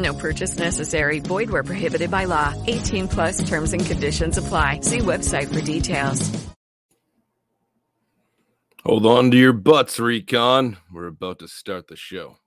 No purchase necessary. Void where prohibited by law. 18 plus terms and conditions apply. See website for details. Hold on to your butts, Recon. We're about to start the show.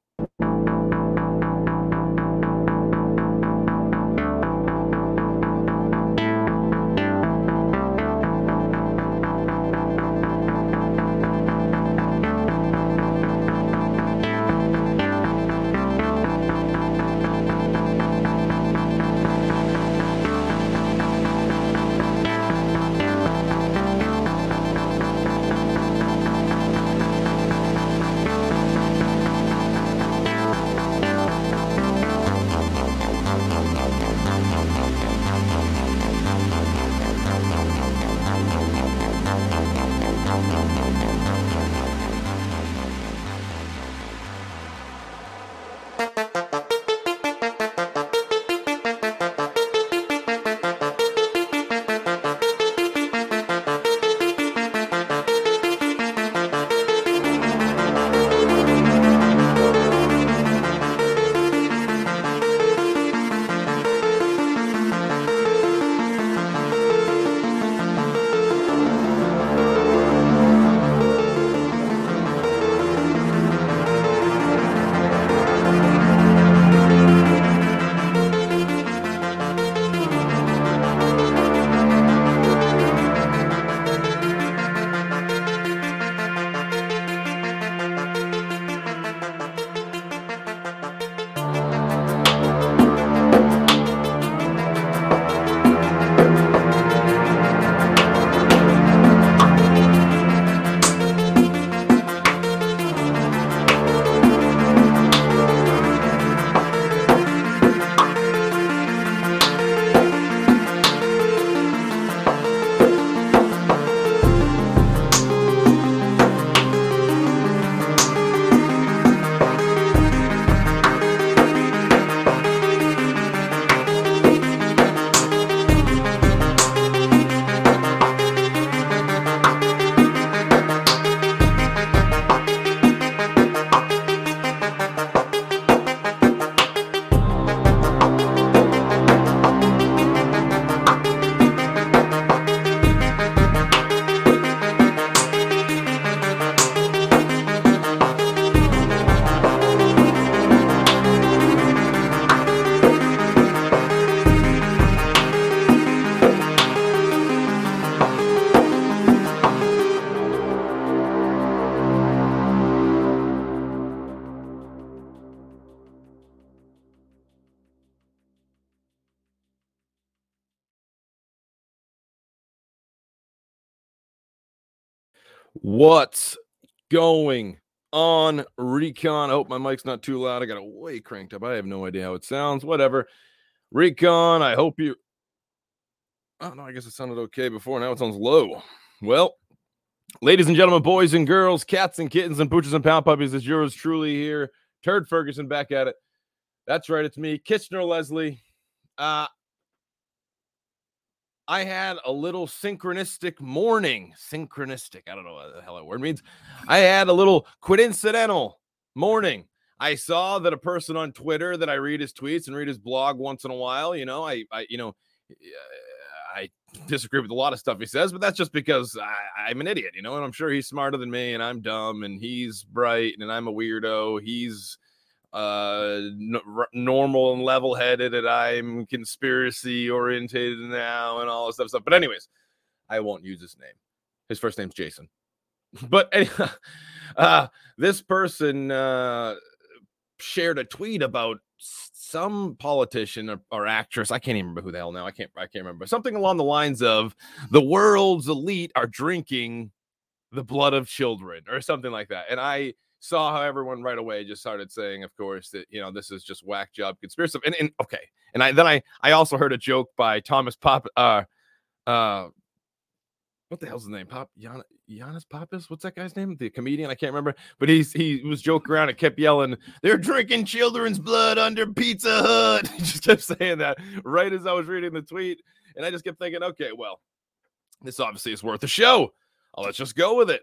Going on, Recon? I hope my mic's not too loud. I got it way cranked up. I have no idea how it sounds. Whatever. Recon, I hope you. Oh, no, I guess it sounded okay before. Now it sounds low. Well, ladies and gentlemen, boys and girls, cats and kittens and pooches and pound puppies, it's yours truly here. Turd Ferguson back at it. That's right. It's me, Kitchener Leslie. Uh, I had a little synchronistic morning. Synchronistic. I don't know what the hell that word means. I had a little coincidental morning. I saw that a person on Twitter that I read his tweets and read his blog once in a while, you know, I, I you know, I disagree with a lot of stuff he says, but that's just because I, am an idiot, you know, and I'm sure he's smarter than me and I'm dumb and he's bright and I'm a weirdo. He's uh normal and level headed and I'm conspiracy oriented now and all this stuff, stuff. But anyways, I won't use his name. His first name's Jason. But anyway, uh this person uh shared a tweet about some politician or, or, actress. I can't even remember who the hell now. I can't. I can't remember something along the lines of the world's elite are drinking the blood of children or something like that. And I saw how everyone right away just started saying, of course, that you know this is just whack job conspiracy. And, and okay, and I then I I also heard a joke by Thomas Pop. Uh, uh, what the hell's his name? Pop Jan, Yannis Pappas? What's that guy's name? The comedian? I can't remember. But he's he was joking around and kept yelling, "They're drinking children's blood under Pizza Hut." he just kept saying that right as I was reading the tweet, and I just kept thinking, okay, well, this obviously is worth a show. Let's just go with it.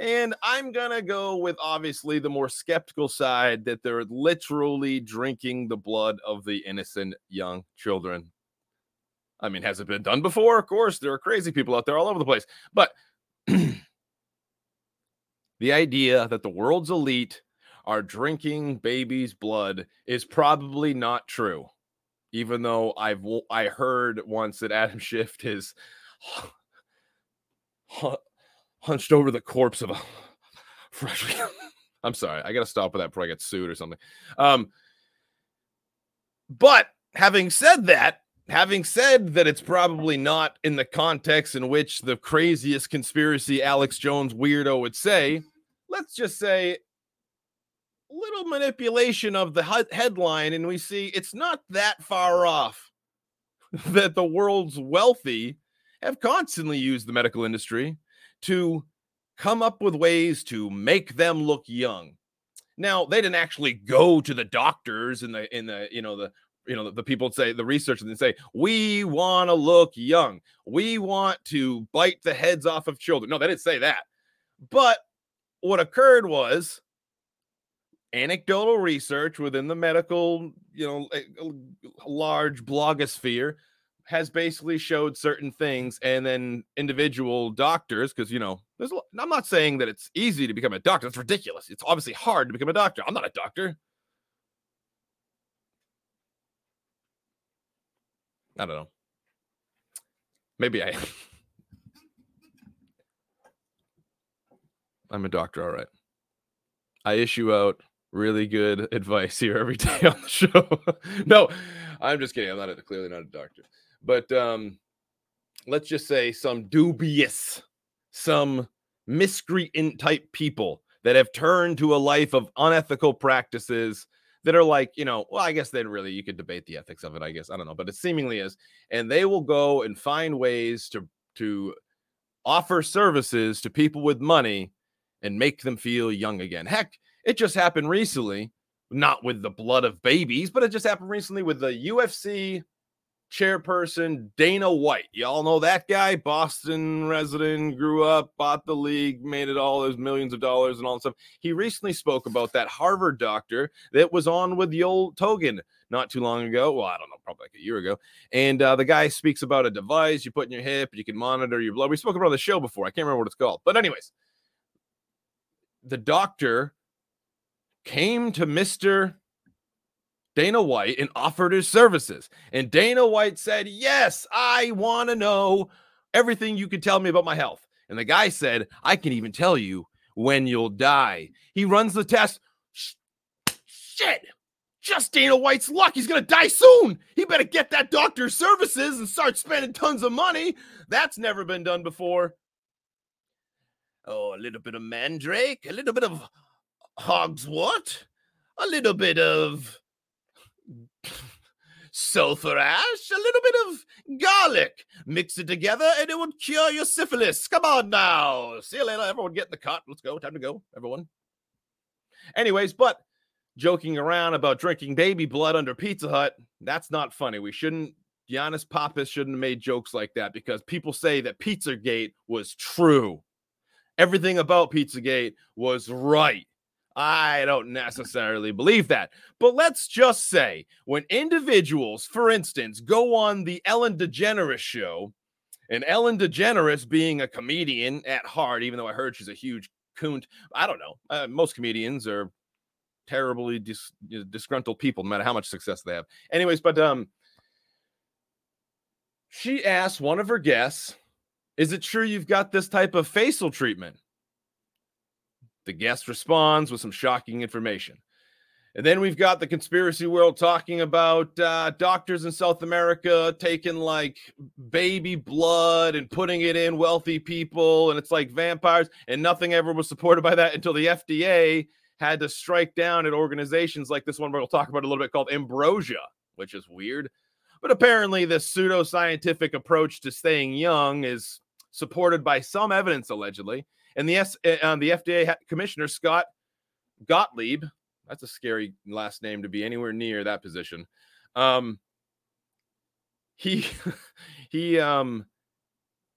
And I'm gonna go with obviously the more skeptical side that they're literally drinking the blood of the innocent young children I mean, has it been done before? Of course, there are crazy people out there all over the place. But the idea that the world's elite are drinking babies' blood is probably not true. Even though I've I heard once that Adam Schiff is hunched over the corpse of a fresh. I'm sorry, I gotta stop with that before I get sued or something. Um, but having said that, having said that it's probably not in the context in which the craziest conspiracy Alex Jones weirdo would say, let's just say little manipulation of the headline and we see it's not that far off that the world's wealthy have constantly used the medical industry to come up with ways to make them look young. Now, they didn't actually go to the doctors in the in the you know the you know the, the people say the researchers and say we want to look young. We want to bite the heads off of children. No they didn't say that. But what occurred was anecdotal research within the medical you know large blogosphere has basically showed certain things and then individual doctors because you know there's a, i'm not saying that it's easy to become a doctor it's ridiculous it's obviously hard to become a doctor i'm not a doctor I don't know. Maybe I. I'm a doctor, all right. I issue out really good advice here every day on the show. no, I'm just kidding. I'm not a, clearly not a doctor, but um, let's just say some dubious, some miscreant type people that have turned to a life of unethical practices that are like, you know, well, I guess then really you could debate the ethics of it, I guess. I don't know, but it seemingly is. And they will go and find ways to to offer services to people with money and make them feel young again. Heck, it just happened recently, not with the blood of babies, but it just happened recently with the UFC chairperson Dana White. Y'all know that guy, Boston resident, grew up, bought the league, made it all those millions of dollars and all that stuff. He recently spoke about that Harvard doctor that was on with Joe Rogan not too long ago. Well, I don't know, probably like a year ago. And uh, the guy speaks about a device you put in your hip, you can monitor your blood. We spoke about the show before. I can't remember what it's called. But, anyways, the doctor came to Mr. Dana White and offered his services. And Dana White said, Yes, I want to know everything you can tell me about my health. And the guy said, I can even tell you when you'll die. He runs the test. Shit. Just Dana White's luck. He's going to die soon. He better get that doctor's services and start spending tons of money. That's never been done before. Oh, a little bit of mandrake, a little bit of hog's what? A little bit of sulfur ash, a little bit of garlic. Mix it together and it would cure your syphilis. Come on now. See you later. Everyone get in the cut. Let's go. Time to go, everyone. Anyways, but joking around about drinking baby blood under Pizza Hut, that's not funny. We shouldn't Yannis Pappas shouldn't have made jokes like that because people say that Pizzagate was true. Everything about Pizzagate was right. I don't necessarily believe that. But let's just say when individuals, for instance, go on the Ellen DeGeneres show, and Ellen DeGeneres being a comedian at heart, even though I heard she's a huge coont, I don't know. Uh, most comedians are terribly dis- disgruntled people, no matter how much success they have. Anyways, but um, she asked one of her guests, Is it true you've got this type of facial treatment? The guest responds with some shocking information. And then we've got the conspiracy world talking about uh, doctors in South America taking like baby blood and putting it in wealthy people, and it's like vampires, and nothing ever was supported by that until the FDA had to strike down at organizations like this one we'll talk about a little bit called Ambrosia, which is weird. But apparently, this pseudo-scientific approach to staying young is supported by some evidence, allegedly. And the S, uh, the FDA commissioner Scott Gottlieb, that's a scary last name to be anywhere near that position. Um, he he um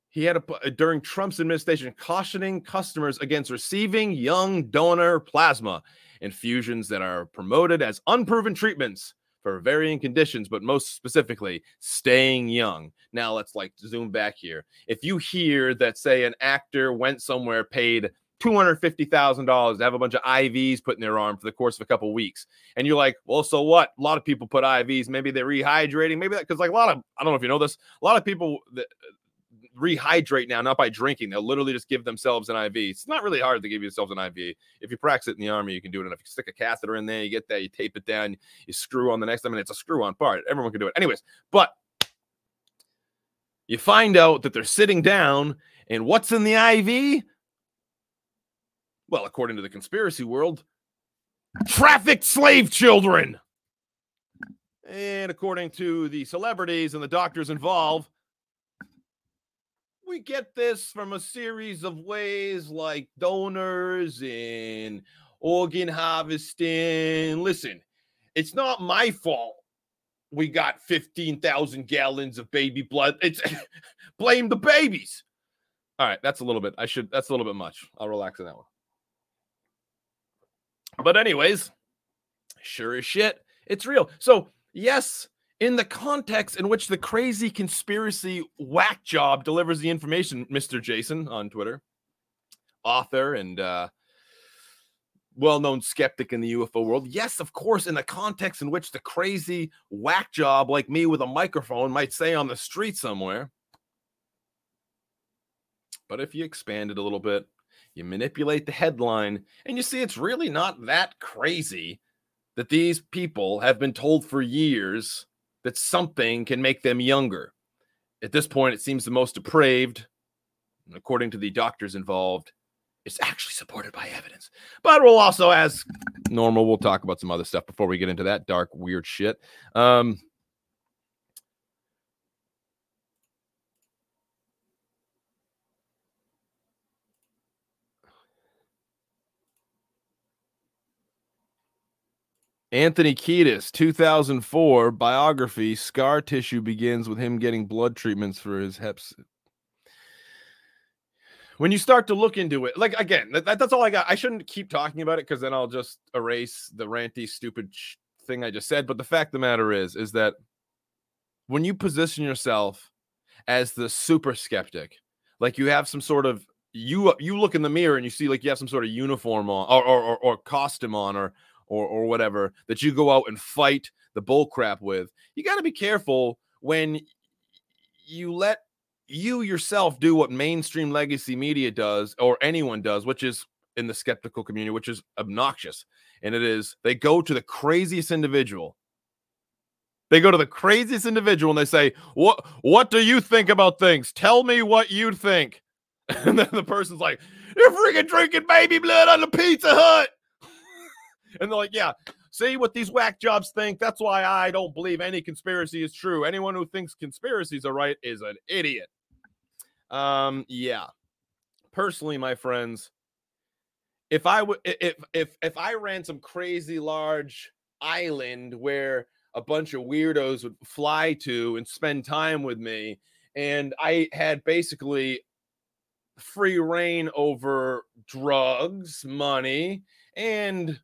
he had a during Trump's administration cautioning customers against receiving young donor plasma infusions that are promoted as unproven treatments for varying conditions, but most specifically, staying young. Now, let's like zoom back here. If you hear that, say, an actor went somewhere, paid $250,000 to have a bunch of IVs put in their arm for the course of a couple weeks. And you're like, well, so what? A lot of people put IVs. Maybe they're rehydrating. Maybe that, because like a lot of, I don't know if you know this, a lot of people that rehydrate now, not by drinking. They'll literally just give themselves an IV. It's not really hard to give yourself an IV. If you practice it in the army, you can do it. And if you stick a catheter in there, you get that, you tape it down, you screw on the next time, and it's a screw on part. Everyone can do it. Anyways, but you find out that they're sitting down, and what's in the IV? Well, according to the conspiracy world, trafficked slave children. And according to the celebrities and the doctors involved, we get this from a series of ways like donors and organ harvesting. Listen, it's not my fault we got 15,000 gallons of baby blood. It's blame the babies. All right, that's a little bit. I should that's a little bit much. I'll relax on that one. But anyways, sure as shit, it's real. So, yes, in the context in which the crazy conspiracy whack job delivers the information, Mr. Jason on Twitter, author and uh, well known skeptic in the UFO world. Yes, of course, in the context in which the crazy whack job like me with a microphone might say on the street somewhere. But if you expand it a little bit, you manipulate the headline, and you see it's really not that crazy that these people have been told for years that something can make them younger. At this point, it seems the most depraved, according to the doctors involved, is actually supported by evidence. But we'll also, as normal, we'll talk about some other stuff before we get into that dark, weird shit. Um, Anthony Kiedis, 2004 biography. Scar tissue begins with him getting blood treatments for his heps. When you start to look into it, like again, that, that's all I got. I shouldn't keep talking about it because then I'll just erase the ranty, stupid sh- thing I just said. But the fact the matter is, is that when you position yourself as the super skeptic, like you have some sort of you you look in the mirror and you see like you have some sort of uniform on or or, or, or costume on or or or whatever that you go out and fight the bull crap with. You got to be careful when you let you yourself do what mainstream legacy media does or anyone does, which is in the skeptical community, which is obnoxious. And it is they go to the craziest individual. They go to the craziest individual and they say, "What what do you think about things? Tell me what you think." And then the person's like, "You're freaking drinking baby blood on the Pizza Hut." and they're like, yeah, see what these whack jobs think. That's why I don't believe any conspiracy is true. Anyone who thinks conspiracies are right is an idiot. Um, yeah. Personally, my friends, if I would if if if I ran some crazy large island where a bunch of weirdos would fly to and spend time with me. And I had basically free reign over drugs, money, and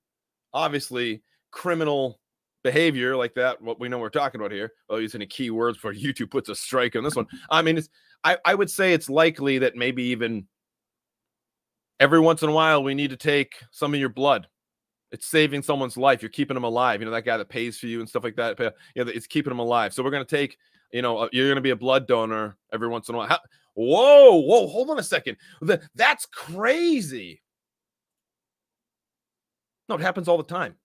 obviously criminal behavior like that. What we know we're talking about here. Well, using a key words for YouTube puts a strike on this one. I mean, it's I, I would say it's likely that maybe even every once in a while we need to take some of your blood. It's saving someone's life. You're keeping them alive. You know that guy that pays for you and stuff like that. You know, it's keeping them alive. So we're gonna take. You know, uh, you're gonna be a blood donor every once in a while. How, whoa, whoa, hold on a second. That's crazy. No, it happens all the time.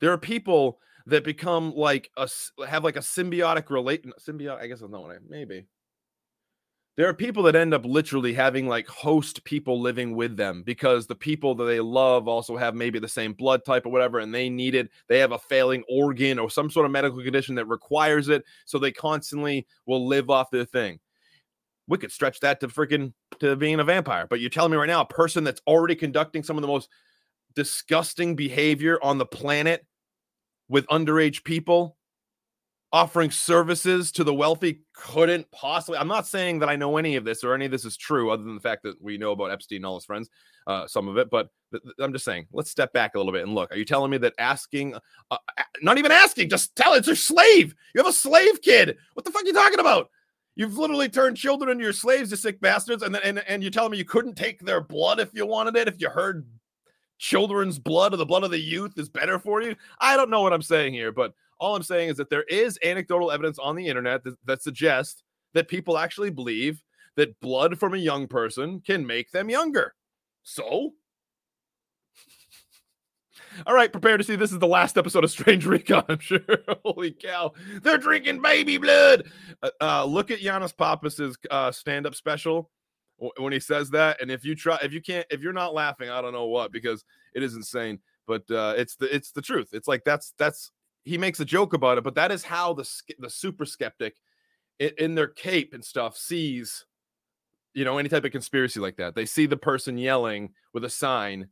There are people that become like a have like a symbiotic relate symbiotic. I guess that's not what I maybe. There are people that end up literally having like host people living with them because the people that they love also have maybe the same blood type or whatever, and they need it. They have a failing organ or some sort of medical condition that requires it, so they constantly will live off their thing. We could stretch that to freaking to being a vampire, but you're telling me right now a person that's already conducting some of the most disgusting behavior on the planet with underage people offering services to the wealthy couldn't possibly i'm not saying that i know any of this or any of this is true other than the fact that we know about epstein and all his friends uh, some of it but th- i'm just saying let's step back a little bit and look. Are you telling me that asking uh, not even asking just tell it's a slave. You have a slave kid. What the fuck are you talking about? You've literally turned children into your slaves, you sick bastards, and then and, and you're telling me you couldn't take their blood if you wanted it, if you heard children's blood or the blood of the youth is better for you. I don't know what I'm saying here, but all I'm saying is that there is anecdotal evidence on the internet that, that suggests that people actually believe that blood from a young person can make them younger. So, all right, prepare to see this is the last episode of Strange Recon, I'm sure. Holy cow. They're drinking baby blood. Uh, uh, look at Yannis Pappas's uh, stand up special when he says that. And if you try, if you can't, if you're not laughing, I don't know what because it is insane. But uh, it's the it's the truth. It's like that's that's he makes a joke about it, but that is how the the super skeptic in, in their cape and stuff sees you know any type of conspiracy like that. They see the person yelling with a sign.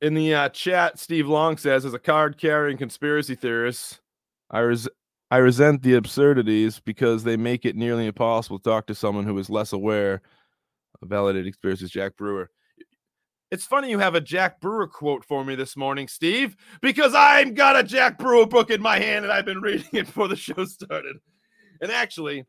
In the uh, chat, Steve Long says, as a card carrying conspiracy theorist, I res- I resent the absurdities because they make it nearly impossible to talk to someone who is less aware of validated experiences. Jack Brewer. It's funny you have a Jack Brewer quote for me this morning, Steve, because I've got a Jack Brewer book in my hand and I've been reading it before the show started. And actually,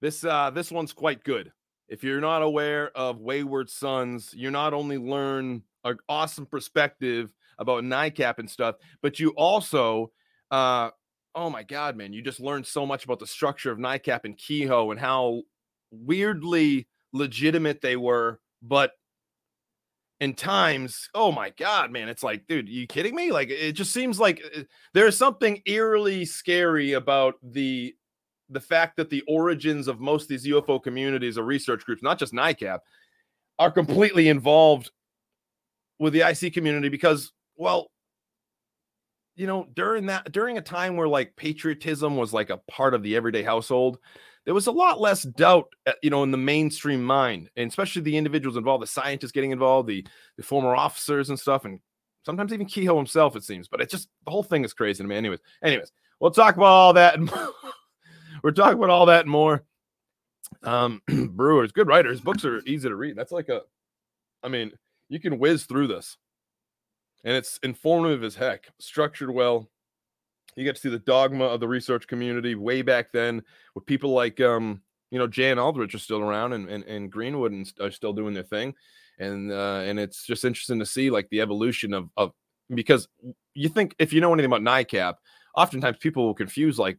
this uh, this one's quite good. If you're not aware of Wayward Sons, you not only learn an awesome perspective about NICAP and stuff, but you also, uh, oh my God, man, you just learned so much about the structure of NICAP and Keyhoe and how weirdly legitimate they were, but in times, oh my God, man, it's like, dude, you kidding me? Like, it just seems like uh, there's something eerily scary about the the fact that the origins of most of these UFO communities or research groups, not just NICAP, are completely involved with the IC community because well, you know, during that during a time where like patriotism was like a part of the everyday household, there was a lot less doubt, uh, you know, in the mainstream mind, and especially the individuals involved, the scientists getting involved, the the former officers and stuff, and sometimes even Keyhoe himself, it seems. But it just the whole thing is crazy to me. Anyways, anyways, we'll talk about all that. We're talking about all that and more. Um, Brewers, good writers. Books are easy to read. That's like a, I mean, you can whiz through this and it's informative as heck, structured well. You get to see the dogma of the research community way back then, with people like um, you know, Jan Aldrich are still around, and and, and Greenwood and are still doing their thing, and uh, and it's just interesting to see like the evolution of of because you think if you know anything about NICAP, oftentimes people will confuse like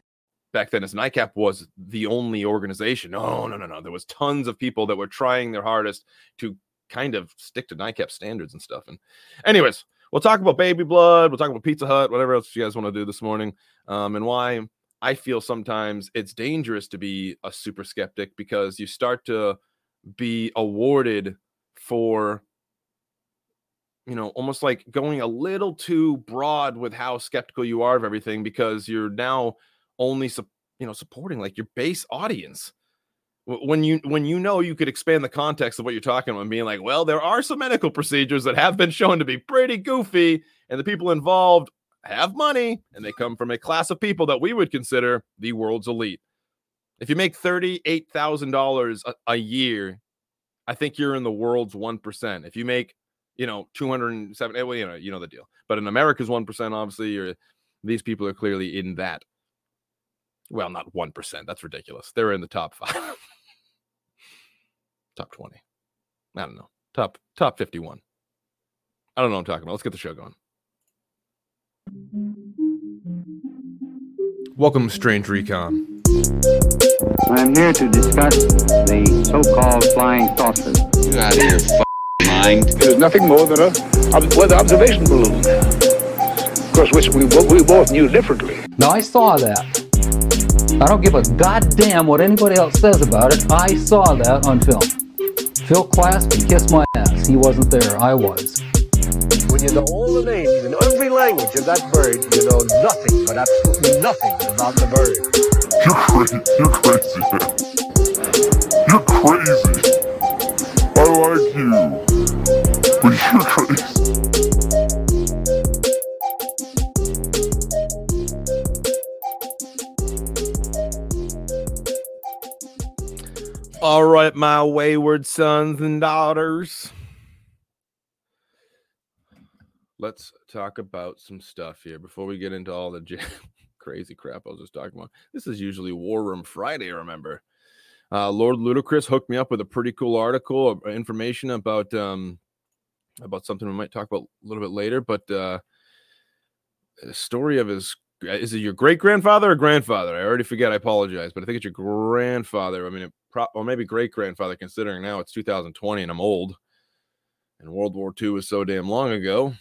back then as NICAP was the only organization. No, no, no, no. There was tons of people that were trying their hardest to kind of stick to NICAP standards and stuff. And anyways, we'll talk about baby blood. We'll talk about Pizza Hut, whatever else you guys want to do this morning, um, and why I feel sometimes it's dangerous to be a super skeptic because you start to be awarded for you know almost like going a little too broad with how skeptical you are of everything because you're now only you know supporting like your base audience. When you when you know you could expand the context of what you're talking about and being like well there are some medical procedures that have been shown to be pretty goofy and the people involved have money and they come from a class of people that we would consider the world's elite. If you make $38000 a year i think you're in the world's 1% if you make you know 207 eh, well you know you know the deal. But in america's 1% obviously you're these people are clearly in that well, not 1%. That's ridiculous. They're in the top five, top 20. I don't know. Top, top 51. I don't know what I'm talking about. Let's get the show going. Welcome, Strange Recon. I'm here to discuss the so-called flying saucers. You out of your mind? It is nothing more than a weather observation balloon. Of course, which we, we both knew differently. No, I saw that. I don't give a goddamn what anybody else says about it. I saw that on film. Phil Klass can kiss my ass. He wasn't there. I was. When you know all the names in every language of that bird, you know nothing, but absolutely nothing about the bird. You're crazy. You're crazy. You're crazy. I like you. But you're crazy. All right, my wayward sons and daughters. Let's talk about some stuff here before we get into all the crazy crap I was just talking about. This is usually War Room Friday, remember. Uh, Lord Ludacris hooked me up with a pretty cool article, uh, information about um, about something we might talk about a little bit later. But uh, a story of his is it your great grandfather or grandfather? I already forget. I apologize, but I think it's your grandfather. I mean, it pro- or maybe great grandfather, considering now it's 2020 and I'm old, and World War II was so damn long ago.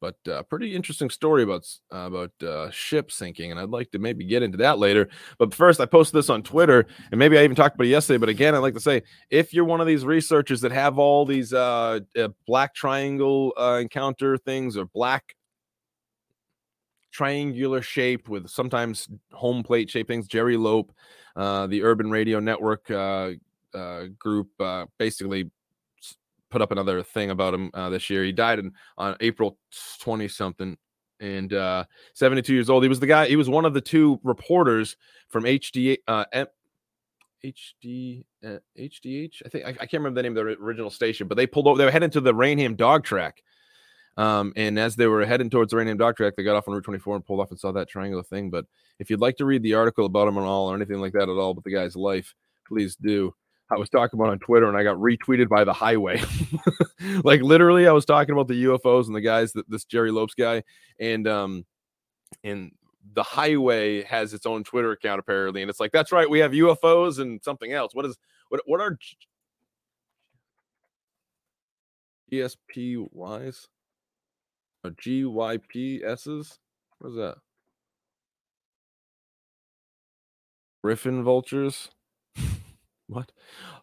But uh, pretty interesting story about uh, about uh, ship sinking, and I'd like to maybe get into that later. But first, I posted this on Twitter, and maybe I even talked about it yesterday. But again, I'd like to say, if you're one of these researchers that have all these uh, uh, black triangle uh, encounter things or black triangular shape with sometimes home plate shape things. Jerry Lope, uh, the Urban Radio Network uh, uh, group, uh, basically put up another thing about him uh, this year. He died in, on April 20 something and uh, 72 years old. He was the guy, he was one of the two reporters from HD. M- HD uh, HDH. I think I, I, can't remember the name of the original station, but they pulled over. They were heading to the Raynham dog track, um, and as they were heading towards the Raynham Dog Track, they got off on Route 24 and pulled off and saw that triangular thing. But if you'd like to read the article about him at all or anything like that at all about the guy's life, please do. I was talking about on Twitter and I got retweeted by the highway. like literally, I was talking about the UFOs and the guys that this Jerry Lopes guy and um and the highway has its own Twitter account apparently, and it's like that's right, we have UFOs and something else. What is what what are ESPYs? Or GYPSs? What is that? Griffon vultures? what?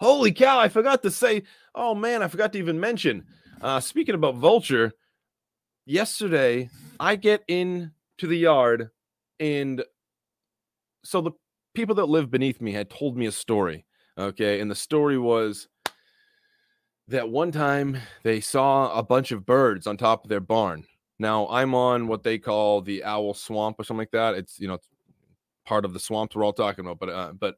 Holy cow, I forgot to say. Oh man, I forgot to even mention. Uh speaking about vulture, yesterday I get in to the yard and so the people that live beneath me had told me a story. Okay, and the story was that one time they saw a bunch of birds on top of their barn. Now I'm on what they call the owl swamp or something like that. It's you know part of the swamps we're all talking about. But uh, but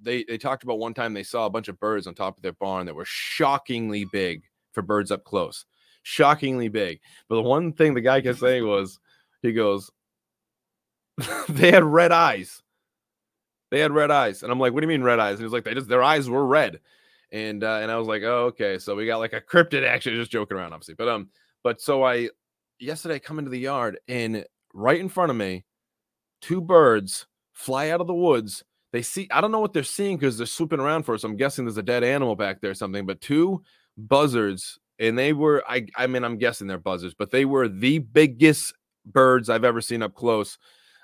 they they talked about one time they saw a bunch of birds on top of their barn that were shockingly big for birds up close, shockingly big. But the one thing the guy kept saying was, he goes, they had red eyes. They had red eyes, and I'm like, what do you mean red eyes? And he's like, they just their eyes were red, and uh, and I was like, oh okay, so we got like a cryptid action, just joking around, obviously. But um, but so I yesterday come into the yard and right in front of me, two birds fly out of the woods. They see, I don't know what they're seeing because they're swooping around for us. I'm guessing there's a dead animal back there or something, but two buzzards, and they were, I, I mean, I'm guessing they're buzzards, but they were the biggest birds I've ever seen up close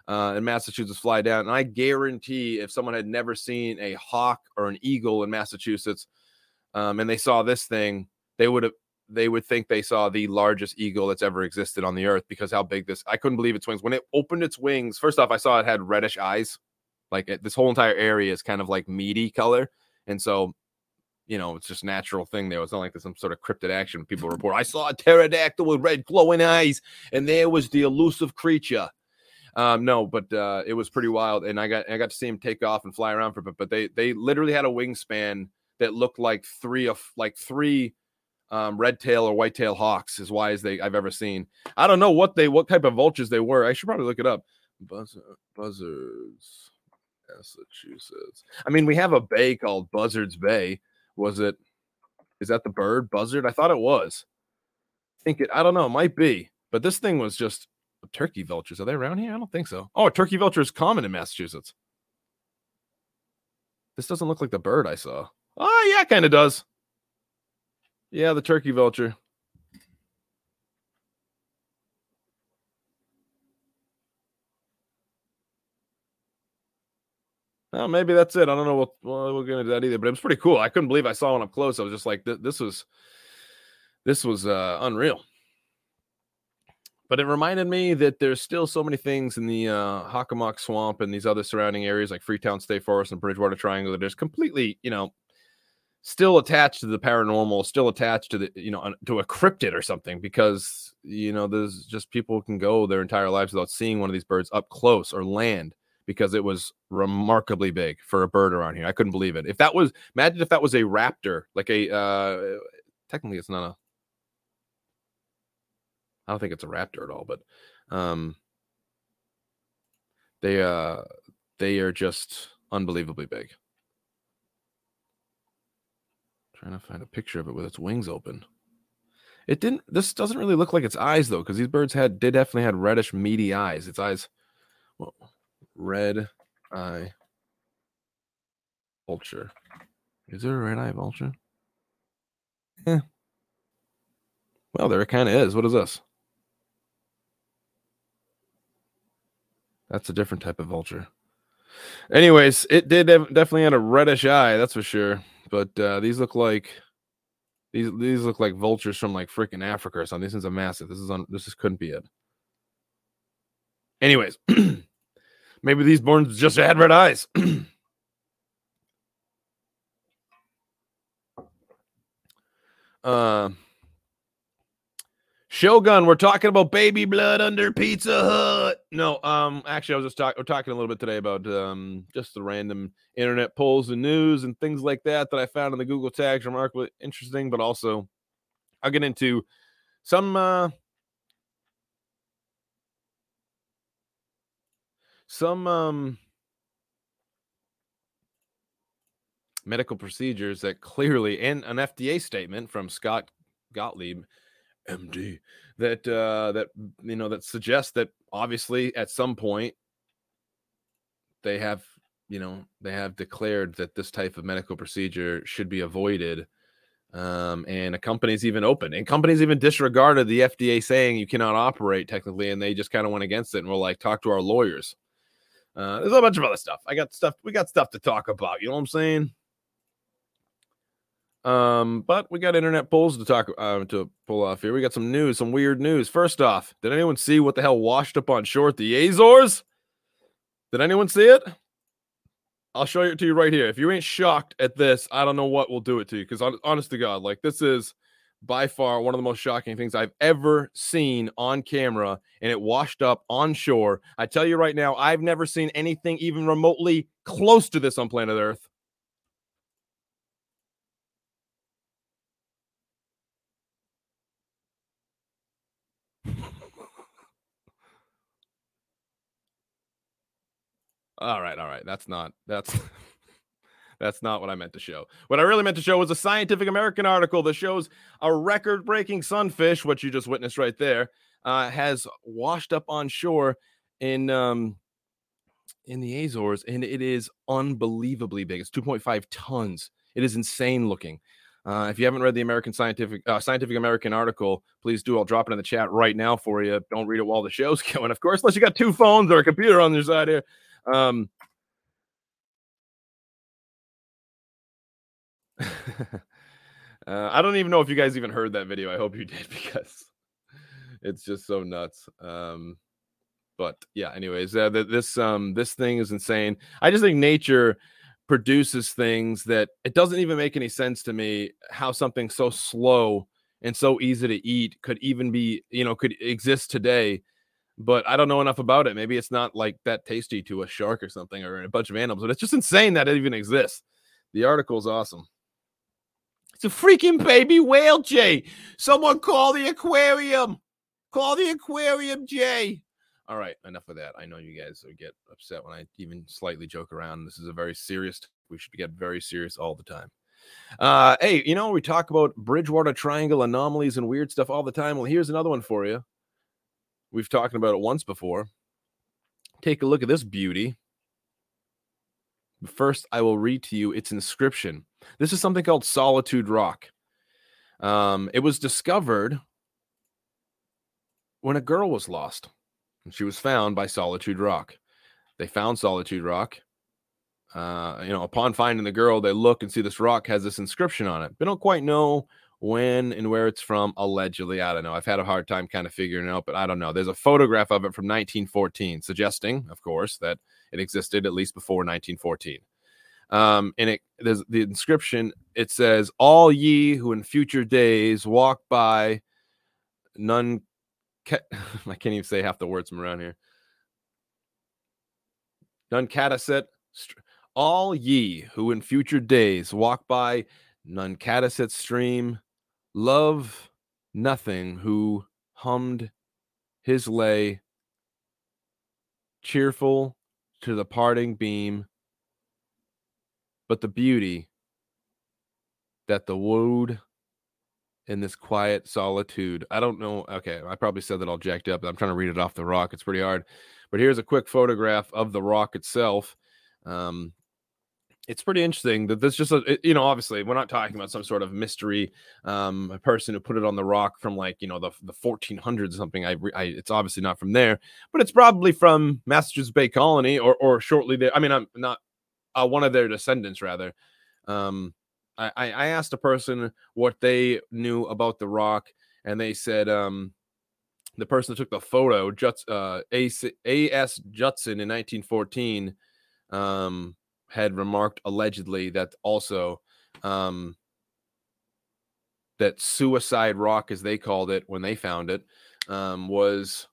uh, in Massachusetts fly down. And I guarantee if someone had never seen a hawk or an eagle in Massachusetts um, and they saw this thing, they would have they would think they saw the largest eagle that's ever existed on the earth because how big this I couldn't believe its wings when it opened its wings. First off, I saw it had reddish eyes, like it, this whole entire area is kind of like meaty color, and so you know it's just natural thing there. It's not like there's some sort of cryptid action. People report I saw a pterodactyl with red glowing eyes, and there was the elusive creature. Um, no, but uh, it was pretty wild, and I got I got to see him take off and fly around for a bit. But they they literally had a wingspan that looked like three of like three um, red tail or white tail hawks as wise they I've ever seen. I don't know what they what type of vultures they were. I should probably look it up. Buzz, buzzards, Massachusetts. I mean, we have a bay called Buzzards Bay. Was it? Is that the bird buzzard? I thought it was. I think it. I don't know. It might be. But this thing was just turkey vultures. Are they around here? I don't think so. Oh, turkey vulture is common in Massachusetts. This doesn't look like the bird I saw. Oh, yeah, kind of does. Yeah, the turkey vulture. Well, maybe that's it. I don't know what well, we're gonna do that either, but it was pretty cool. I couldn't believe I saw one up close. I was just like, this was this was uh, unreal. But it reminded me that there's still so many things in the uh, Hockomock Swamp and these other surrounding areas like Freetown State Forest and Bridgewater Triangle that is completely, you know, still attached to the paranormal, still attached to the you know to a cryptid or something because you know there's just people can go their entire lives without seeing one of these birds up close or land because it was remarkably big for a bird around here. I couldn't believe it. If that was imagine if that was a raptor, like a uh technically it's not a I don't think it's a raptor at all, but um they uh they are just unbelievably big. Trying to find a picture of it with its wings open. It didn't. This doesn't really look like its eyes though, because these birds had did definitely had reddish, meaty eyes. Its eyes, well, red eye vulture. Is there a red eye vulture? Yeah. Well, there it kind of is. What is this? That's a different type of vulture. Anyways, it did definitely had a reddish eye, that's for sure. But uh, these look like these these look like vultures from like freaking Africa or something. This is a massive. This is on. This just couldn't be it. Anyways, maybe these borns just had red eyes. uh, Shogun, we're talking about baby blood under Pizza Hut. No, um, actually, I was just talking. We're talking a little bit today about um, just the random internet polls and news and things like that that I found in the Google tags. Remarkably interesting, but also I'll get into some uh, some um medical procedures that clearly and an FDA statement from Scott Gottlieb MD that uh that you know that suggests that obviously at some point they have you know they have declared that this type of medical procedure should be avoided um and a company's even open and companies even disregarded the FDA saying you cannot operate technically and they just kind of went against it and were like talk to our lawyers. Uh there's a bunch of other stuff. I got stuff we got stuff to talk about you know what i'm saying um, but we got internet polls to talk uh, to pull off here. We got some news, some weird news. First off, did anyone see what the hell washed up on shore at the Azores? Did anyone see it? I'll show it to you right here. If you ain't shocked at this, I don't know what will do it to you. Because honest to God, like this is by far one of the most shocking things I've ever seen on camera, and it washed up on shore. I tell you right now, I've never seen anything even remotely close to this on planet Earth. All right, all right. That's not that's that's not what I meant to show. What I really meant to show was a Scientific American article that shows a record-breaking sunfish, what you just witnessed right there, uh, has washed up on shore in um in the Azores, and it is unbelievably big. It's 2.5 tons. It is insane looking. Uh, if you haven't read the American Scientific uh, Scientific American article, please do. I'll drop it in the chat right now for you. Don't read it while the show's going, of course, unless you got two phones or a computer on your side here. Um, uh, I don't even know if you guys even heard that video. I hope you did because it's just so nuts. Um, but yeah, anyways, uh, this um this thing is insane. I just think nature produces things that it doesn't even make any sense to me how something so slow and so easy to eat could even be you know could exist today but i don't know enough about it maybe it's not like that tasty to a shark or something or a bunch of animals but it's just insane that it even exists the article is awesome it's a freaking baby whale jay someone call the aquarium call the aquarium jay all right, enough of that. I know you guys get upset when I even slightly joke around. This is a very serious. We should get very serious all the time. Uh, hey, you know we talk about Bridgewater Triangle anomalies and weird stuff all the time. Well, here's another one for you. We've talked about it once before. Take a look at this beauty. First, I will read to you its inscription. This is something called Solitude Rock. Um, it was discovered when a girl was lost. And she was found by Solitude Rock. They found Solitude Rock. Uh, you know, upon finding the girl, they look and see this rock has this inscription on it. They don't quite know when and where it's from, allegedly. I don't know. I've had a hard time kind of figuring it out, but I don't know. There's a photograph of it from 1914, suggesting, of course, that it existed at least before 1914. Um, and it there's the inscription. It says, "All ye who in future days walk by, none I can't even say half the words from around here. Nunkataset, all ye who in future days walk by Nunkataset stream, love nothing who hummed his lay, cheerful to the parting beam, but the beauty that the wooed in this quiet solitude. I don't know. Okay, I probably said that all jacked up. I'm trying to read it off the rock. It's pretty hard. But here's a quick photograph of the rock itself. Um, it's pretty interesting that this just a, you know obviously we're not talking about some sort of mystery um a person who put it on the rock from like you know the the 1400s or something I, I it's obviously not from there but it's probably from massachusetts bay colony or or shortly there i mean i'm not uh, one of their descendants rather um I, I asked a person what they knew about the rock, and they said um, the person that took the photo, Juts, uh, A.S. Judson in 1914, um, had remarked allegedly that also um, that Suicide Rock, as they called it when they found it, um, was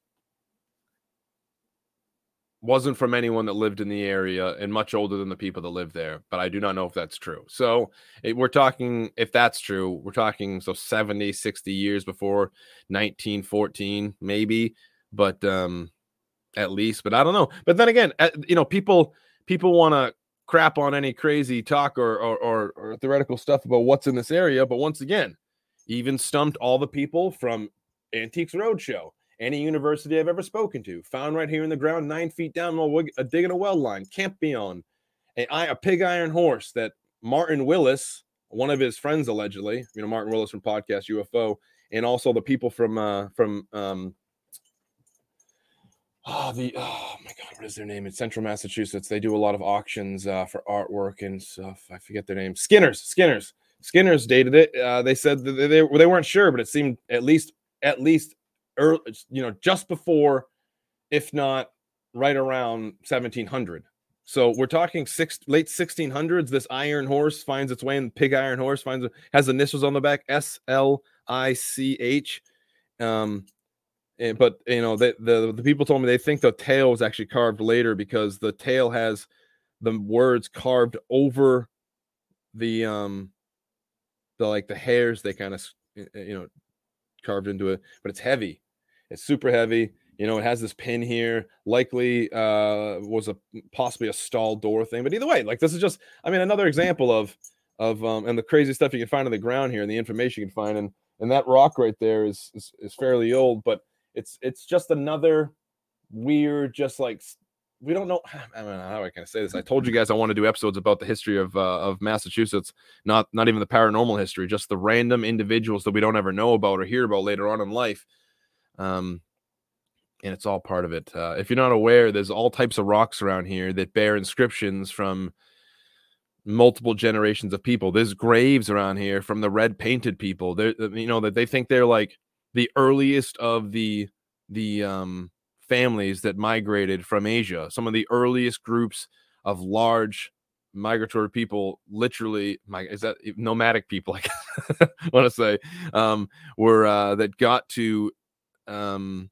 wasn't from anyone that lived in the area and much older than the people that live there but i do not know if that's true. So it, we're talking if that's true we're talking so 70 60 years before 1914 maybe but um at least but i don't know. But then again you know people people want to crap on any crazy talk or, or or or theoretical stuff about what's in this area but once again even stumped all the people from antiques roadshow any university I've ever spoken to, found right here in the ground, nine feet down, uh, digging a well line, Campion, a, a pig iron horse that Martin Willis, one of his friends allegedly, you know, Martin Willis from Podcast UFO, and also the people from uh from um oh the oh my god, what is their name? In Central Massachusetts. They do a lot of auctions uh for artwork and stuff. I forget their name. Skinners, Skinners. Skinners dated it. Uh, they said they, they, they weren't sure, but it seemed at least at least early, you know, just before, if not right around 1700. So we're talking six late 1600s. This iron horse finds its way in. Pig iron horse finds has the initials on the back S L I C H. Um, and, but you know, the, the the people told me they think the tail was actually carved later because the tail has the words carved over the um the like the hairs they kind of you know carved into it but it's heavy. It's super heavy you know it has this pin here likely uh was a possibly a stall door thing but either way like this is just i mean another example of of um and the crazy stuff you can find on the ground here and the information you can find and and that rock right there is is, is fairly old but it's it's just another weird just like we don't know I don't know how I can say this. I told you guys I want to do episodes about the history of uh, of Massachusetts, not not even the paranormal history, just the random individuals that we don't ever know about or hear about later on in life. Um, and it's all part of it. Uh, if you're not aware, there's all types of rocks around here that bear inscriptions from multiple generations of people. There's graves around here from the red painted people. They you know that they think they're like the earliest of the the um families that migrated from Asia. Some of the earliest groups of large migratory people, literally, my is that nomadic people? I want to say, um, were uh, that got to um,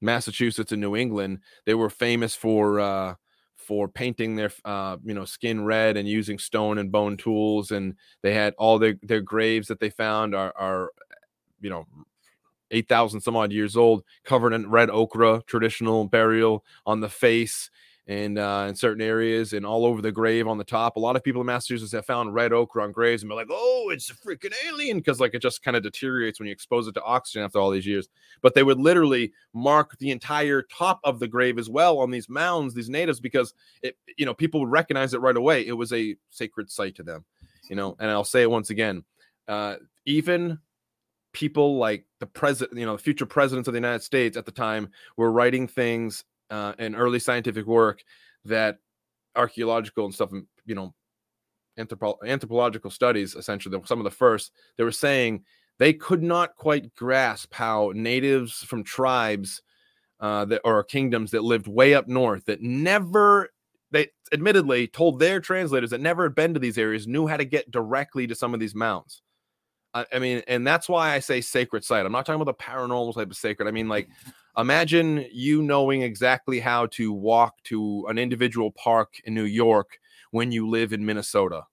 Massachusetts and New England. They were famous for uh, for painting their uh, you know skin red and using stone and bone tools, and they had all their their graves that they found are are you know 8,000 some odd years old, covered in red ochre, traditional burial on the face and uh, in certain areas and all over the grave on the top. A lot of people in Massachusetts have found red ochre on graves and be like, oh, it's a freaking alien because like it just kind of deteriorates when you expose it to oxygen after all these years. But they would literally mark the entire top of the grave as well on these mounds, these natives, because it, you know, people would recognize it right away. It was a sacred site to them, you know. And I'll say it once again, uh, even people like the president, you know, the future presidents of the United States at the time were writing things uh, in early scientific work that archaeological and stuff, you know, anthropo- anthropological studies, essentially, some of the first, they were saying they could not quite grasp how natives from tribes uh, that or kingdoms that lived way up north that never they admittedly told their translators that never had been to these areas knew how to get directly to some of these mounts I, mean, and that's why I say sacred site. I'm not talking about the paranormal type of sacred. I mean, like, mm-hmm. imagine you knowing exactly how to walk to an individual park in New York when you live in Minnesota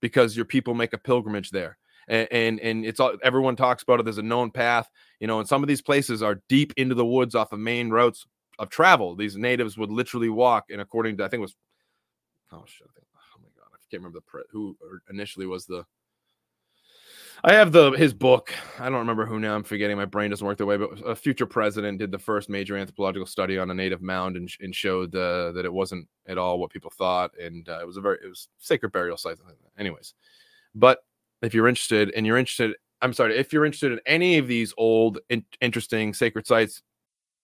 because your people make a pilgrimage there. And, and and it's all everyone talks about it. There's a known path, you know, and some of these places are deep into the woods off of main routes of travel. These natives would literally walk, and according to I think it was, oh shit, oh my god, I can't remember the who initially was the I have the his book. I don't remember who now. I'm forgetting. My brain doesn't work the way. But a future president did the first major anthropological study on a native mound and, and showed uh, that it wasn't at all what people thought, and uh, it was a very it was sacred burial site. Anyways, but if you're interested, and you're interested, I'm sorry, if you're interested in any of these old, in, interesting sacred sites,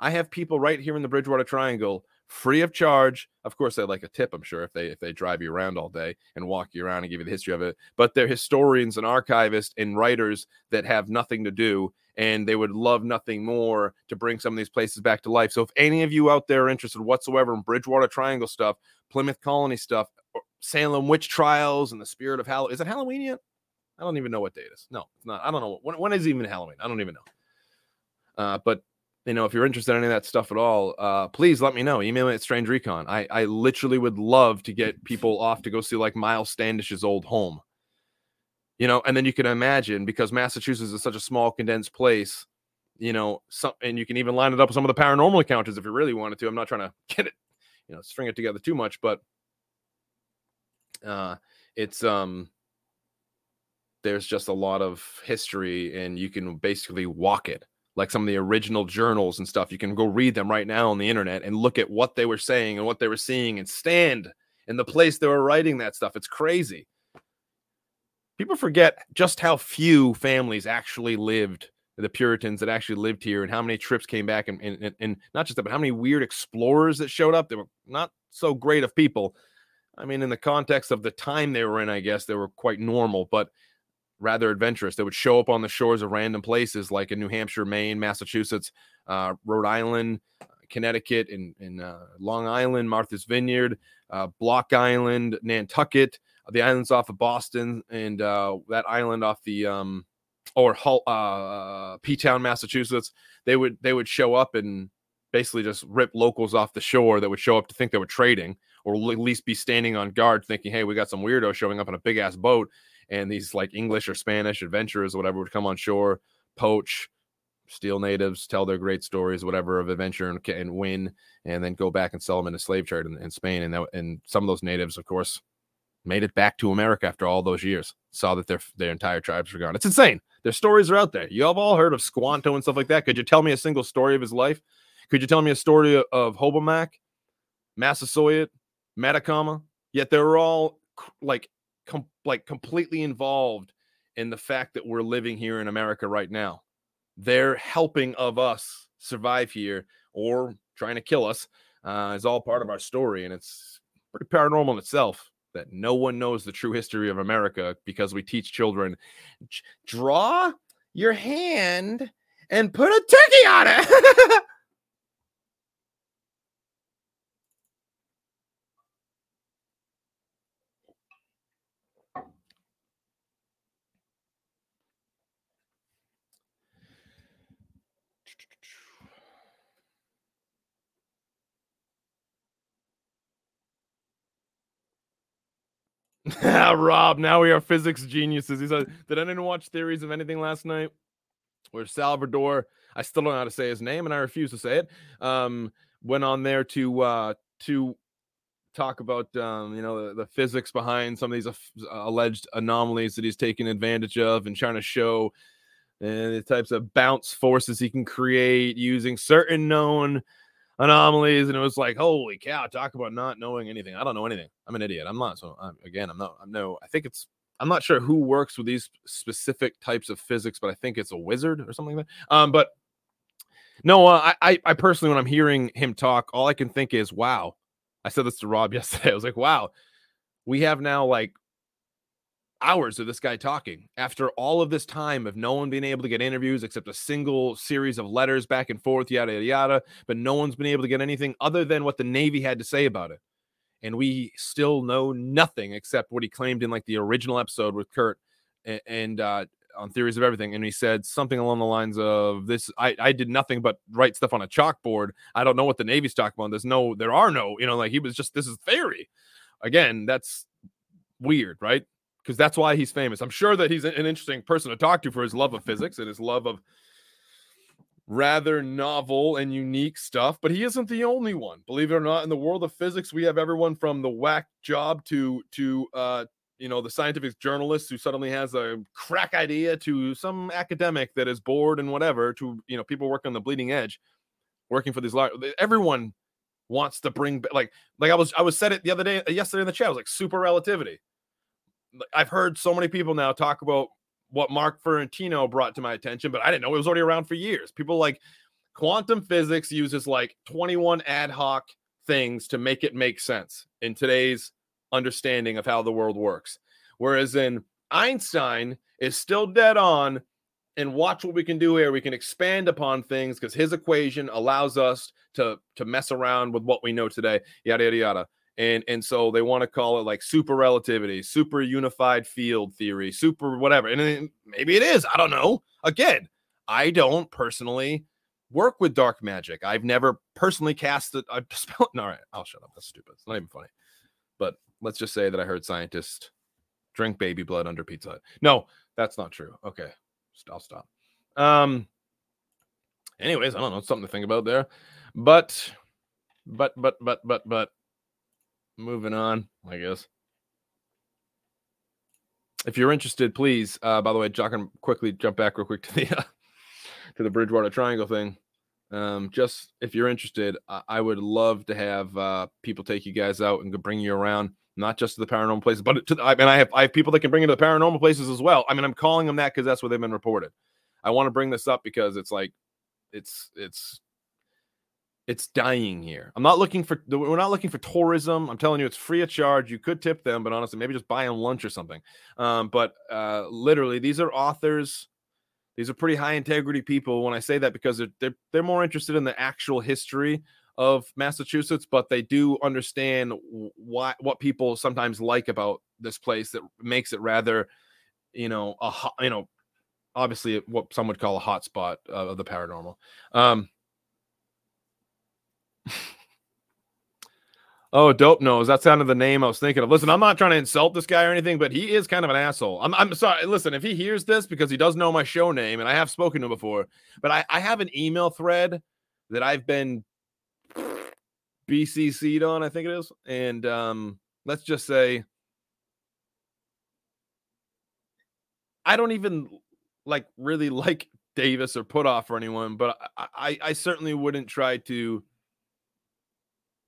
I have people right here in the Bridgewater Triangle free of charge. Of course, they like a tip, I'm sure, if they if they drive you around all day and walk you around and give you the history of it. But they're historians and archivists and writers that have nothing to do, and they would love nothing more to bring some of these places back to life. So if any of you out there are interested whatsoever in Bridgewater Triangle stuff, Plymouth Colony stuff, Salem witch trials, and the spirit of Halloween, is it Halloween yet? I don't even know what date it is. No, it's not. I don't know when, when is even Halloween. I don't even know. Uh, but you know, if you're interested in any of that stuff at all, uh, please let me know. Email me at Strange Recon. I, I literally would love to get people off to go see like Myles Standish's old home. You know, and then you can imagine because Massachusetts is such a small, condensed place, you know, some and you can even line it up with some of the paranormal encounters if you really wanted to. I'm not trying to get it, you know, string it together too much, but uh it's um there's just a lot of history and you can basically walk it like some of the original journals and stuff. You can go read them right now on the internet and look at what they were saying and what they were seeing and stand in the place they were writing that stuff. It's crazy. People forget just how few families actually lived, the Puritans that actually lived here, and how many trips came back, and, and, and not just that, but how many weird explorers that showed up. They were not so great of people. I mean, in the context of the time they were in, I guess they were quite normal, but rather adventurous. They would show up on the shores of random places like in New Hampshire, Maine, Massachusetts, uh, Rhode Island, Connecticut, in, in uh, Long Island, Martha's Vineyard, uh, Block Island, Nantucket, the islands off of Boston, and uh, that island off the um, or Hull, uh, P Town, Massachusetts. They would they would show up and basically just rip locals off the shore that would show up to think they were trading, or at least be standing on guard, thinking, "Hey, we got some weirdo showing up on a big ass boat." And these like English or Spanish adventurers, or whatever, would come on shore, poach, steal natives, tell their great stories, whatever of adventure, and, and win, and then go back and sell them in a slave trade in, in Spain. And that, and some of those natives, of course, made it back to America after all those years. Saw that their their entire tribes were gone. It's insane. Their stories are out there. You have all heard of Squanto and stuff like that. Could you tell me a single story of his life? Could you tell me a story of Hobomack, Massasoit, Metacomet? Yet they were all like com- like completely involved in the fact that we're living here in America right now. They're helping of us survive here or trying to kill us uh, is all part of our story, and it's pretty paranormal in itself that no one knows the true history of America because we teach children draw your hand and put a turkey on it. Rob, now we are physics geniuses. He said, Did anyone watch Theories of Anything last night? Where Salvador, I still don't know how to say his name and I refuse to say it, um, went on there to uh, to talk about um, you know the, the, physics behind some of these alleged anomalies that he's taking advantage of and trying to show uh, the types of bounce forces he can create using certain known anomalies, and it was like, holy cow! Talk about not knowing anything. I don't know anything. I'm an idiot. I'm not. So I'm, again, I'm not. I'm no. I think it's. I'm not sure who works with these specific types of physics, but I think it's a wizard or something like that. Um, but no, uh, I, I personally, when I'm hearing him talk, all I can think is, wow. I said this to Rob yesterday. I was like, wow, we have now like hours of this guy talking after all of this time of no one being able to get interviews except a single series of letters back and forth, yada, yada, yada. But no one's been able to get anything other than what the Navy had to say about it. And we still know nothing except what he claimed in like the original episode with Curt and, and uh, on theories of everything. And he said something along the lines of this I, I did nothing but write stuff on a chalkboard. I don't know what the Navy's talking about. There's no, there are no, you know, like he was just, this is theory. Again, that's weird, right? Because that's why he's famous. I'm sure that he's an interesting person to talk to for his love of physics and his love of rather novel and unique stuff, but he isn't the only one. Believe it or not, in the world of physics, we have everyone from the whack job to to uh you know the scientific journalist who suddenly has a crack idea to some academic that is bored and whatever to you know people working on the bleeding edge working for these large everyone wants to bring like like I was I was said it the other day yesterday in the chat I was like super relativity I've heard so many people now talk about what Mark Ferrantino brought to my attention, but I didn't know it was already around for years. People like quantum physics uses like 21 ad hoc things to make it make sense in today's understanding of how the world works. Whereas in Einstein is still dead on and watch what we can do here. We can expand upon things because his equation allows us to to mess around with what we know today. Yada yada yada. And and so they want to call it like super relativity, super unified field theory, super whatever. And maybe it is. I don't know. Again, I don't personally work with dark magic. I've never personally cast it. I spell. All right, I'll shut up. That's stupid. It's not even funny. But let's just say that I heard scientists drink baby blood under Pizza. No, that's not true. Okay, I'll stop. Um. Anyways, I don't know. Something to think about there. But, but, but, but, but, but, moving on. I guess. If you're interested, please. Uh, by the way, Jock, can quickly jump back real quick to the uh, to the Bridgewater Triangle thing. Um, just if you're interested, I, I would love to have uh, people take you guys out and bring you around, not just to the paranormal places, but to the, I mean, I have I have people that can bring you to the paranormal places as well. I mean, I'm calling them that because that's where they've been reported. I want to bring this up because it's like, it's it's it's dying here. I'm not looking for we're not looking for tourism. I'm telling you, it's free of charge. You could tip them, but honestly, maybe just buy them lunch or something. Um, but uh, literally, these are authors these are pretty high integrity people. When I say that, because they're, they're they're more interested in the actual history of Massachusetts, but they do understand why what people sometimes like about this place that makes it rather, you know, a you know, obviously what some would call a hotspot of the paranormal. Um, Oh, dope nose. That sounded the name I was thinking of. Listen, I'm not trying to insult this guy or anything, but he is kind of an asshole. I'm, I'm sorry. Listen, if he hears this because he does know my show name and I have spoken to him before, but I, I have an email thread that I've been BCC'd on, I think it is. And um, let's just say I don't even like really like Davis or Puthoff or anyone, but I, I, I certainly wouldn't try to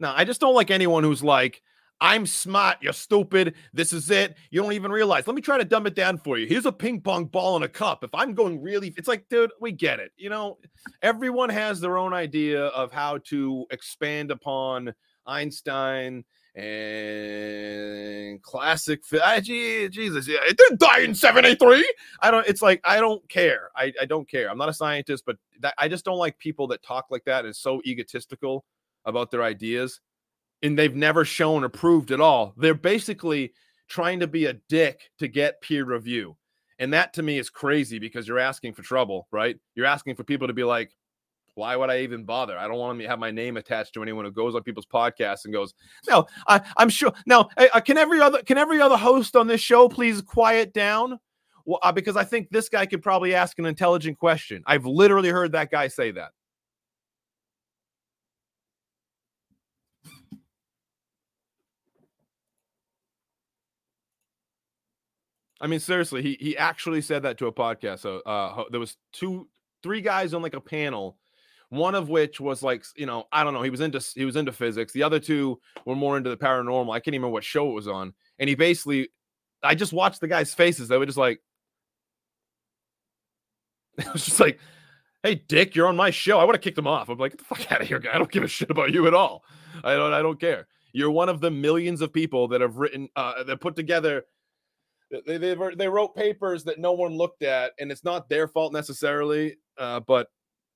now, I just don't like anyone who's like, I'm smart, you're stupid. This is it. You don't even realize. Let me try to dumb it down for you. Here's a ping pong ball in a cup. If I'm going really, it's like, dude, we get it. You know, everyone has their own idea of how to expand upon Einstein and classic. Ah, Jesus, yeah, it didn't die in 783. I don't, it's like, I don't care. I, I don't care. I'm not a scientist, but that, I just don't like people that talk like that and so egotistical about their ideas and they've never shown or proved at all. They're basically trying to be a dick to get peer review. And that to me is crazy because you're asking for trouble, right? You're asking for people to be like, why would I even bother? I don't want to have my name attached to anyone who goes on people's podcasts and goes, no, I, I'm sure. Now, uh, can every other can every other host on this show please quiet down? Well, uh, because I think this guy could probably ask an intelligent question. I've literally heard that guy say that. I mean, seriously, he he actually said that to a podcast. So uh, there was two, three guys on like a panel, one of which was like, you know, I don't know, he was into he was into physics. The other two were more into the paranormal. I can't even remember what show it was on. And he basically, I just watched the guys' faces. They were just like, it was just like, hey, Dick, you're on my show. I would have kicked him off. I'm like, get the fuck out of here, guy. I don't give a shit about you at all. I don't. I don't care. You're one of the millions of people that have written, uh, that put together they, they, they wrote papers that no one looked at, and it's not their fault necessarily. Uh, but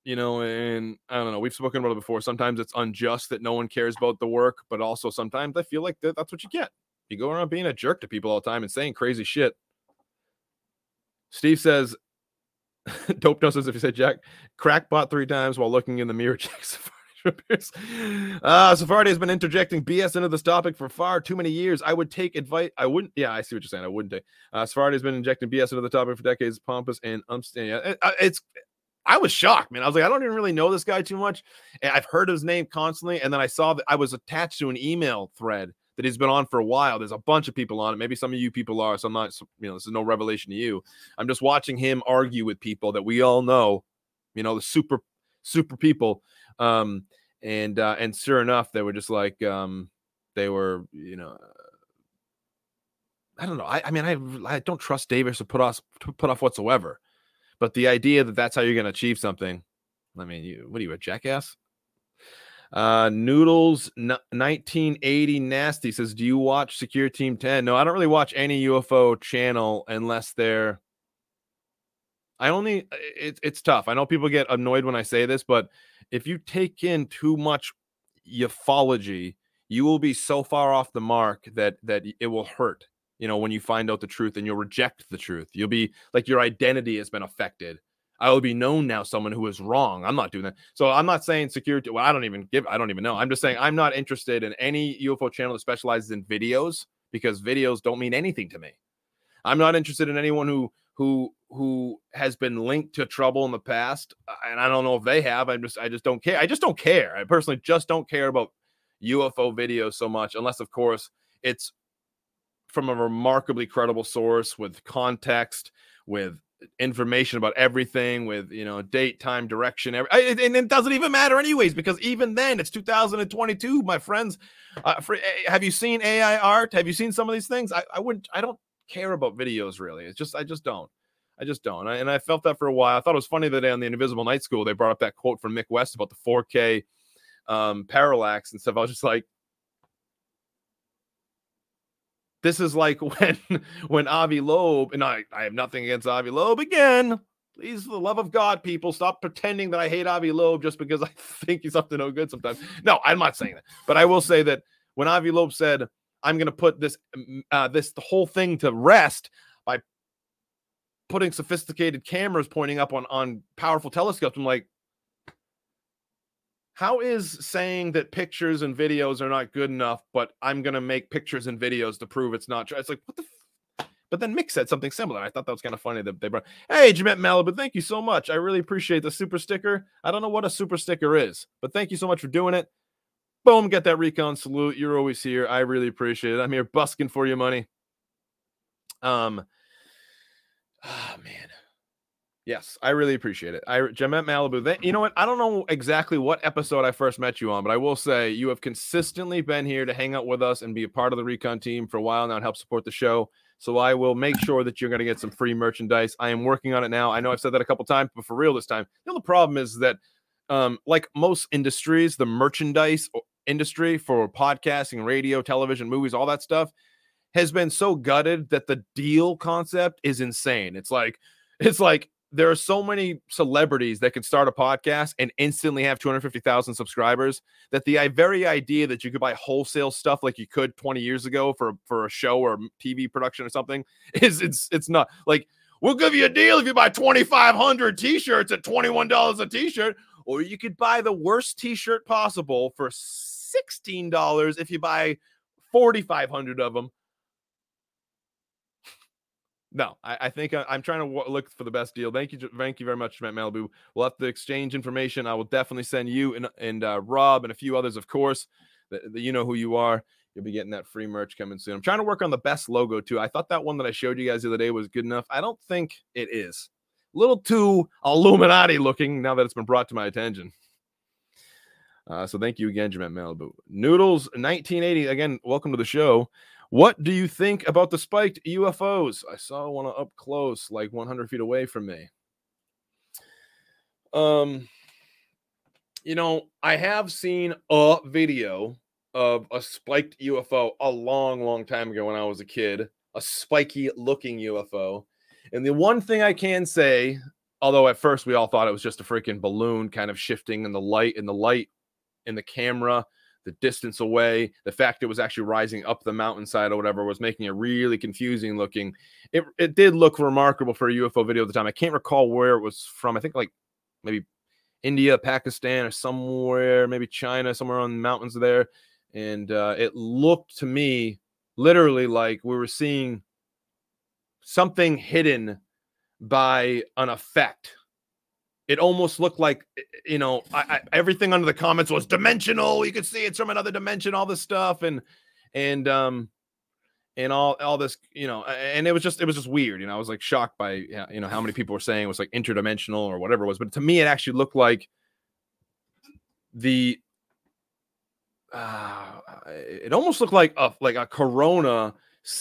you know, and I don't know. We've spoken about it before. Sometimes it's unjust that no one cares about the work, but also sometimes I feel like that's what you get. You go around being a jerk to people all the time and saying crazy shit. Steve says, "Dope says if you say Jack crackpot three times while looking in the mirror, appears. Uh, has been interjecting BS into this topic for far too many years. I would take advice. I wouldn't. Yeah, I see what you're saying. I wouldn't take. Uh, has been injecting BS into the topic for decades. Pompous and umstand. Yeah, it, uh, it's. I was shocked, man. I was like, I don't even really know this guy too much. And I've heard his name constantly, and then I saw that I was attached to an email thread that he's been on for a while. There's a bunch of people on it. Maybe some of you people are. So I'm not. You know, this is no revelation to you. I'm just watching him argue with people that we all know. You know, the super super people um, and uh, and sure enough, they were just like um, they were, you know. I don't know. I, I mean, I I don't trust Davis to Puthoff to Puthoff whatsoever, but the idea that that's how you're going to achieve something, I mean, you what are you a jackass? Uh, Noodles n- 1980 Nasty says, Do you watch Secure Team 10? No, I don't really watch any UFO channel unless they're. I only, uh, it, it's tough. I know people get annoyed when I say this, but if you take in too much ufology, you will be so far off the mark that that it will hurt. You know, when you find out the truth and you'll reject the truth, you'll be like your identity has been affected. I will be known now someone who is wrong. I'm not doing that. So I'm not saying security. Well, I don't even give. I don't even know. I'm just saying I'm not interested in any UFO channel that specializes in videos because videos don't mean anything to me. I'm not interested in anyone who who who has been linked to trouble in the past, uh, and I don't know if they have. I'm just I just don't care. I just don't care. I personally just don't care about UFO videos so much, unless of course it's from a remarkably credible source with context, with information about everything with you know date time direction every, and it doesn't even matter anyways because even then it's 2022 my friends uh, for, eh, have you seen ai art have you seen some of these things I, I wouldn't i don't care about videos really it's just i just don't i just don't I, and i felt that for a while i thought it was funny the day on the invisible night school they brought up that quote from mick west about the 4k um parallax and stuff i was just like this is like when when Avi Loeb, and I, I have nothing against Avi Loeb again. Please, for the love of God, people, stop pretending that I hate Avi Loeb just because I think he's up to no good sometimes. No, I'm not saying that. But I will say that when Avi Loeb said, I'm going to put this uh, this the whole thing to rest by putting sophisticated cameras pointing up on on powerful telescopes, I'm like, how is saying that pictures and videos are not good enough, but I'm gonna make pictures and videos to prove it's not true? It's like what the. F-? But then Mick said something similar. I thought that was kind of funny that they brought. Hey, Jemet Malibu, thank you so much. I really appreciate the super sticker. I don't know what a super sticker is, but thank you so much for doing it. Boom, get that recon salute. You're always here. I really appreciate it. I'm here busking for your money. Um, oh man, Yes, I really appreciate it. I Jemet Malibu. They, you know what? I don't know exactly what episode I first met you on, but I will say you have consistently been here to hang out with us and be a part of the recon team for a while now and help support the show. So I will make sure that you're going to get some free merchandise. I am working on it now. I know I've said that a couple times, but for real this time. The only problem is that, um, like most industries, the merchandise industry for podcasting, radio, television, movies, all that stuff has been so gutted that the deal concept is insane. It's like it's like there are so many celebrities that can start a podcast and instantly have 250,000 subscribers that the very idea that you could buy wholesale stuff like you could 20 years ago for for a show or TV production or something is it's it's not like we'll give you a deal if you buy 2500 t-shirts at $21 a t-shirt or you could buy the worst t-shirt possible for $16 if you buy 4500 of them no, I, I think I, am trying to w- look for the best deal. Thank you, thank you very much, Matt Malibu. We'll have to exchange information. I will definitely send you and and uh, Rob and a few others, of course. You know who you are. You'll be getting that free merch coming soon. I'm trying to work on the best logo too. I thought that one that I showed you guys the other day was good enough. I don't think it is. A little too Illuminati looking now that it's been brought to my attention. Uh, so thank you again, Jemet Malibu. Noodles 1980. Again, welcome to the show. What do you think about the spiked UFOs? I saw one up close, like 100 feet away from me. Um, you know, I have seen a video of a spiked UFO a long, long time ago when I was a kid, a spiky looking UFO. And the one thing I can say, although at first we all thought it was just a freaking balloon kind of shifting in the light, in the light in the camera the distance away, the fact it was actually rising up the mountainside or whatever was making it really confusing looking. It, it did look remarkable for a UFO video at the time. I can't recall where it was from. I think like maybe India, Pakistan, or somewhere, maybe China, somewhere on the mountains there. And uh, it looked to me literally like we were seeing something hidden by an effect it almost looked like eh, eh, you know I, I, everything under the comments was dimensional. You could see it's from another dimension all this stuff and and um and all all this you know and it was just it was just weird you know i was like shocked by you know how many people were saying it was like interdimensional or whatever it was but to me it actually looked like the uh, it almost looked like a like a corona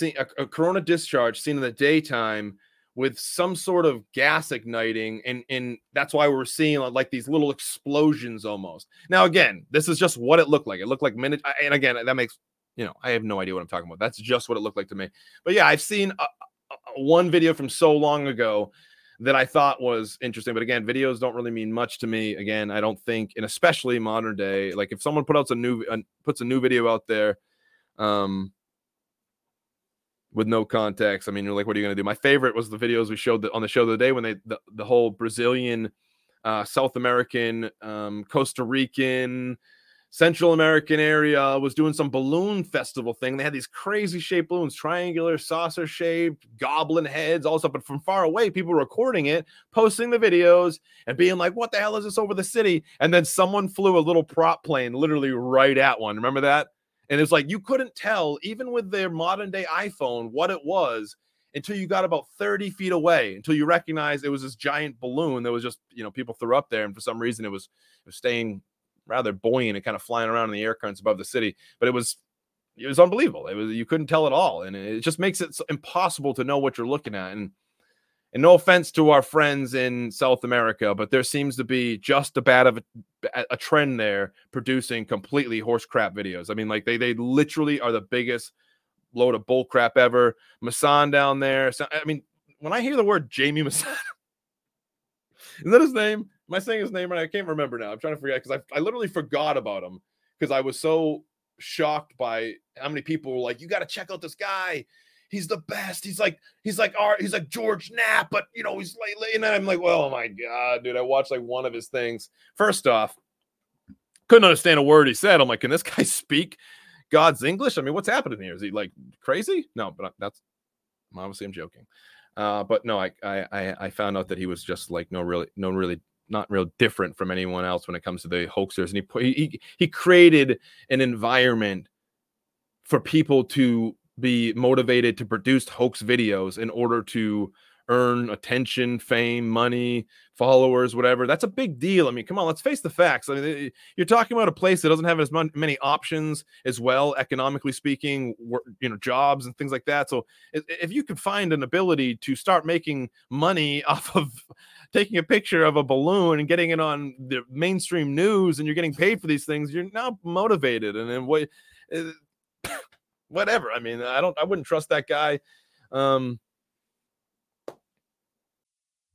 a, a corona discharge seen in the daytime with some sort of gas igniting and and that's why we're seeing like these little explosions almost. Now again this is just what it looked like. It looked like minute and again that makes you know i have no idea what i'm talking about. That's just what it looked like to me. But yeah i've seen a, a, one video from so long ago that i thought was interesting but again videos don't really mean much to me again i don't think and especially modern day like if someone put out a new puts a new video out there um with no context. I mean, you're like, what are you going to do? My favorite was the videos we showed on the show the other day when they the, the whole Brazilian, uh, South American, um, Costa Rican, Central American area was doing some balloon festival thing. They had these crazy shaped balloons, triangular, saucer shaped, goblin heads, all stuff. But from far away, people recording it, posting the videos, and being like, "What the hell is this over the city?" And then someone flew a little prop plane literally right at one. Remember that? And it's like you couldn't tell, even with their modern day iPhone, what it was until you got about 30 feet away, until you recognized it was this giant balloon that was just, you know, people threw up there. And for some reason it was, it was staying rather buoyant and kind of flying around in the air currents above the city. But it was it was unbelievable. It was you couldn't tell at all. And it just makes it impossible to know what you're looking at. And and no offense to our friends in South America, but there seems to be just a bad of a, a trend there producing completely horse crap videos. I mean, like they they literally are the biggest load of bull crap ever. Maussan down there. So, I mean, when I hear the word Jaime Maussan, is that his name? Am I saying his name right? I can't remember now. I'm trying to forget because I, I literally forgot about him because I was so shocked by how many people were like, you got to check out this guy he's the best. He's like he's like art. He's like George Knapp, but you know he's like. And I'm like, well, oh my god, dude! I watched like one of his things. First off, couldn't understand a word he said. I'm like, can this guy speak God's English? I mean, what's happening here? Is he like crazy? No, but that's obviously I'm joking. Uh, but no, I, I I found out that he was just like no really no really not real different from anyone else when it comes to the hoaxers, and he he he created an environment for people to be motivated to produce hoax videos in order to earn attention, fame, money, followers, whatever. That's a big deal. I mean, come on, let's face the facts. I mean, eh, you're talking about a place that doesn't have as many options as well, economically speaking, you know, jobs and things like that. So if you could find an ability to start making money off of taking a picture of a balloon and getting it on the mainstream news and you're getting paid for these things, you're now motivated. And then what? Eh, Whatever. I mean, I don't, I wouldn't trust that guy. Um,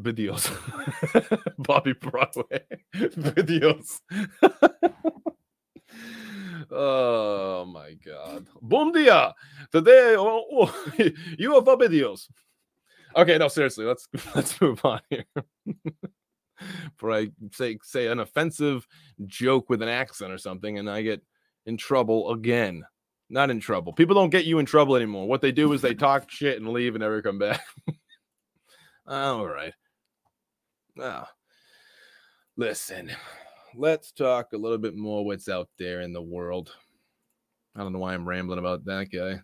Videos. Bobby Broadway. Videos. oh my God. Bom dia. Today, oh, oh, have videos. Okay, no, seriously, let's let's move on here. For I say say an offensive joke with an accent or something, and I get in trouble again. Not in trouble. People don't get you in trouble anymore. What they do is they talk shit and leave and never come back. All right. Now, listen, let's talk a little bit more what's out there in the world. I don't know why I'm rambling about that guy.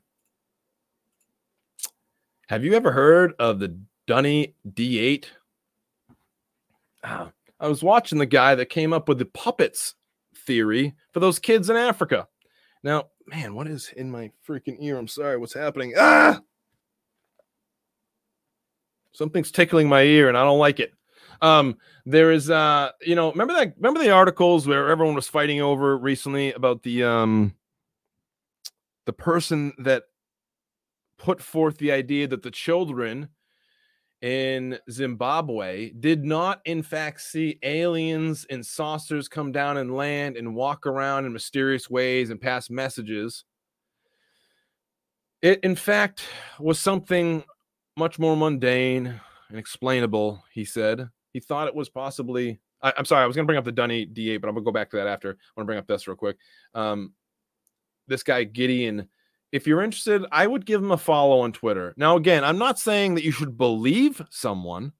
Have you ever heard of the Dunny D8. Ah, I was watching the guy that came up with the puppets theory for those kids in Africa. Now, man, what is in my freaking ear? I'm sorry, what's happening? Ah! Something's tickling my ear and I don't like it. Um, there is uh, you know, remember that remember the articles where everyone was fighting over recently about the um the person that put forth the idea that the children in Zimbabwe did not, in fact, see aliens and saucers come down and land and walk around in mysterious ways and pass messages. It, in fact, was something much more mundane and explainable, he said. He thought it was possibly. I, am sorry, I was going to bring up the Dunny D8, but I'm going to go back to that after. I want to bring up this real quick. Um, this guy, Gideon if you're interested, I would give him a follow on Twitter. Now, again, I'm not saying that you should believe someone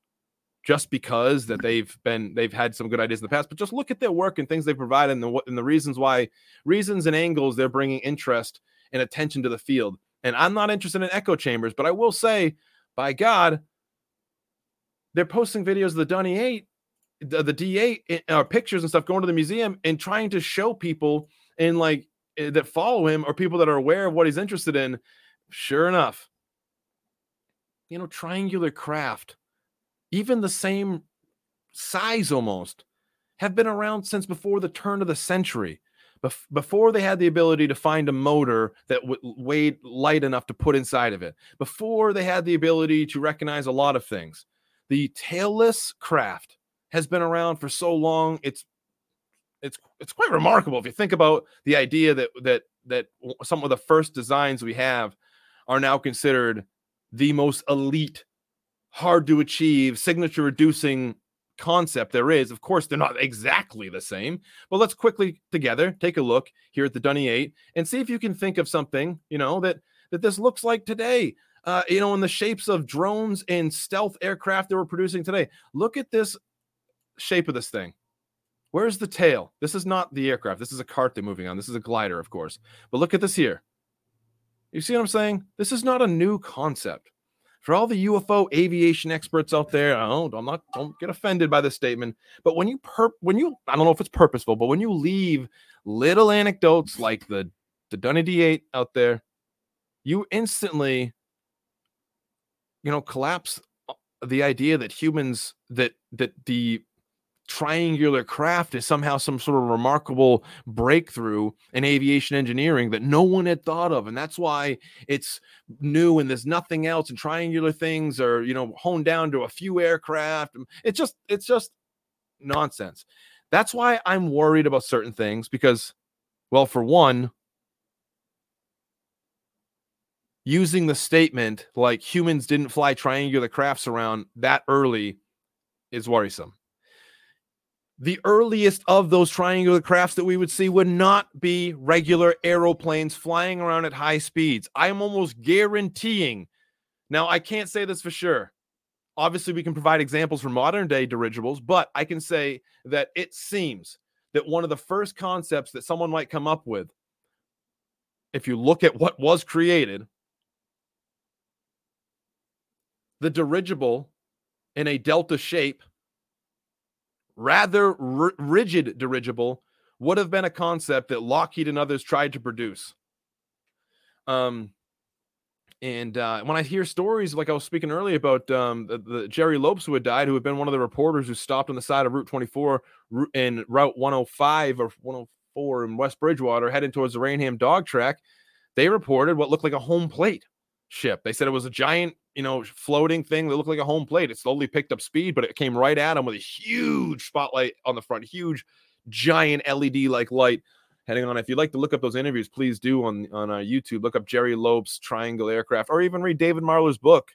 just because that they've been they've had some good ideas in the past, but just look at their work and things they provide and the and the reasons why reasons and angles they're bringing interest and attention to the field. And I'm not interested in echo chambers, but I will say, by God, they're posting videos of the Dunny Eight, the, the D8, uh, pictures and stuff, going to the museum and trying to show people in like Eh, that follow him or people that are aware of what he's interested in, sure enough, you know, triangular craft, even the same size almost, have been around since before the turn of the century. Bef- before they had the ability to find a motor that w- weighed light enough to put inside of it, before they had the ability to recognize a lot of things, the tailless craft has been around for so long. It's it's it's quite remarkable if you think about the idea that that that some of the first designs we have are now considered the most elite, hard to achieve, signature reducing concept there is. Of course, they're not exactly the same, but let's quickly together take a look here at the Dunny 8 and see if you can think of something, you know, that that this looks like today. Uh, you know, in the shapes of drones and stealth aircraft that we're producing today. Look at this shape of this thing. Where's the tail? This is not the aircraft. This is a cart they're moving on. This is a glider, of course. But look at this here. You see what I'm saying? This is not a new concept. For all the UFO aviation experts out there, don't, I'm not don't get offended by this statement. But when you when you I don't know if it's purposeful, but when you leave little anecdotes like the the Dunny D8 out there, you instantly you know collapse uh, the idea that humans that that the triangular craft is somehow some sort of remarkable breakthrough in aviation engineering that no one had thought of and that's why it's new and there's nothing else and triangular things are you know honed down to a few aircraft it's just it's just nonsense. That's why i'm worried about certain things because well for one using the statement like humans didn't fly triangular crafts around that early is worrisome the earliest of those triangular crafts that we would see would not be regular aeroplanes flying around at high speeds. I'm almost guaranteeing. Now, I can't say this for sure. Obviously, we can provide examples from modern day dirigibles, but I can say that it seems that one of the first concepts that someone might come up with, if you look at what was created, the dirigible in a delta shape rather r- rigid dirigible would have been a concept that Lockheed and others tried to produce. Um, and uh, when I hear stories like I was speaking earlier about um, the, the, Jerry Lopes who had died, who had been one of the reporters who stopped on the side of Route 24 in Route 105 or 104 in West Bridgewater, heading towards the Raynham dog track, they reported what looked like a home plate ship. They said it was a giant you know, floating thing that looked like a home plate. It slowly picked up speed, but it came right at him with a huge spotlight on the front, huge, giant LED like light heading on. If you'd like to look up those interviews, please do on on uh, YouTube. Look up Jerry Lopes Triangle Aircraft, or even read David Marler's book.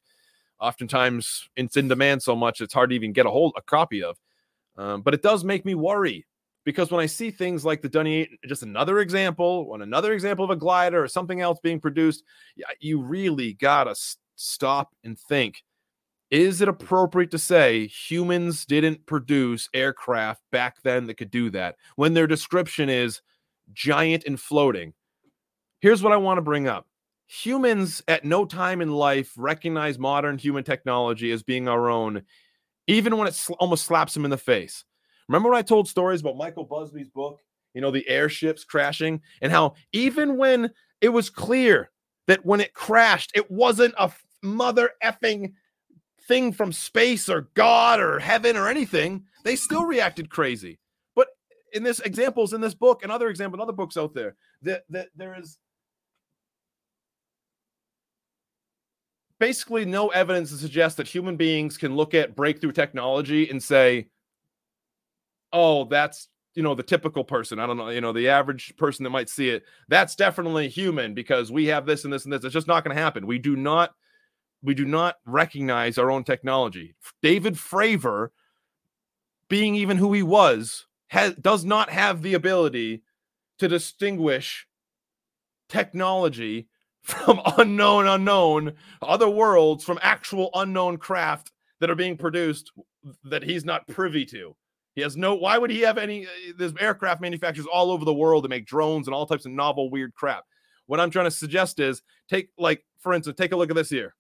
Oftentimes, it's in demand so much it's hard to even get a hold a copy of. Um, but it does make me worry because when I see things like the Dunny 8, just another example, on another example of a glider or something else being produced, you really gotta stop and think is it appropriate to say humans didn't produce aircraft back then that could do that when their description is giant and floating? Here's what I want to bring up. humans at no time in life recognize modern human technology as being our own, even when it sl- almost slaps them in the face. Remember when I told stories about Michael Busby's book, you know, the airships crashing, and how even when it was clear that when it crashed, it wasn't a mother effing thing from space or God or heaven or anything, they still reacted crazy. But in this examples in this book and other examples, other books out there, that, that there is basically no evidence to suggest that human beings can look at breakthrough technology and say, oh, that's you know the typical person. I don't know you know the average person that might see it that's definitely human because we have this and this and this. It's just not going to happen. We do not we do not recognize our own technology david fravor being even who he was has does not have the ability to distinguish technology from unknown unknown other worlds from actual unknown craft that are being produced that he's not privy to he has no. Why would he have any? Uh, there's aircraft manufacturers all over the world that make drones and all types of novel, weird crap. What I'm trying to suggest is take, like, for instance, take a look at this here.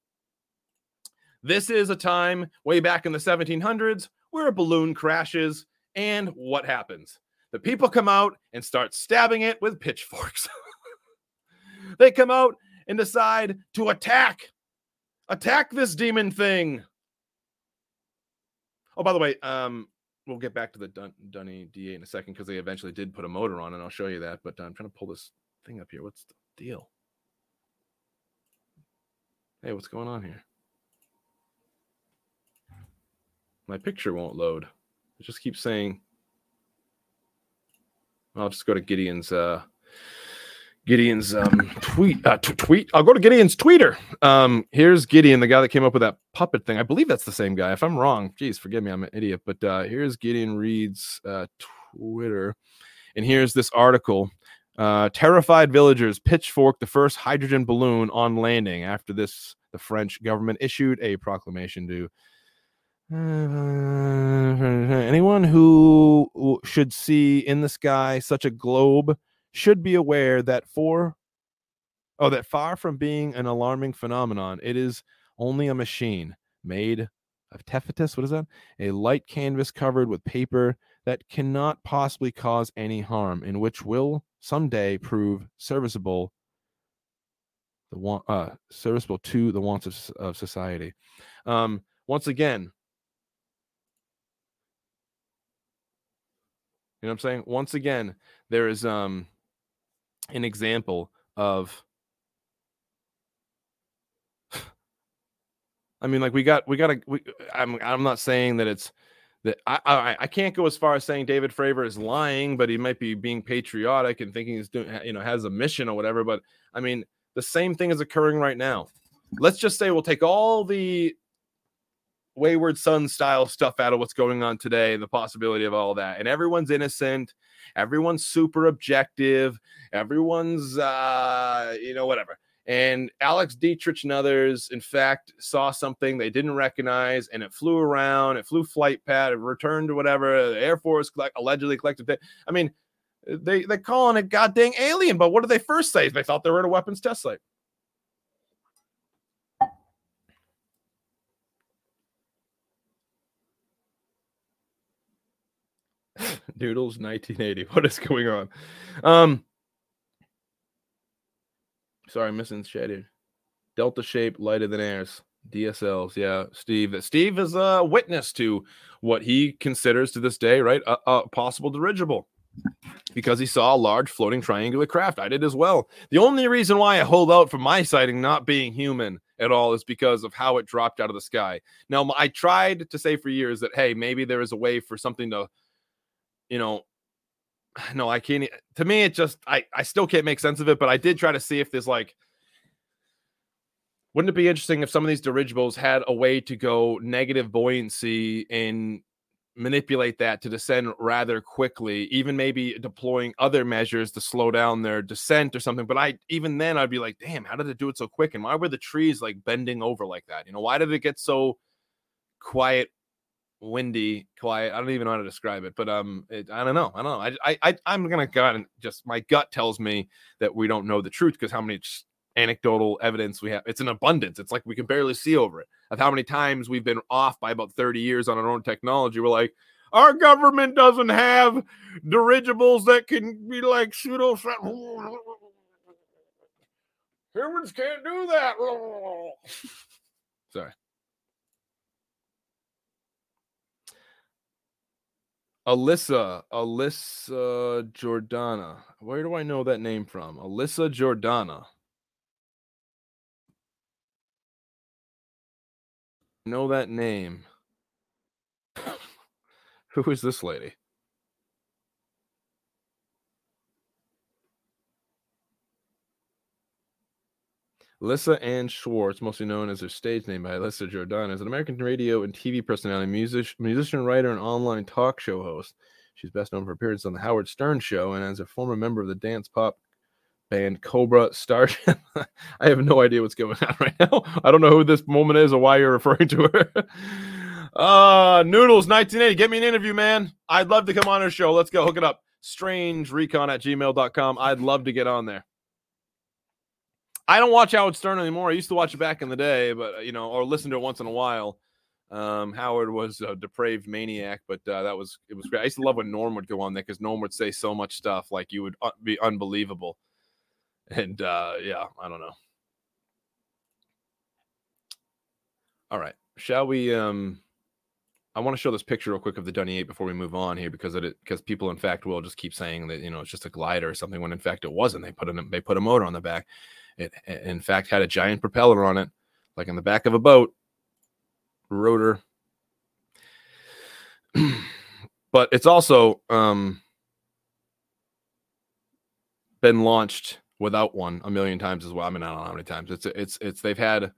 This is a time way back in the 1700s where a balloon crashes, and what happens? The people come out and start stabbing it with pitchforks. they come out and decide to attack, attack this demon thing. Oh, by the way, um, we'll get back to the Dun- Dunny D8 in a second because they eventually did put a motor on, and I'll show you that. But I'm trying to pull this thing up here. What's the deal? Hey, what's going on here? My picture won't load. It just keeps saying. I'll just go to Gideon's uh, Gideon's um, tweet. Uh, t- tweet. I'll go to Gideon's tweeter. Um, here's Gideon, the guy that came up with that puppet thing. I believe that's the same guy. If I'm wrong, geez, forgive me, I'm an idiot. But uh, here's Gideon Reed's uh, Twitter, and here's this article. Uh, terrified villagers pitchfork the first hydrogen balloon on landing. After this, the French government issued a proclamation to anyone who should see in the sky such a globe should be aware that for oh that far from being an alarming phenomenon it is only a machine made of taffetas what is that? A light canvas covered with paper that cannot possibly cause any harm and which will someday prove serviceable the want uh serviceable to the wants of, of society. Um once again you know what i'm saying once again there is um an example of I mean, like we got we got to. We, I'm I'm not saying that it's that I, I I can't go as far as saying David Fravor is lying, but he might be being patriotic and thinking he's doing you know has a mission or whatever. But I mean, the same thing is occurring right now. Let's just say we'll take all the wayward son style stuff out of what's going on today, and the possibility of all that, and everyone's innocent everyone's super objective, everyone's uh, you know, whatever. And Alex Dietrich and others, in fact, saw something they didn't recognize, and it flew around. It flew flight pad, it returned to whatever the Air Force allegedly collected. It. I mean, they they're calling it goddamn alien, but what did they first say? They thought they were at a weapons test site. Noodles 1980. What is going on? Um sorry, I'm missing shaded. Delta shape lighter than airs. DSLs, yeah. Steve. Steve is a witness to what he considers to this day, right? A, a possible dirigible because he saw a large floating triangular craft. I did as well. The only reason why I hold out for my sighting not being human at all is because of how it dropped out of the sky. Now, I tried to say for years that, hey, maybe there is a way for something to you know, no, I can't. To me, it just I I still can't make sense of it. But I did try to see if there's like, wouldn't it be interesting if some of these dirigibles had a way to go negative buoyancy and manipulate that to descend rather quickly, even maybe deploying other measures to slow down their descent or something. But I even then I'd be like, damn, how did it do it so quick? And why were the trees like bending over like that? You know, why did it get so quiet windy, quiet. I don't even know how to describe it, but um, it, I don't know. I don't know. I I, I I'm gonna go and just my gut tells me that we don't know the truth because how many anecdotal evidence we have. It's an abundance. It's like we can barely see over it of how many times we've been off by about 30 years on our own technology. We're like, our government doesn't have dirigibles that can be like pseudo. Humans can't do that. Sorry. Alyssa, Alyssa Jordana. Where do I know that name from? Alyssa Jordana. Know that name. Who is this lady? Alyssa Ann Schwartz, mostly known as her stage name by Alyssa Jordan, is an American radio and TV personality, music, musician, writer, and online talk show host. She's best known for appearances on the Howard Stern Show and as a former member of the dance pop band Cobra Starship. I have no idea what's going on right now. I don't know who this woman is or why you're referring to her. uh Noodles 1980. Get me an interview, man. I'd love to come on her show. Let's go. Hook it up. Strange recon at gmail.com. I'd love to get on there. I don't watch Howard Stern anymore. I used to watch it back in the day, but uh, you know, or listen to it once in a while. Um, Howard was a depraved maniac, but uh, that was it was great. I used to love when Norm would go on there because Norm would say so much stuff like you would uh, be unbelievable. And uh, yeah, I don't know. All right, shall we? Um, I want to show this picture real quick of the Dunny Eight before we move on here because it because people in fact will just keep saying that you know it's just a glider or something when in fact it wasn't. They put an they put a motor on the back. It, in fact, had a giant propeller on it, like in the back of a boat, rotor. but it's also um, been launched without one a million times as well. I mean, I don't know how many times. It's it's it's they've had,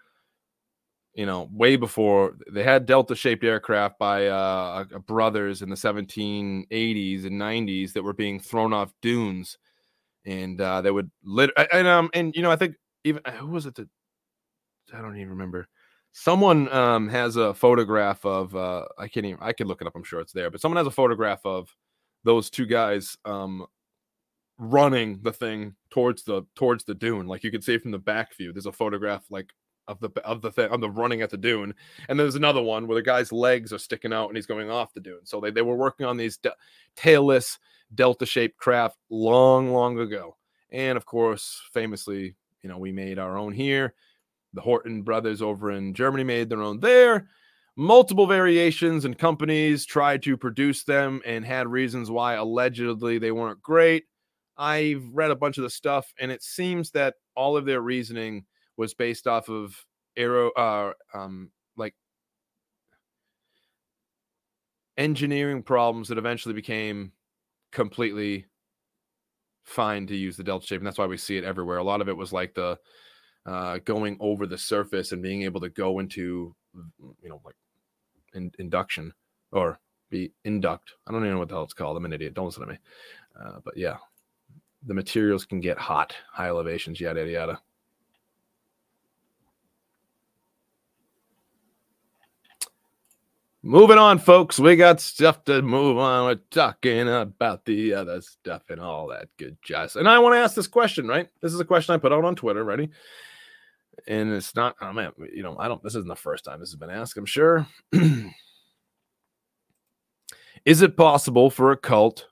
you know, way before they had delta-shaped aircraft by uh, brothers in the 1780s and 90s that were being thrown off dunes and uh, they would lit and um and you know I think even uh, who was it that I don't even remember. Someone um has a photograph of uh I can't even I can look it up. I'm sure it's there, but someone has a photograph of those two guys um running the thing towards the towards the dune. Like you can see from the back view. There's a photograph like of the of the thing of the running at the dune, and there's another one where the guy's legs are sticking out and he's going off the dune. So they they were working on these de- tailless delta shaped craft long, long ago. And of course, famously, you know, we made our own here. The Horten brothers over in Germany made their own there. Multiple variations and companies tried to produce them and had reasons why allegedly they weren't great. I've read a bunch of the stuff, and it seems that all of their reasoning was based off of aero, uh, um, like engineering problems that eventually became completely fine to use the delta shape, and that's why we see it everywhere. A lot of it was like the uh, going over the surface and being able to go into, you know, like in, induction or be induct. I don't even know what the hell it's called. I'm an idiot. Don't listen to me. Uh, but yeah, the materials can get hot, high elevations, yada yada yada. Moving on, folks. We got stuff to move on. We're talking about the other stuff and all that good jazz. And I want to ask this question, right? This is a question I put out on Twitter. Ready? And it's not, oh man, you know, I don't, this isn't the first time this has been asked, I'm sure. is it possible for a cult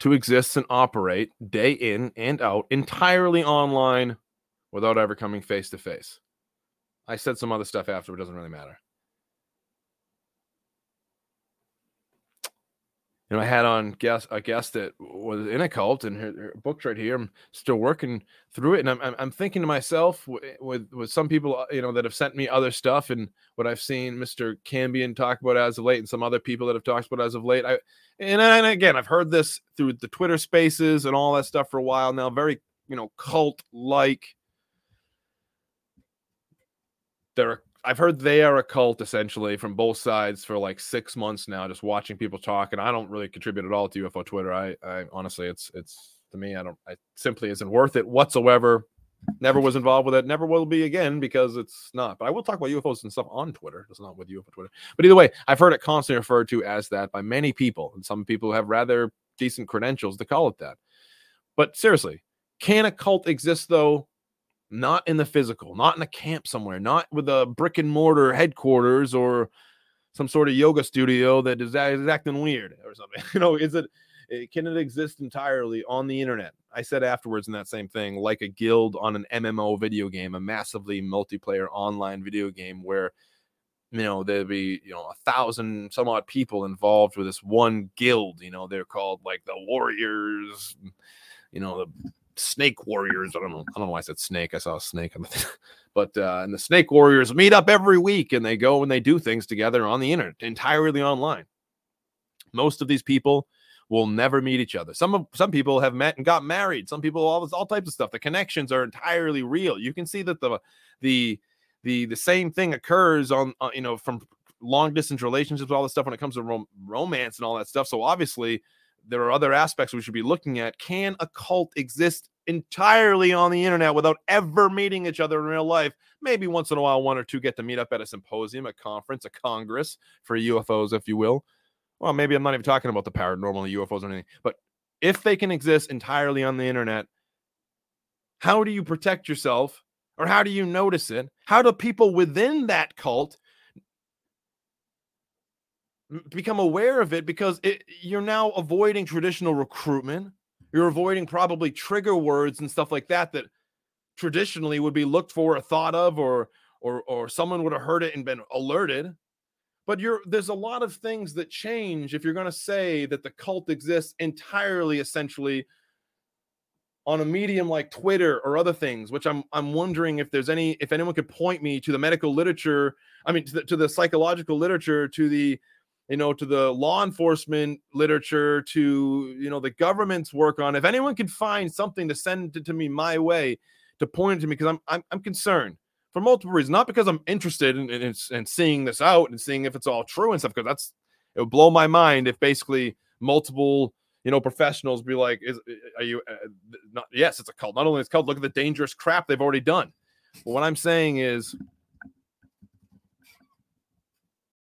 to exist and operate day in and out entirely online without ever coming face to face? I said some other stuff after, it doesn't really matter. You know, I had on guest a guest that was in a cult, and her, her book's right here. I'm still working through it, and I'm I'm, I'm thinking to myself with, with, with some people, uh, you know, that have sent me other stuff, and what I've seen Mr. Cambian talk about as of late, and some other people that have talked about as of late. I and, and again, I've heard this through the Twitter Spaces and all that stuff for a while now. Very you know cult like. There are I've heard they are a cult essentially from both sides for like six months now, just watching people talk. And I don't really contribute at all to UFO Twitter. I, I honestly, it's, it's to me, I don't, I simply isn't worth it whatsoever. Never was involved with it. Never will be again because it's not. But I will talk about UFOs and stuff on Twitter. It's not with UFO Twitter. But either way, I've heard it constantly referred to as that by many people, and some people have rather decent credentials to call it that. But seriously, can a cult exist though not in the physical, not in a camp somewhere, not with a brick and mortar headquarters or some sort of yoga studio that is, is acting weird or something. You know, is it eh, can it exist entirely on the internet? I said afterwards in that same thing, like a guild on an MMO video game, a massively multiplayer online video game where you know there'd be you know a thousand some odd people involved with this one guild. You know, they're called like the Warriors, you know, the Snake Warriors. I don't know. I don't know why I said snake. I saw a snake but uh, and the Snake Warriors meet up every week and they go and they do things together on the internet, entirely online. Most of these people will never meet each other. Some of some people have met and got married. Some people all this all types of stuff. The connections are entirely real. You can see that the the the the same thing occurs on uh, you know from long distance relationships, all this stuff when it comes to rom- romance and all that stuff. So obviously there are other aspects we should be looking at. Can a cult exist entirely on the internet without ever meeting each other in real life? Maybe once in a while, one or two get to meet up at a symposium, a conference, a congress for UFOs, if you will. Well, maybe I'm not even talking about the paranormal the UFOs or anything, but if they can exist entirely on the internet, how do you protect yourself or how do you notice it? How do people within that cult become aware of it because it, you're now avoiding traditional recruitment. You're avoiding probably trigger words and stuff like that that traditionally would be looked for or thought of or or or someone would have heard it and been alerted. But you're there's a lot of things that change if you're going to say that the cult exists entirely essentially on a medium like Twitter or other things, which I'm I'm wondering if there's any if anyone could point me to the medical literature, I mean to the, to the psychological literature, to the you know, to the law enforcement literature, to you know, the government's work on. If anyone can find something to send it to me my way, to point it to me, because I'm, I'm I'm concerned for multiple reasons. Not because I'm interested in, in, in seeing this out and seeing if it's all true and stuff, because that's it would blow my mind if basically multiple you know professionals be like, "Is are you uh, not? Yes, it's a cult. Not only it's cult. Look at the dangerous crap they've already done." But what I'm saying is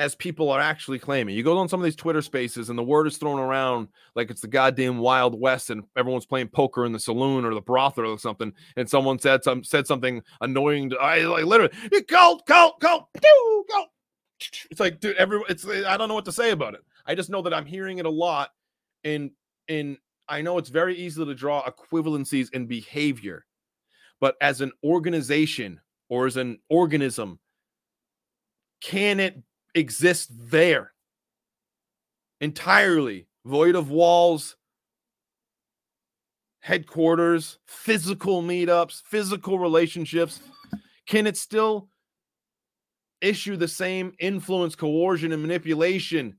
as people are actually claiming. You go on some of these Twitter spaces and the word is thrown around like it's the goddamn Wild West and everyone's playing poker in the saloon or the brothel or something. And someone said some said something annoying. To, I like literally, cult, cult, cult, pew, cult. It's like, dude, everyone. It's I don't know what to say about it. I just know that I'm hearing it a lot, and and I know it's very easy to draw equivalencies in behavior, but as an organization or as an organism, can it exist there. Entirely void of walls headquarters physical meetups physical relationships. Can it still issue the same influence coercion and manipulation?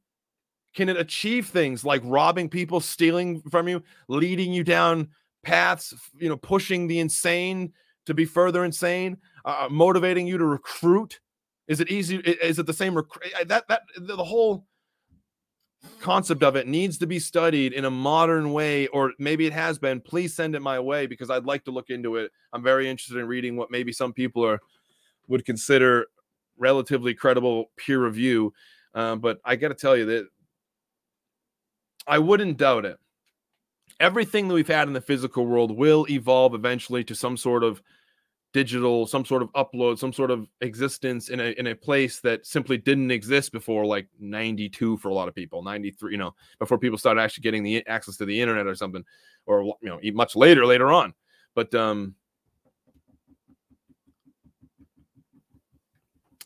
Can it achieve things like robbing people stealing from you leading you down paths you know pushing the insane to be further insane uh, motivating you to recruit is it easy? Is it the same? That that the whole concept of it needs to be studied in a modern way, or maybe it has been. Please send it my way because I'd like to look into it. I'm very interested in reading what maybe some people are would consider relatively credible peer review. Um, but I got to tell you that I wouldn't doubt it. Everything that we've had in the physical world will evolve eventually to some sort of digital, some sort of upload, some sort of existence in a in a place that simply didn't exist before like 92 for a lot of people, 93, you know, before people started actually getting the access to the internet or something, or you know, much later, later on. But um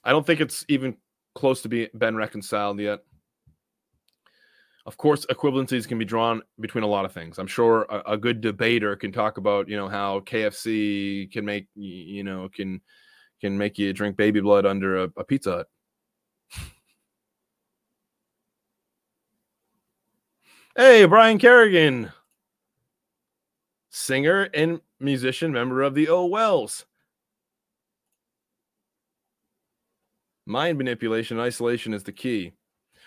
I don't think it's even close to be been reconciled yet. Of course, equivalencies can be drawn between a lot of things. I'm sure a, a good debater can talk about, you know, how KFC can make, you know, can can make you drink baby blood under a, a Pizza Hut. Hey, Brian Kerrigan, singer and musician, member of the O Wells. Mind manipulation, and isolation is the key.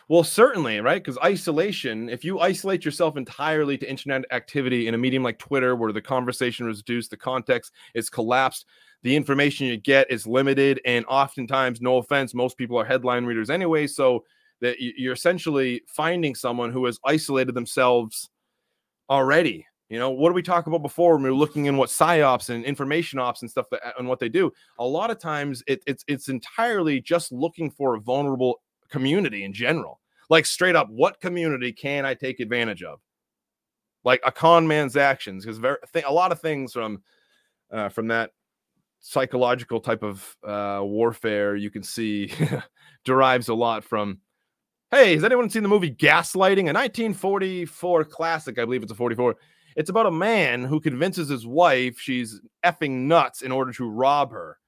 Well, certainly, right? Because isolation, if you isolate yourself entirely to internet activity in a medium like Twitter, where the conversation is reduced, the context is collapsed, the information you get is limited, and oftentimes, no offense, most people are headline readers anyway. So that you're essentially finding someone who has isolated themselves already. You know, what do we talk about before when we were looking in what psyops and information ops and stuff that, and what they do? A lot of times it, it's it's entirely just looking for a vulnerable community in general. Like straight up, what community can I take advantage of? Like a con man's actions, because th- a lot of things from uh, from that psychological type of uh, warfare you can see derives a lot from. Hey, has anyone seen the movie Gaslighting? A 1944 classic, I believe it's a 44. It's about a man who convinces his wife she's effing nuts in order to rob her.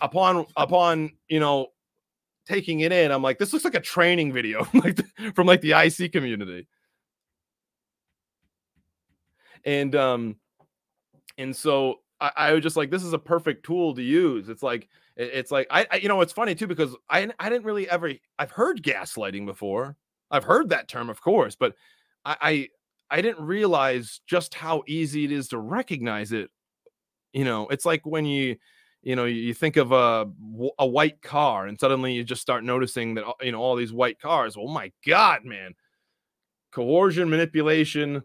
Upon upon you know taking it in, I'm like, this looks like a training video like the- from like the IC community. And um and so I, I was just like, this is a perfect tool to use. It's like it- it's like I, I you know it's funny too because I I didn't really ever I've heard gaslighting before. I've heard that term, of course, but I I, I didn't realize just how easy it is to recognize it. You know, it's like when you you know you think of a, a white car and suddenly you just start noticing that you know all these white cars. Oh my god, man! Coercion, manipulation,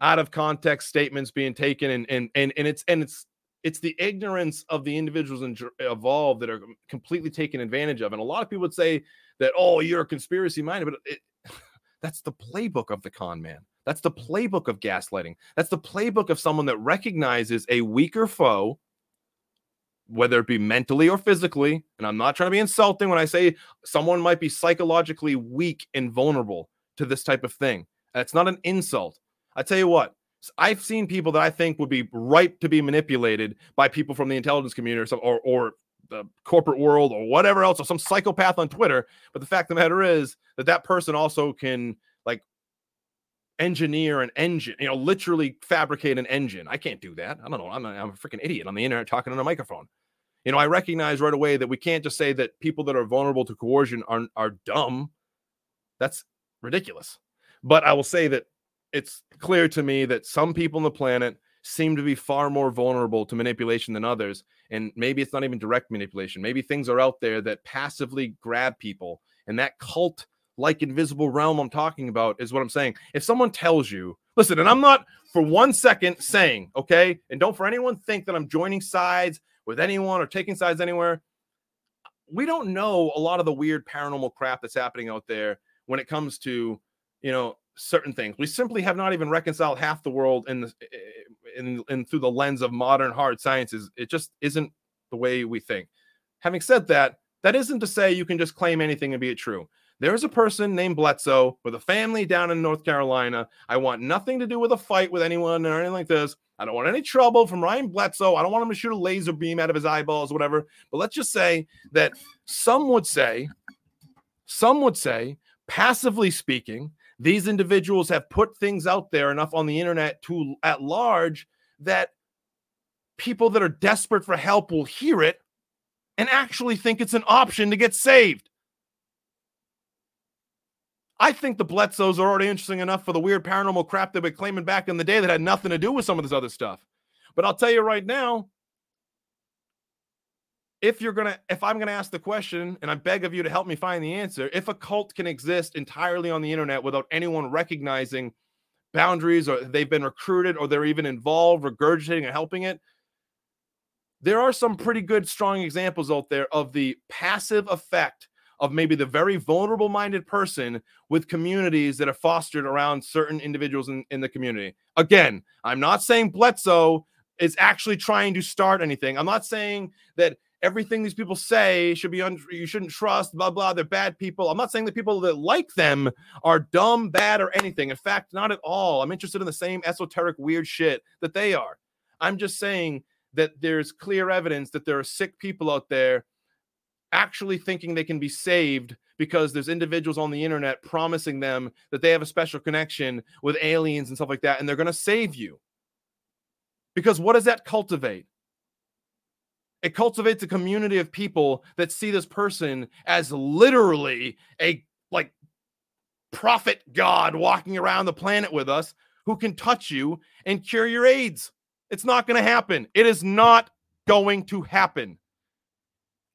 out of context statements being taken and and and, and it's and it's it's the ignorance of the individuals involved that are completely taken advantage of and a lot of people would say that oh you're a conspiracy minded but it, that's the playbook of the con man that's the playbook of gaslighting that's the playbook of someone that recognizes a weaker foe whether it be mentally or physically and i'm not trying to be insulting when i say someone might be psychologically weak and vulnerable to this type of thing that's not an insult I tell you what, I've seen people that I think would be ripe to be manipulated by people from the intelligence community or some, or, or the corporate world or whatever else, or some psychopath on Twitter. But the fact of the matter is that that person also can engineer an engine, you know, literally fabricate an engine. I can't do that. I don't know. I'm a, I'm a freaking idiot on the internet talking on a microphone. You know, I recognize right away that we can't just say that people that are vulnerable to coercion are, are dumb. That's ridiculous. But I will say that it's clear to me that some people on the planet seem to be far more vulnerable to manipulation than others. And maybe it's not even direct manipulation. Maybe things are out there that passively grab people. And that cult like invisible realm I'm talking about is what I'm saying. If someone tells you, listen, and I'm not for one second saying, okay, and don't for anyone think that I'm joining sides with anyone or taking sides anywhere. We don't know a lot of the weird paranormal crap that's happening out there when it comes to, you know, certain things. We simply have not even reconciled half the world in the eh, eh, in, in through the lens of modern hard sciences. It just isn't the way we think. Having said that, that isn't to say you can just claim anything and be it true. There is a person named Bledsoe with a family down in North Carolina. I want nothing to do with a fight with anyone or anything like this. I don't want any trouble from Ryan Bledsoe. I don't want him to shoot a laser beam out of his eyeballs, or whatever. But let's just say that some would say, some would say, passively speaking, these individuals have put things out there enough on the internet to at large that people that are desperate for help will hear it and actually think it's an option to get saved. I think the Bledsoes are already interesting enough for the weird paranormal crap they've been claiming back in the day that had nothing to do with some of this other stuff. But I'll tell you right now, if you're gonna, if I'm gonna ask the question, and I beg of you to help me find the answer, if a cult can exist entirely on the internet without anyone recognizing boundaries, or they've been recruited, or they're even involved, regurgitating and helping it, there are some pretty good, strong examples out there of the passive effect of maybe the very vulnerable minded person with communities that are fostered around certain individuals in, in the community. Again, I'm not saying Bledsoe is actually trying to start anything. I'm not saying that everything these people say should be un- you shouldn't trust blah blah they're bad people i'm not saying the people that like them are dumb bad or anything in fact not at all i'm interested in the same esoteric weird shit that they are i'm just saying that there's clear evidence that there are sick people out there actually thinking they can be saved because there's individuals on the internet promising them that they have a special connection with aliens and stuff like that and they're going to save you because what does that cultivate it cultivates a community of people that see this person as literally a like prophet god walking around the planet with us who can touch you and cure your AIDS. It's not going to happen. It is not going to happen.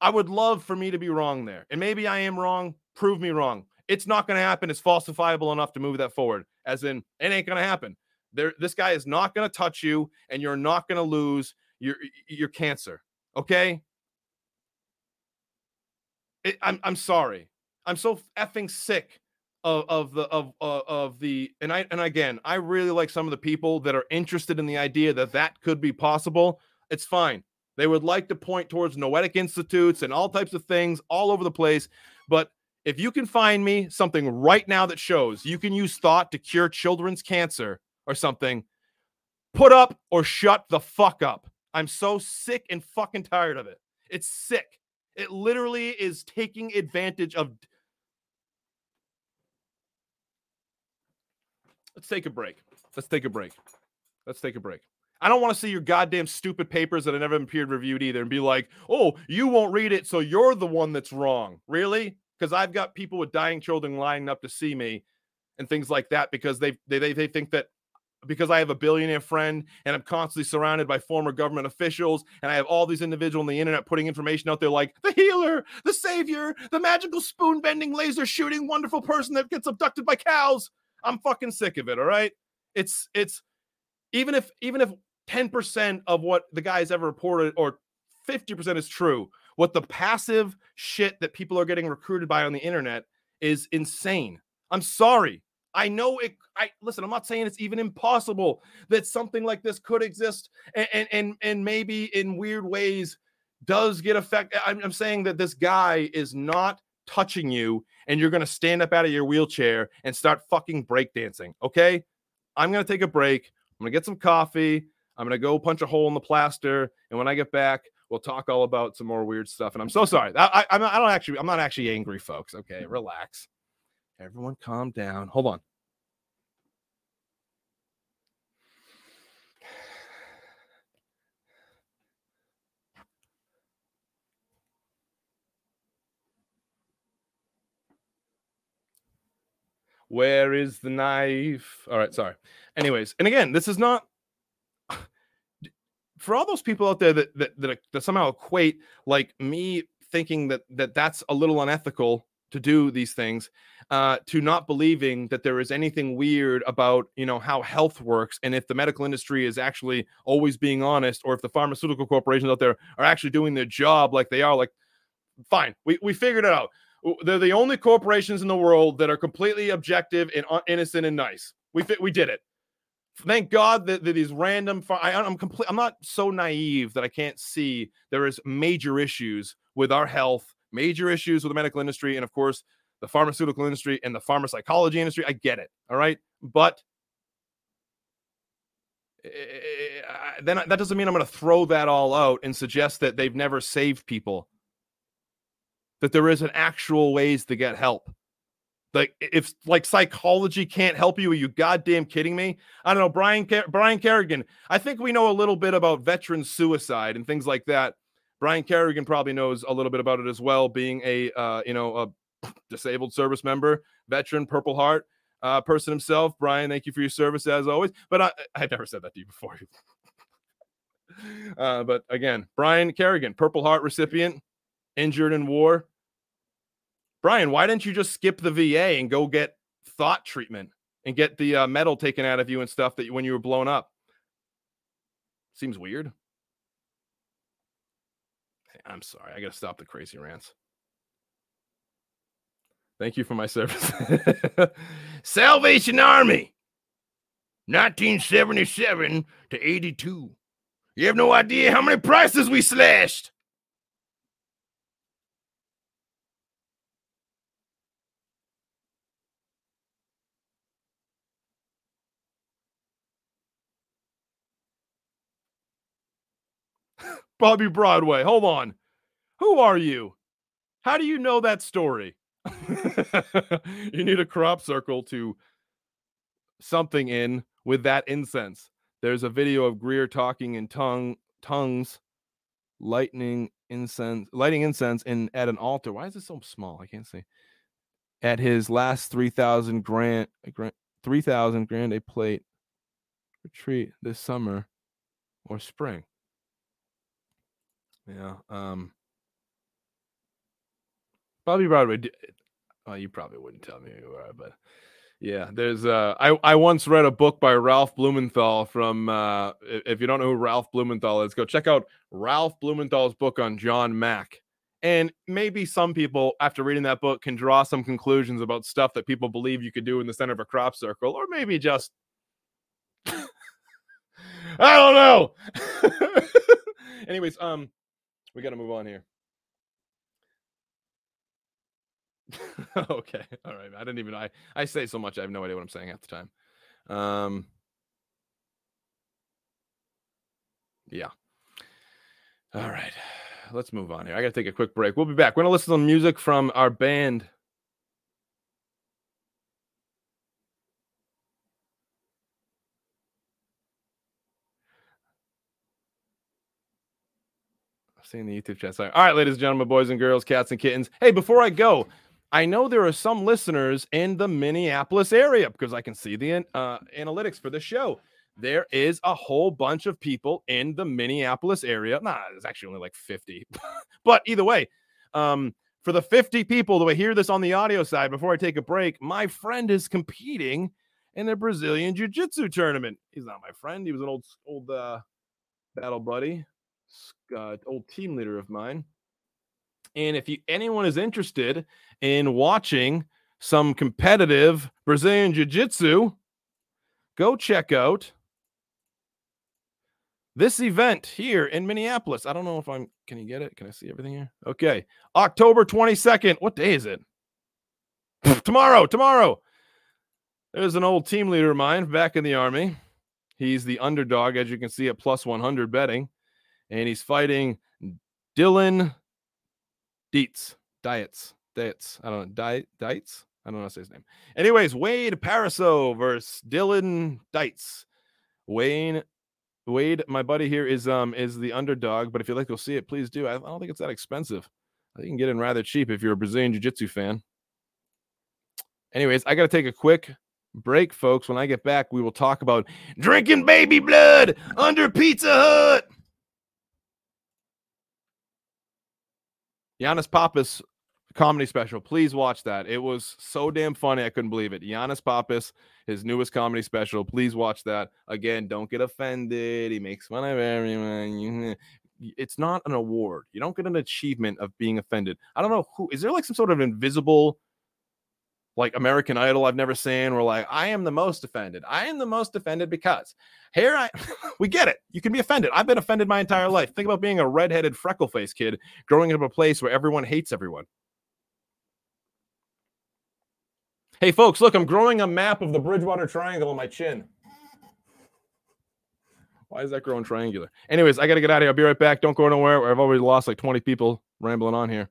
I would love for me to be wrong there. And maybe I am wrong. Prove me wrong. It's not going to happen. It's falsifiable enough to move that forward. As in, it ain't going to happen. There, this guy is not going to touch you, and you're not going to lose your your cancer. Okay. It, I'm I'm sorry. I'm so effing sick of, of the of uh, of the and I and again I really like some of the people that are interested in the idea that that could be possible. It's fine. They would like to point towards noetic institutes and all types of things all over the place, but if you can find me something right now that shows you can use thought to cure children's cancer or something, put up or shut the fuck up. I'm so sick and fucking tired of it. It's sick. It literally is taking advantage of. Let's take a break. Let's take a break. Let's take a break. I don't want to see your goddamn stupid papers that have never been peer reviewed either and be like, oh, you won't read it, so you're the one that's wrong. Really? Because I've got people with dying children lining up to see me and things like that because they they, they, they think that because I have a billionaire friend and I'm constantly surrounded by former government officials and I have all these individuals on the internet putting information out there like the healer, the savior, the magical spoon bending, laser shooting, wonderful person that gets abducted by cows. I'm fucking sick of it. All right. It's, it's, even if, even if 10% of what the guy's ever reported or 50% is true, what the passive shit that people are getting recruited by on the internet is insane. I'm sorry. I know it. I listen. I'm not saying it's even impossible that something like this could exist, and and and, and maybe in weird ways does get affect. I'm, I'm saying that this guy is not touching you, and you're going to stand up out of your wheelchair and start fucking breakdancing. Okay, I'm going to take a break. I'm going to get some coffee. I'm to go punch a hole in the plaster, and when I get back, we'll talk all about some more weird stuff. And I'm so sorry. I, I, I don't actually. I'm not actually angry, folks. Okay, relax. Everyone calm down. Hold on. Where is the knife? All right, sorry. Anyways, and again, this is not for all those people out there that that, that, that somehow equate like me thinking that that that's a little unethical to do these things uh, to not believing that there is anything weird about you know how health works and if the medical industry is actually always being honest or if the pharmaceutical corporations out there are actually doing their job like they are like fine we, we figured it out. They're the only corporations in the world that are completely objective and innocent and nice. We fit we did it thank god that, that these random I, i'm complete i'm not so naive that i can't see there is major issues with our health major issues with the medical industry and of course the pharmaceutical industry and the pharmacology industry. I get it. All right. But eh, then that doesn't mean I'm going to throw that all out and suggest that they've never saved people. That there isn't actual ways to get help. Like if like psychology can't help you, are you goddamn kidding me? I don't know, Brian Brian Kerrigan. I think we know a little bit about veteran suicide and things like that. Brian Kerrigan probably knows a little bit about it as well, being a uh, you know a disabled service member, veteran, Purple Heart uh, person himself. Brian, thank you for your service as always. But I, I've never said that to you before. uh, but again, Brian Kerrigan, Purple Heart recipient, injured in war. Brian, why didn't you just skip the VA and go get thought treatment and get the uh, metal taken out of you and stuff that when you were blown up? Seems weird. I'm sorry. I got to stop the crazy rants. Thank you for my service. Salvation Army, 1977 to 82. You have no idea how many prices we slashed. Bobby Broadway. Hold on. Who are you? How do you know that story? you need a crop circle to something in with that incense. There's a video of Greer talking in tongue tongues, lightning incense, lighting incense in at an altar. Why is it so small? I can't see. At his last three thousand grand, grand three thousand grand a plate retreat this summer or spring. Yeah. Um Bobby Broadway. Well, you probably wouldn't tell me who you are, but yeah, there's uh I I once read a book by Ralph Blumenthal from uh if you don't know who Ralph Blumenthal is, go check out Ralph Blumenthal's book on John Mack. And maybe some people after reading that book can draw some conclusions about stuff that people believe you could do in the center of a crop circle or maybe just I don't know. Anyways, um we got to move on here. okay. All right. I didn't even I I say so much I have no idea what I'm saying half the time. Um Yeah. All right. Let's move on here. I got to take a quick break. We'll be back. We're going to listen to some music from our band. Seeing the YouTube chat. Sorry. All right, ladies and gentlemen, boys and girls, cats and kittens. Hey, before I go, I know there are some listeners in the Minneapolis area because I can see the uh, analytics for the show. There is a whole bunch of people in the Minneapolis area. Nah, there's actually only like 50. but either way, um, for the 50 people that hear this on the audio side, before I take a break, my friend is competing in the Brazilian Jiu Jitsu tournament. He's not my friend. He was an old, old uh, battle buddy, uh, old team leader of mine. And if you, anyone is interested in watching some competitive Brazilian Jiu Jitsu, go check out this event here in Minneapolis. I don't know if I'm, can you get it? Can I see everything here? Okay. October 22nd. What day is it? tomorrow. Tomorrow. There's an old team leader of mine back in the Army. He's the underdog, as you can see at plus 100 betting. And he's fighting Dylan Dietz. Diets. Diets. I don't know. Diet. Diets. I don't know how to say his name. Anyways, Wade Pariseau versus Dylan Dietz. Wayne Wade, my buddy here is um is the underdog, but if you'd like to go see it, please do. I, I don't think it's that expensive. I think you can get in rather cheap if you're a Brazilian Jiu-Jitsu fan. Anyways, I gotta take a quick break, folks. When I get back, we will talk about drinking baby blood under Pizza Hut. Yannis Pappas comedy special. Please watch that. It was so damn funny. I couldn't believe it. Yannis Pappas, his newest comedy special. Please watch that. Again, don't get offended. He makes fun of everyone. It's not an award. You don't get an achievement of being offended. I don't know who is there like some sort of invisible like American Idol I've never seen where like I am the most offended. I am the most offended because here I we get it. You can be offended. I've been offended my entire life. Think about being a redheaded freckle face kid growing up a place where everyone hates everyone. Hey, folks, look, I'm growing a map of the Bridgewater Triangle on my chin. Why is that growing triangular? Anyways, I got to get out of here. I'll be right back. Don't go nowhere. I've already lost like 20 people rambling on here.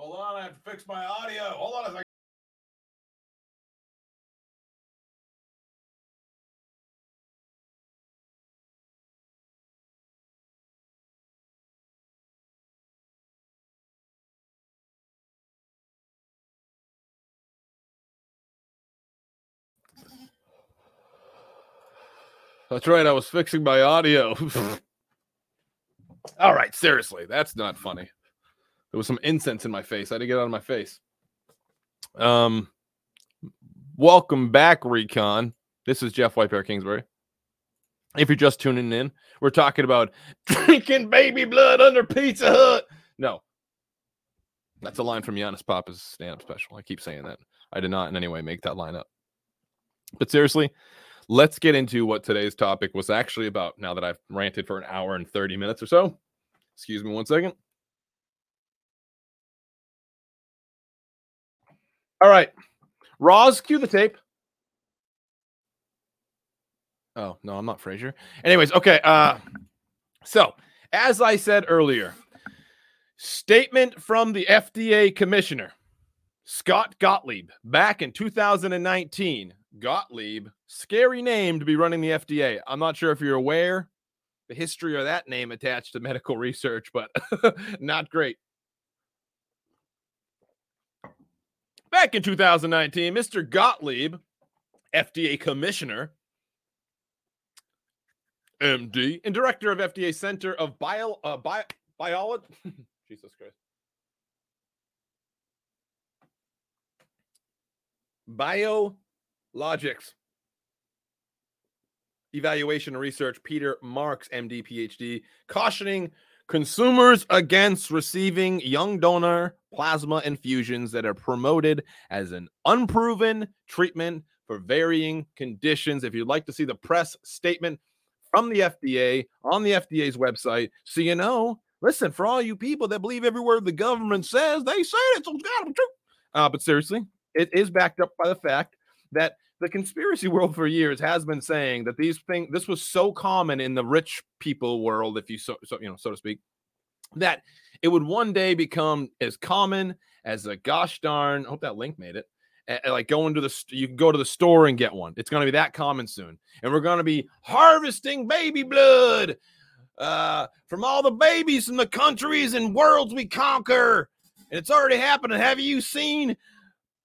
Hold on, I have to fix my audio. Hold on a second. That's right. I was fixing my audio. All right, seriously, that's not funny. There was some incense in my face. I had to get out of my face. Um, welcome back, Recon. This is Jeff White Bear Kingsbury. If you're just tuning in, we're talking about drinking baby blood under Pizza Hut. No, that's a line from Yannis Pappas's stand-up special. I keep saying that. I did not in any way make that line up. But seriously, let's get into what today's topic was actually about now that I've ranted for an hour and 30 minutes or so. Excuse me one second. All right. Roz, cue the tape. Oh, no, I'm not Frasier. Anyways, okay. Uh so as I said earlier, statement from the FDA commissioner, Scott Gottlieb, back in 2019. Gottlieb, scary name to be running the FDA. I'm not sure if you're aware the history of that name attached to medical research, but not great. Back in 2019, Mr. Gottlieb, FDA commissioner, MD, and director of FDA Center of Bio uh, Bio Biology. Jesus Christ. Biologics. Evaluation and Research, Peter Marks, MD, PhD, cautioning consumers against receiving young donor plasma infusions that are promoted as an unproven treatment for varying conditions. If you'd like to see the press statement from the FDA on the FDA's website, so you know, listen, for all you people that believe every word the government says, they say it, so it's gotta be true. Uh, but seriously, it is backed up by the fact that the conspiracy world for years has been saying that these things this was so common in the rich people world if you so, so you know so to speak that it would one day become as common as a gosh darn I hope that link made it like going to the you can go to the store and get one. It's going to be that common soon. And we're going to be harvesting baby blood uh from all the babies from the countries and worlds we conquer. And it's already happening. Have you seen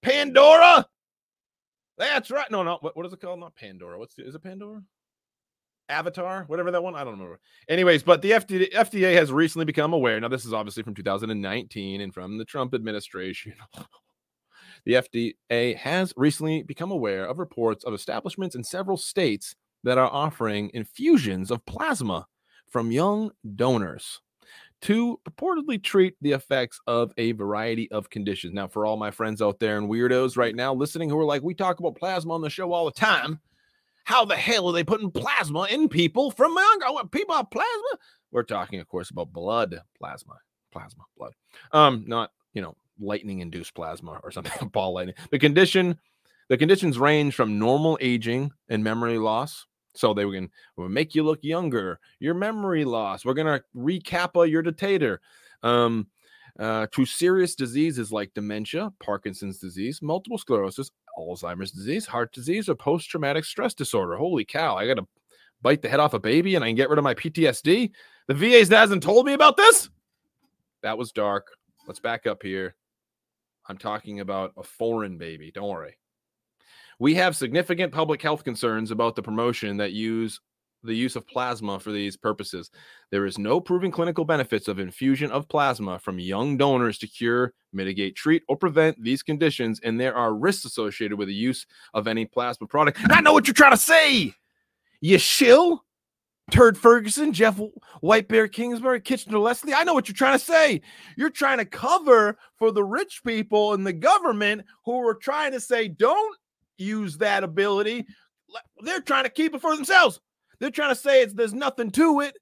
pandora that's right. No, no. What, what is it called? Not Pandora. What's the, is it Pandora? Avatar, whatever that one. I don't remember. Anyways, but the FDA, FDA has recently become aware. Now, this is obviously from 2019 and from the Trump administration. the FDA has recently become aware of reports of establishments in several states that are offering infusions of plasma from young donors to purportedly treat the effects of a variety of conditions. Now, for all my friends out there and weirdos right now listening who are like, we talk about plasma on the show all the time. How the hell are they putting plasma in people from young people have plasma? We're talking, of course, about blood plasma, plasma, blood. Um, not you know, lightning induced plasma or something, ball lightning. The condition, the conditions range from normal aging and memory loss so they can make you look younger, your memory loss. We're gonna recappa your dictator. Um, uh, to serious diseases like dementia, Parkinson's disease, multiple sclerosis, Alzheimer's disease, heart disease, or post traumatic stress disorder. Holy cow! I gotta bite the head off a baby and I can get rid of my PTSD. The VA hasn't told me about this. That was dark. Let's back up here. I'm talking about a foreign baby. Don't worry we have significant public health concerns about the promotion that use the use of plasma for these purposes. There is no proven clinical benefits of infusion of plasma from young donors to cure, mitigate, treat, or prevent these conditions, and there are risks associated with the use of any plasma product. I know what you're trying to say. You shill? Turd Ferguson, Jeff White Bear Kingsbury, Kitchener Leslie. I know what you're trying to say. You're trying to cover for the rich people in the government who are trying to say, don't use that ability. They're trying to keep it for themselves. They're trying to say it's there's nothing to it.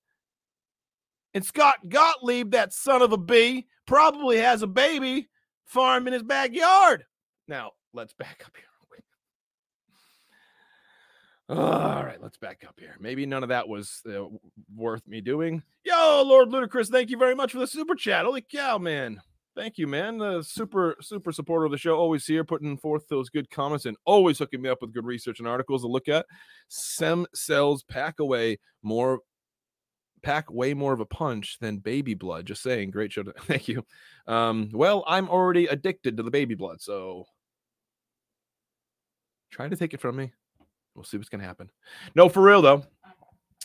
And Scott Gottlieb, that son of a bee, probably has a baby farm in his backyard. Now, let's back up here. All right, let's back up here. Maybe none of that was uh, worth me doing. Yo, Lord Ludacris, thank you very much for the super chat. Holy cow, man. Thank you, man. Uh, super, super supporter of the show. Always here, putting forth those good comments and always hooking me up with good research and articles to look at. Stem cells pack away more, pack way more of a punch than baby blood. Just saying. Great show. Thank you. Um, well, I'm already addicted to the baby blood, so try to take it from me. We'll see what's gonna happen. No, for real though.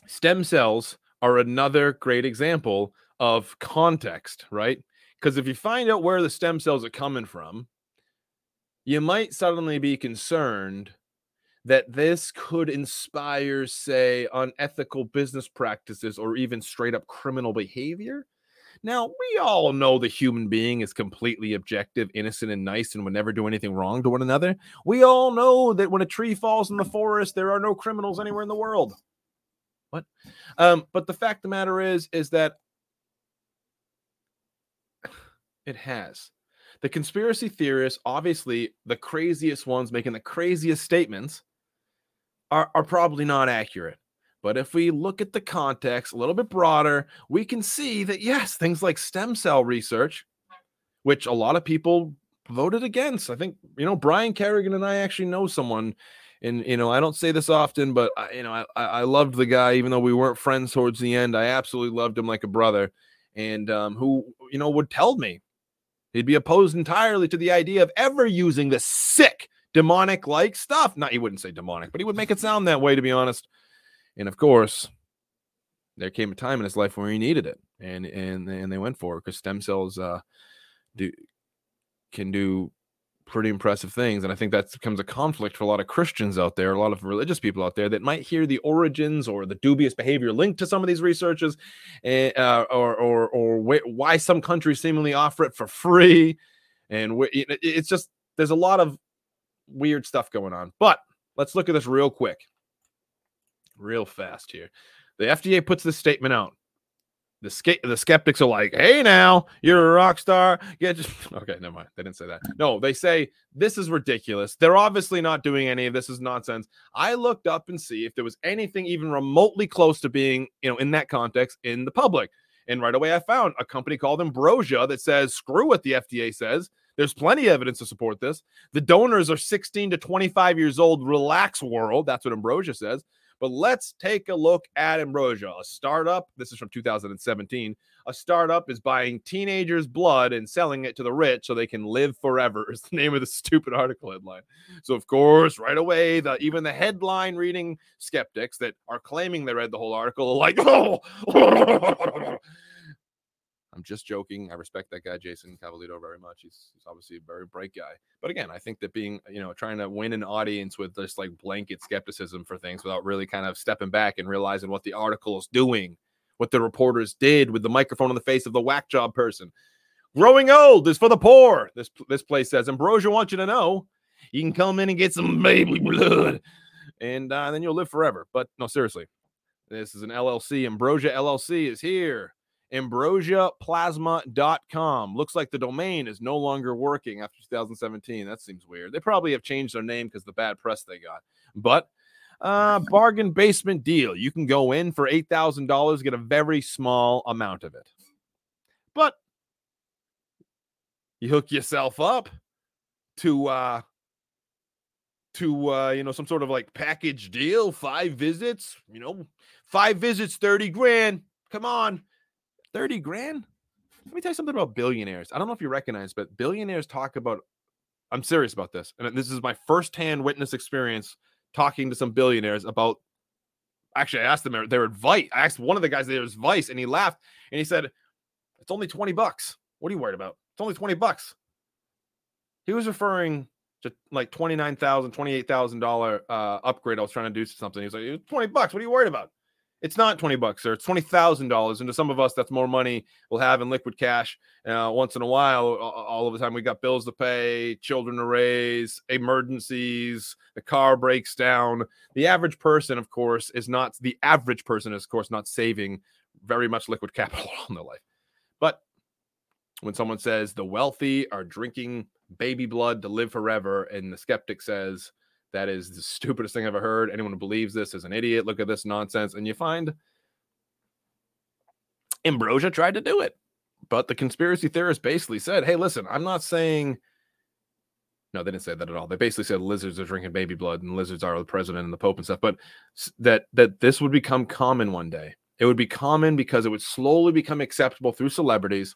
Stem cells are another great example of context, right? Because if you find out where the stem cells are coming from, you might suddenly be concerned that this could inspire, say, unethical business practices or even straight up criminal behavior. Now, we all know the human being is completely objective, innocent, and nice and would never do anything wrong to one another. We all know that when a tree falls in the forest, there are no criminals anywhere in the world. What? Um, but the fact the matter is, is that it has. The conspiracy theorists, obviously the craziest ones making the craziest statements, are, are probably not accurate. But if we look at the context a little bit broader, we can see that yes, things like stem cell research, which a lot of people voted against. I think, you know, Brian Kerrigan and I actually know someone. And, you know, I don't say this often, but, I, you know, I, I loved the guy, even though we weren't friends towards the end. I absolutely loved him like a brother. And um, who, you know, would tell me He'd be opposed entirely to the idea of ever using the sick demonic like stuff. Not he wouldn't say demonic, but he would make it sound that way, to be honest. And of course, there came a time in his life where he needed it, and and and they went for it because stem cells uh do can do pretty impressive things. And I think that becomes a conflict for a lot of Christians out there, a lot of religious people out there that might hear the origins or the dubious behavior linked to some of these researches, uh, or or or why some countries seemingly offer it for free. And it's just there's a lot of weird stuff going on. But let's look at this real quick, real fast here. The FDA puts this statement out the the skeptics are like, "Hey, now you're a rock star." Yeah, just okay. Never mind. They didn't say that. No, they say this is ridiculous. They're obviously not doing any of this. Is nonsense. I looked up and see if there was anything even remotely close to being, you know, in that context in the public. And right away, I found a company called Ambrosia that says, "Screw what the FDA says." There's plenty of evidence to support this. The donors are 16 to 25 years old. Relax, world. That's what Ambrosia says. But let's take a look at Ambrosia, a startup. This is from 2017. A startup is buying teenagers' blood and selling it to the rich so they can live forever, is the name of the stupid article headline. So, of course, right away, the even the headline reading skeptics that are claiming they read the whole article are like, oh, I'm just joking. I respect that guy, Jason Colavito, very much. He's, he's obviously a very bright guy. But again, I think that being, you know, trying to win an audience with this like blanket skepticism for things without really kind of stepping back and realizing what the article is doing, what the reporters did with the microphone on the face of the whack job person. Growing old is for the poor. This this place says Ambrosia wants you to know you can come in and get some baby blood, and uh, then you'll live forever. But no, seriously, this is an LLC. Ambrosia LLC is here ambrosiaplasma.com. Looks like the domain is no longer working after 2017. That seems weird. They probably have changed their name because the bad press they got. But uh, bargain basement deal. You can go in for $8,000, get a very small amount of it. But you hook yourself up to uh to uh you know some sort of like package deal, five visits, you know, five visits, 30 grand. Come on 30 grand? Let me tell you something about billionaires. I don't know if you recognize, but billionaires talk about, I'm serious about this. And this is my firsthand witness experience talking to some billionaires about, actually, I asked them their advice. I asked one of the guys their advice and he laughed and he said, It's only 20 bucks. What are you worried about? It's only 20 bucks. He was referring to like $29,000, $28,000 uh, upgrade I was trying to do something. He was like, 20 bucks. What are you worried about? It's not 20 bucks or it's $20,000. And to some of us, that's more money we'll have in liquid cash uh, once in a while. All of the time, we got bills to pay, children to raise, emergencies, the car breaks down. The average person, of course, is not the average person is, of course, not saving very much liquid capital in their life. But when someone says the wealthy are drinking baby blood to live forever, and the skeptic says, that is the stupidest thing I've ever heard. Anyone who believes this is an idiot. Look at this nonsense. And you find Ambrosia tried to do it. but the conspiracy theorists basically said, "Hey, listen, I'm not saying." No, they didn't say that at all. They basically said lizards are drinking baby blood and lizards are the president and the pope and stuff. But that that this would become common one day. It would be common because it would slowly become acceptable through celebrities.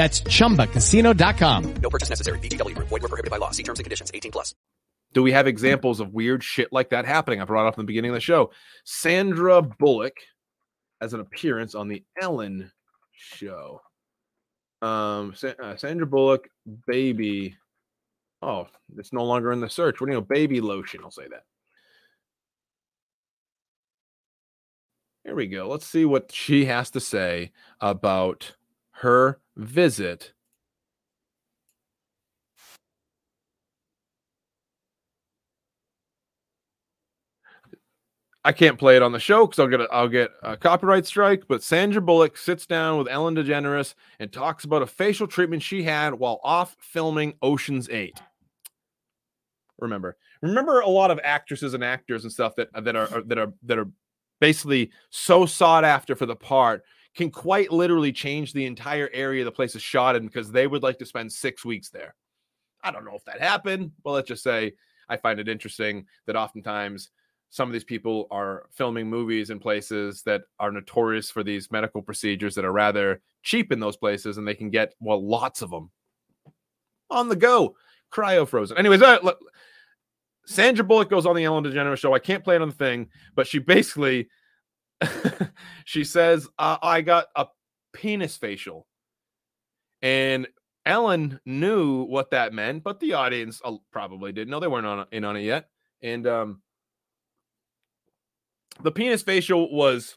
That's chumbacasino.com. No purchase necessary. VGW Group. Void were prohibited by law. See terms and conditions. 18 plus. Do we have examples of weird shit like that happening? I brought up in the beginning of the show. Sandra Bullock as an appearance on the Ellen show. Um, Sa- uh, Sandra Bullock, baby. Oh, it's no longer in the search. What do you know? Baby lotion. I'll say that. Here we go. Let's see what she has to say about her visit I can't play it on the show because I'll get a, I'll get a copyright strike. But Sandra Bullock sits down with Ellen DeGeneres and talks about a facial treatment she had while off filming Ocean's Eight. Remember, remember a lot of actresses and actors and stuff that that are that are that are basically so sought after for the part can quite literally change the entire area the place is shot in because they would like to spend six weeks there. I don't know if that happened, but let's just say I find it interesting that oftentimes some of these people are filming movies in places that are notorious for these medical procedures that are rather cheap in those places and they can get well lots of them on the go cryo frozen. Anyways uh, look, sandra bullock goes on the ellen degeneres show. I can't play it on the thing but she basically she says i got a penis facial and ellen knew what that meant but the audience uh, probably didn't know they weren't on in on it yet and um the penis facial was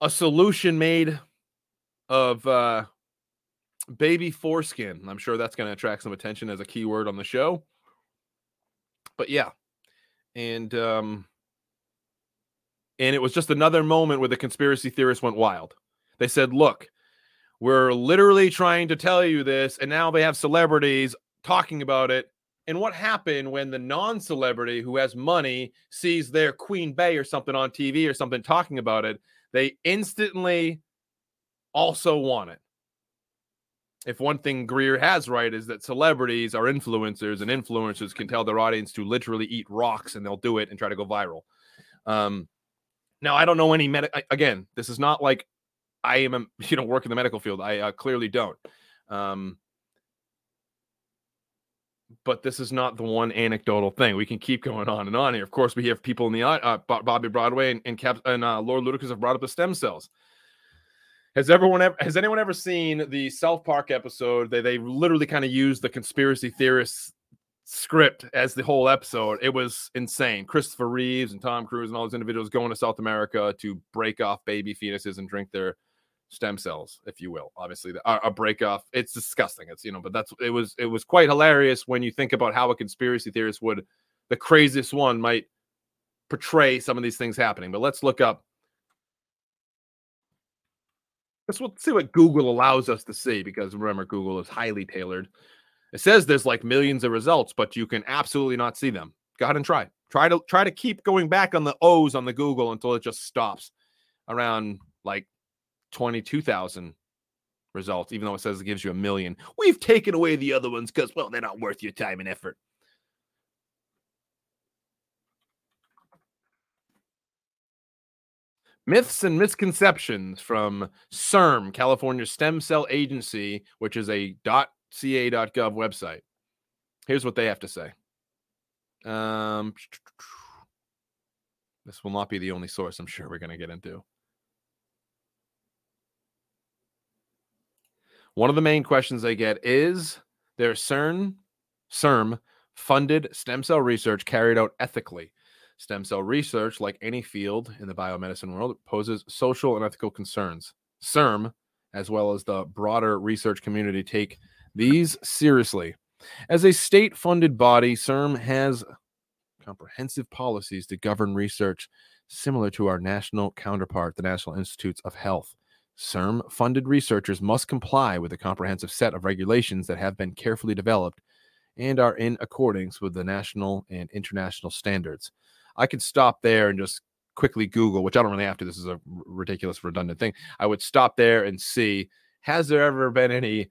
a solution made of uh baby foreskin. I'm sure that's going to attract some attention as a keyword on the show. But yeah. And um and it was just another moment where the conspiracy theorists went wild. They said, "Look, we're literally trying to tell you this and now they have celebrities talking about it and what happened when the non-celebrity who has money sees their Queen Bey or something on TV or something talking about it, they instantly also want it. If one thing Greer has right is that celebrities are influencers and influencers can tell their audience to literally eat rocks and they'll do it and try to go viral. Um, now I don't know any med. Again, this is not like I am, you know, work in the medical field. I uh, clearly don't. Um, but this is not the one anecdotal thing. We can keep going on and on here. Of course, we have people in the uh, Bobby Broadway and and, Cap, and uh, Lord Ludacris have brought up the stem cells. Has everyone ever has anyone ever seen the South Park episode? They they literally kind of used the conspiracy theorists script as the whole episode. It was insane. Christopher Reeves and Tom Cruise and all those individuals going to South America to break off baby fetuses and drink their stem cells, if you will. Obviously, a break off. It's disgusting. It's you know, but that's it was it was quite hilarious when you think about how a conspiracy theorist would, the craziest one might portray some of these things happening. But let's look up. Let's see what Google allows us to see because remember, Google is highly tailored. It says there's like millions of results, but you can absolutely not see them. Go ahead and try. Try to try to keep going back on the O's on the Google until it just stops around like 22,000 results, even though it says it gives you a million. We've taken away the other ones because, well, they're not worth your time and effort. Myths and misconceptions from CIRM, California Stem Cell Agency, which is a .ca.gov website. Here's what they have to say. Um, this will not be the only source I'm sure we're going to get into. One of the main questions they get is there CERN, CIRM funded stem cell research carried out ethically? Stem cell research, like any field in the biomedicine world, poses social and ethical concerns. CIRM, as well as the broader research community, take these seriously. As a state funded body, CIRM has comprehensive policies to govern research similar to our national counterpart, the National Institutes of Health. CIRM funded researchers must comply with a comprehensive set of regulations that have been carefully developed and are in accordance with the national and international standards. I could stop there and just quickly Google, which I don't really have to. This is a ridiculous, redundant thing. I would stop there and see has there ever been any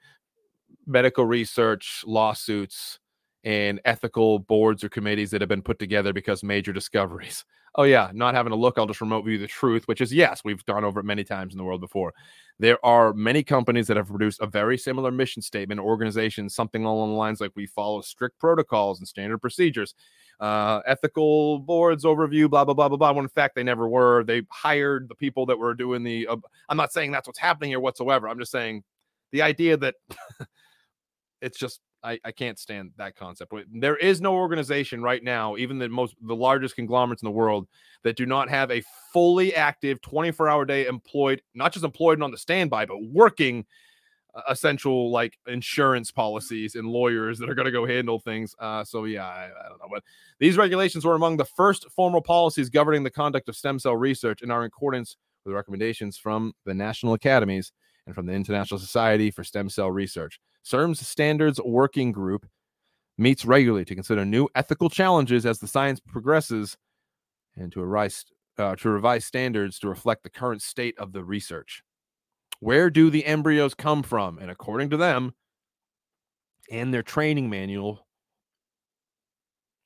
medical research lawsuits and ethical boards or committees that have been put together because major discoveries. Oh yeah, not having a look, I'll just remote view the truth, which is yes, we've gone over it many times in the world before. There are many companies that have produced a very similar mission statement, organizations, something along the lines like we follow strict protocols and standard procedures, uh, ethical boards overview, blah blah blah blah blah. When in fact they never were. They hired the people that were doing the. Uh, I'm not saying that's what's happening here whatsoever. I'm just saying the idea that it's just I, I can't stand that concept. There is no organization right now, even the most the largest conglomerates in the world, that do not have a fully active 24 hour day employed, not just employed and on the standby, but working uh, essential like insurance policies and lawyers that are going to go handle things. Uh, so yeah, I, I don't know, but these regulations were among the first formal policies governing the conduct of stem cell research and are in accordance with recommendations from the national academies and from the International Society for Stem Cell Research. CIRM's Standards Working Group meets regularly to consider new ethical challenges as the science progresses and to revise, uh, to revise standards to reflect the current state of the research. Where do the embryos come from? And according to them and their training manual,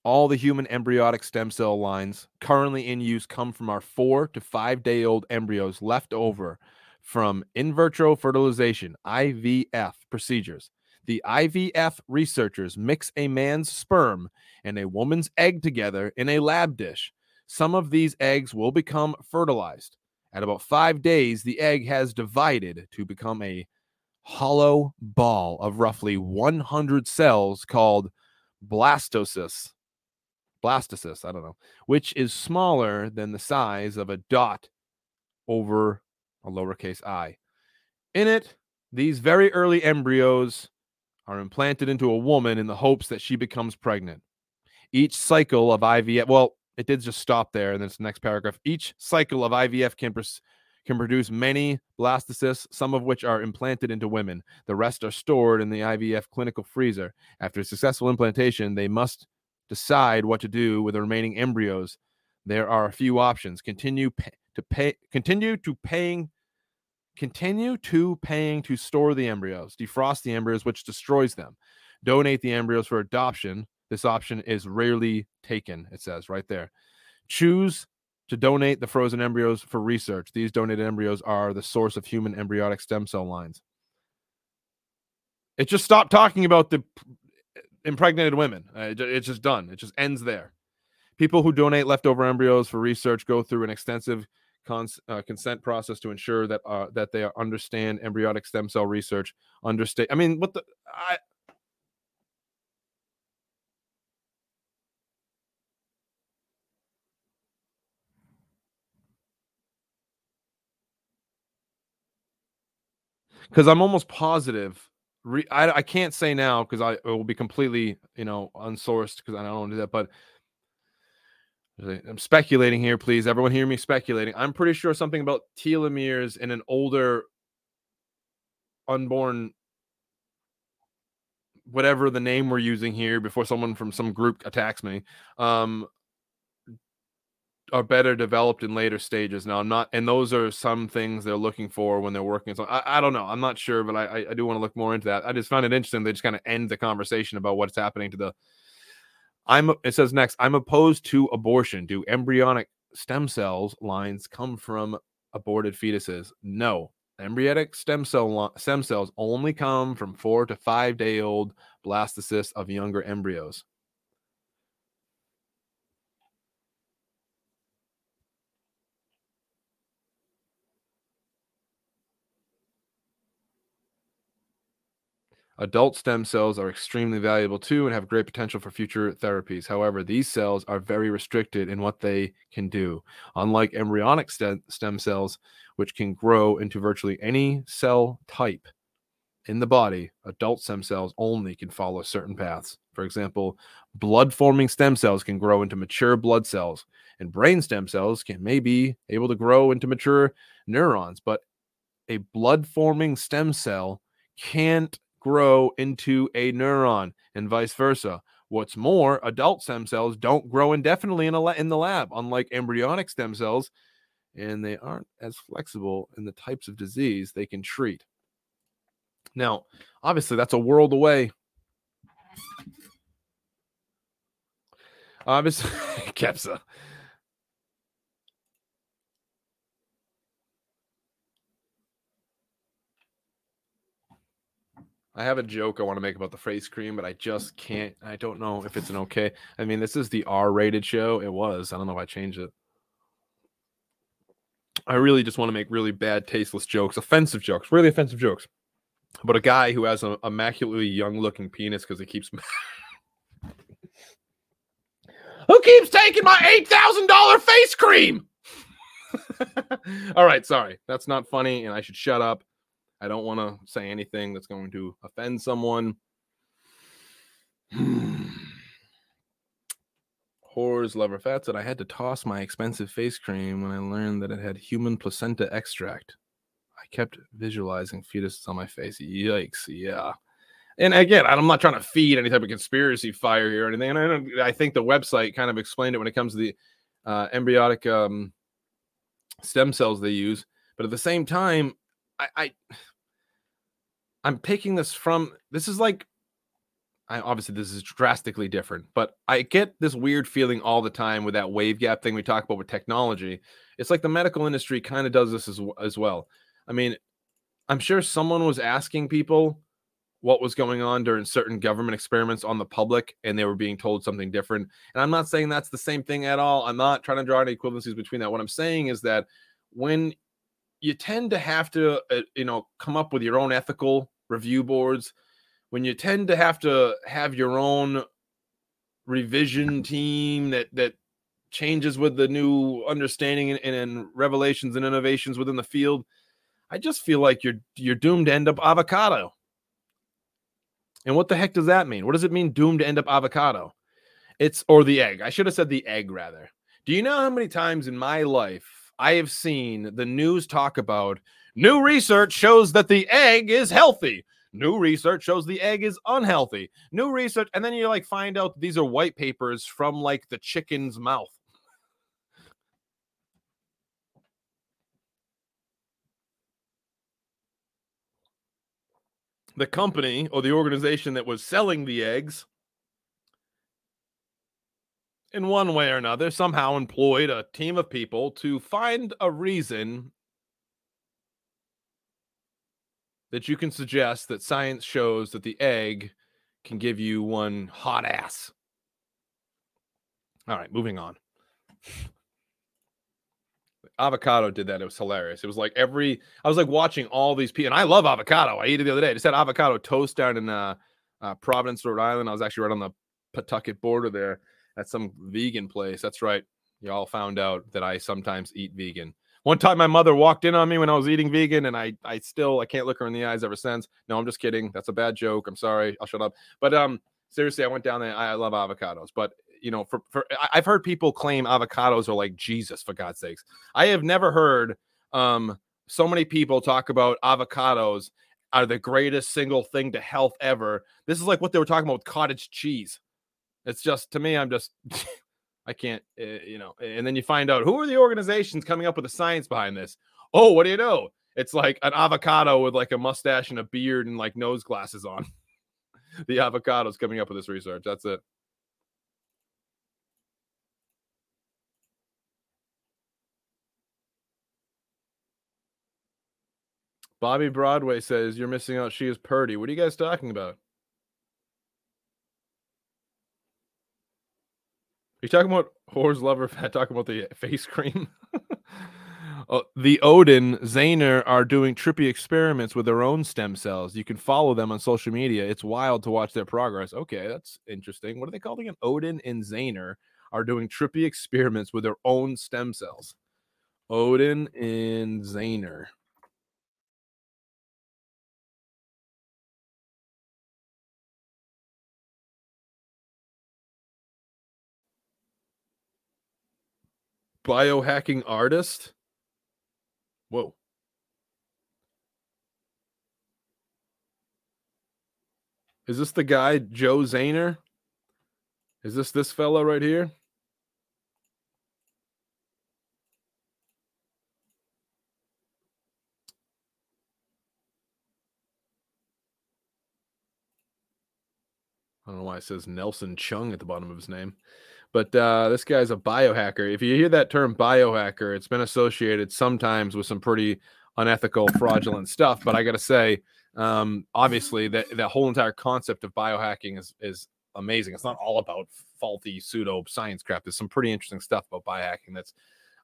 all the human embryonic stem cell lines currently in use come from our four to five day old embryos left over from in vitro fertilization, IVF procedures. The IVF researchers mix a man's sperm and a woman's egg together in a lab dish. Some of these eggs will become fertilized. At about five days, the egg has divided to become a hollow ball of roughly 100 cells called blastocysts. Blastocysts, I don't know, which is smaller than the size of a dot over a lowercase i. In it, these very early embryos are implanted into a woman in the hopes that she becomes pregnant. Each cycle of IVF, well, it did just stop there, and then it's the next paragraph. Each cycle of IVF can, can produce many blastocysts, some of which are implanted into women. The rest are stored in the IVF clinical freezer. After successful implantation, they must decide what to do with the remaining embryos. There are a few options. Continue pay, to pay, continue to paying Continue to paying to store the embryos, defrost the embryos, which destroys them. Donate the embryos for adoption. This option is rarely taken, it says right there. Choose to donate the frozen embryos for research. These donated embryos are the source of human embryonic stem cell lines. It just stopped talking about the impregnated women. Uh, it's just done. It just ends there. People who donate leftover embryos for research go through an extensive cons- uh, consent process to ensure that uh, that they understand embryonic stem cell research. Understand? I mean, what the I. Because I'm almost positive. Re- I, I can't say now because I will be completely you know unsourced because I don't do that. But I'm speculating here, please. Everyone hear me speculating. I'm pretty sure something about telomeres in an older unborn whatever the name we're using here before someone from some group attacks me um are better developed in later stages now i'm not and those are some things they're looking for when they're working so i, I don't know i'm not sure but i i do want to look more into that i just found it interesting they just kind of end the conversation about what's happening to the I'm it says next, I'm opposed to abortion. Do embryonic stem cells lines come from aborted fetuses? No. Embryonic stem cell stem cells only come from 4 to 5 day old blastocysts of younger embryos. Adult stem cells are extremely valuable too and have great potential for future therapies. However, these cells are very restricted in what they can do. Unlike embryonic stem, cells, which can grow into virtually any cell type in the body, adult stem cells only can follow certain paths. For example, blood forming stem cells can grow into mature blood cells, and brain stem cells can maybe able to grow into mature neurons, but a blood forming stem cell can't grow into a neuron and vice versa. What's more, adult stem cells don't grow indefinitely in, a la- in the lab, unlike embryonic stem cells, and they aren't as flexible in the types of disease they can treat. Now, obviously, that's a world away. Obviously, Kepsa. I have a joke I want to make about the face cream, but I just can't. I don't know if it's an okay. I mean, this is the R-rated show. It was. I don't know if I changed it. I really just want to make really bad, tasteless jokes, offensive jokes, really offensive jokes. But a guy who has an immaculately young-looking penis because he keeps. who keeps taking my eight thousand dollar face cream? All right, sorry, that's not funny, and I should shut up. I don't want to say anything that's going to offend someone. Whores, lover, fat said I had to toss my expensive face cream when I learned that it had human placenta extract. I kept visualizing fetuses on my face. Yikes! Yeah, and again, I'm not trying to feed any type of conspiracy fire here or anything. And I, don't, I think the website kind of explained it when it comes to the uh, um, stem cells they use. But at the same time, I, I I'm taking this from this is like I obviously this is drastically different, but I get this weird feeling all the time with that wave gap thing we talk about with technology. It's like the medical industry kind of does this as, as well. I mean, I'm sure someone was asking people what was going on during certain government experiments on the public and they were being told something different. And I'm not saying that's the same thing at all. I'm not trying to draw any equivalencies between that. What I'm saying is that when you tend to have to uh, you know come up with your own ethical review boards. When you tend to have to have your own revision team that that changes with the new understanding and, and revelations and innovations within the field i just feel like you're you're doomed to end up avocado. And what the heck does that mean? What does it mean doomed to end up avocado? It's or the egg. I should have said the egg rather. Do you know how many times in my life i have seen the news talk about new research shows that the egg is healthy New research shows the egg is unhealthy. New research, and then you like find out these are white papers from like the chicken's mouth. The company or the organization that was selling the eggs, in one way or another, somehow employed a team of people to find a reason that you can suggest that science shows that the egg can give you one hot ass. All right, moving on. Avocado did that. It was hilarious. It was like every I was like watching all these people, and I love avocado. I ate it the other day. I just had avocado toast down in uh, uh, Providence, Rhode Island. I was actually right on the Pawtucket border there at some vegan place. That's right. Y'all found out that I sometimes eat vegan. One time my mother walked in on me when I was eating vegan and I I still I can't look her in the eyes ever since. No, I'm just kidding. That's a bad joke. I'm sorry. I'll shut up. But um seriously, I went down there. I, love avocados, but you know, for for I've heard people claim avocados are like Jesus for God's sakes. I have never heard um so many people talk about avocados are the greatest single thing to health ever. This is like what they were talking about with cottage cheese. It's just to me, I'm just I can't, uh, you know. And then you find out who are the organizations coming up with the science behind this. Oh, what do you know? It's like an avocado with like a mustache and a beard and like nose glasses on. the avocado's coming up with this research. That's it. Bobby Broadway says you're missing out. She is purdy. What are you guys talking about? You talking about whores lover fat talking about the face cream? Oh, the Odin Zayner are doing trippy experiments with their own stem cells. You can follow them on social media. It's wild to watch their progress. Okay, that's interesting. What are they called again? Odin and Zayner are doing trippy experiments with their own stem cells. Odin and Zayner. Biohacking artist. Whoa. Is this the guy, Joe Zayner? Is this this fellow right here? I don't know why it says Nelson Chung at the bottom of his name. But uh, this guy's a biohacker. If you hear that term biohacker, it's been associated sometimes with some pretty unethical, fraudulent stuff. But I got to say, um, obviously, that that whole entire concept of biohacking is is amazing. It's not all about faulty pseudo science crap. There's some pretty interesting stuff about biohacking that's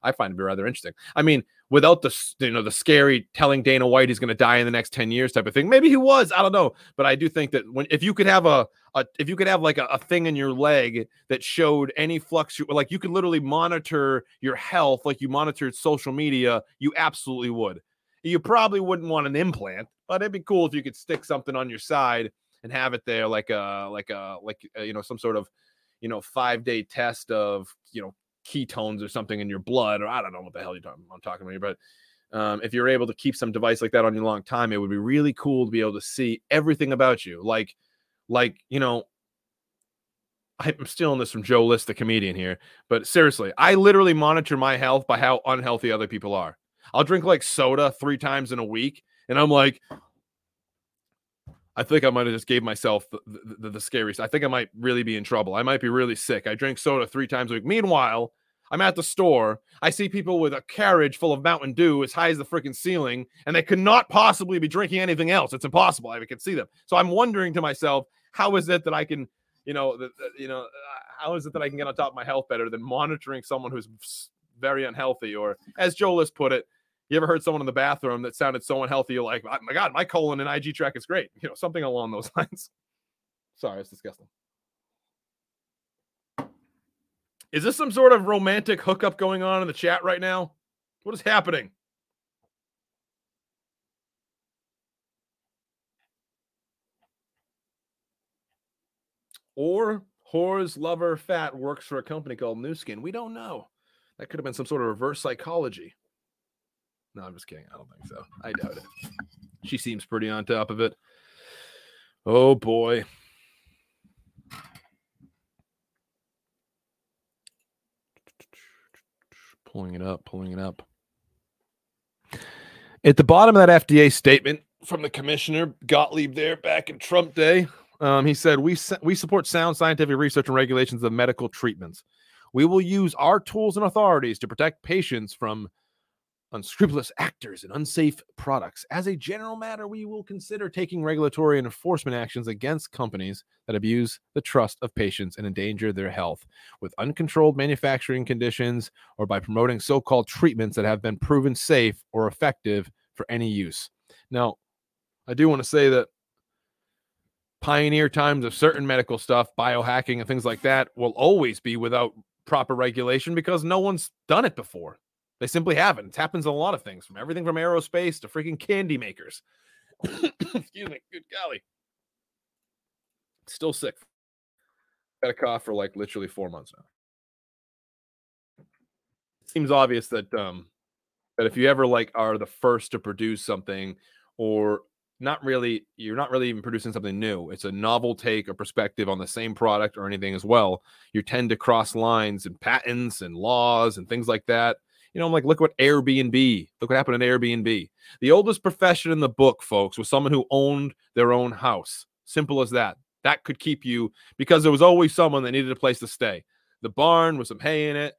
I find to be rather interesting. I mean, without the you know the scary telling Dana White he's going to die in the next ten years type of thing. Maybe he was. I don't know, but I do think that when if you could have a, a if you could have like a, a thing in your leg that showed any flux, like you could literally monitor your health like you monitored social media, you absolutely would. You probably wouldn't want an implant, but it'd be cool if you could stick something on your side and have it there like a like a like a, you know some sort of you know five day test of you know ketones or something in your blood, or I don't know what the hell you're talking, I'm talking about but um, if you're able to keep some device like that on you a long time, it would be really cool to be able to see everything about you. Like, like you know, I'm stealing this from Joe List, the comedian here, but seriously, I literally monitor my health by how unhealthy other people are. I'll drink like soda three times in a week, and I'm like, I think I might have just gave myself the, the, the, scariest. I think I might really be in trouble. I might be really sick. I drink soda three times a week. Meanwhile, I'm at the store. I see people with a carriage full of Mountain Dew as high as the freaking ceiling, and they could not possibly be drinking anything else. It's impossible. I can see them. So I'm wondering to myself, how is it that I can, you know, you know, how is it that I can get on top of my health better than monitoring someone who's very unhealthy, or as Joe List put it, you ever heard someone in the bathroom that sounded so unhealthy? You're like, oh my God, my colon and IG track is great. You know, something along those lines. Sorry, it's disgusting. Is this some sort of romantic hookup going on in the chat right now? What is happening? Or whores lover fat works for a company called Nu Skin. We don't know. That could have been some sort of reverse psychology. No, I'm just kidding. I don't think so. I doubt it. She seems pretty on top of it. Oh boy. Pulling it up, pulling it up. At the bottom of that FDA statement from the commissioner Gottlieb there back in Trump day, um, he said, we, we support sound scientific research and regulations of medical treatments. We will use our tools and authorities to protect patients from unscrupulous actors and unsafe products. As a general matter, we will consider taking regulatory and enforcement actions against companies that abuse the trust of patients and endanger their health with uncontrolled manufacturing conditions or by promoting so called treatments that have been proven safe or effective for any use. Now, I do want to say that pioneer times of certain medical stuff, biohacking, and things like that will always be without proper regulation because no one's done it before. They simply haven't. It happens in a lot of things, from everything from aerospace to freaking candy makers. Excuse me. Good golly. Still sick. Got a cough for like literally four months now. It seems obvious that um that if you ever like are the first to produce something or not really you're not really even producing something new it's a novel take or perspective on the same product or anything as well you tend to cross lines and patents and laws and things like that you know, I'm like, look what Airbnb, look what happened in Airbnb. The oldest profession in the book, folks, was someone who owned their own house. Simple as that. That could keep you because there was always someone that needed a place to stay. The barn with some hay in it,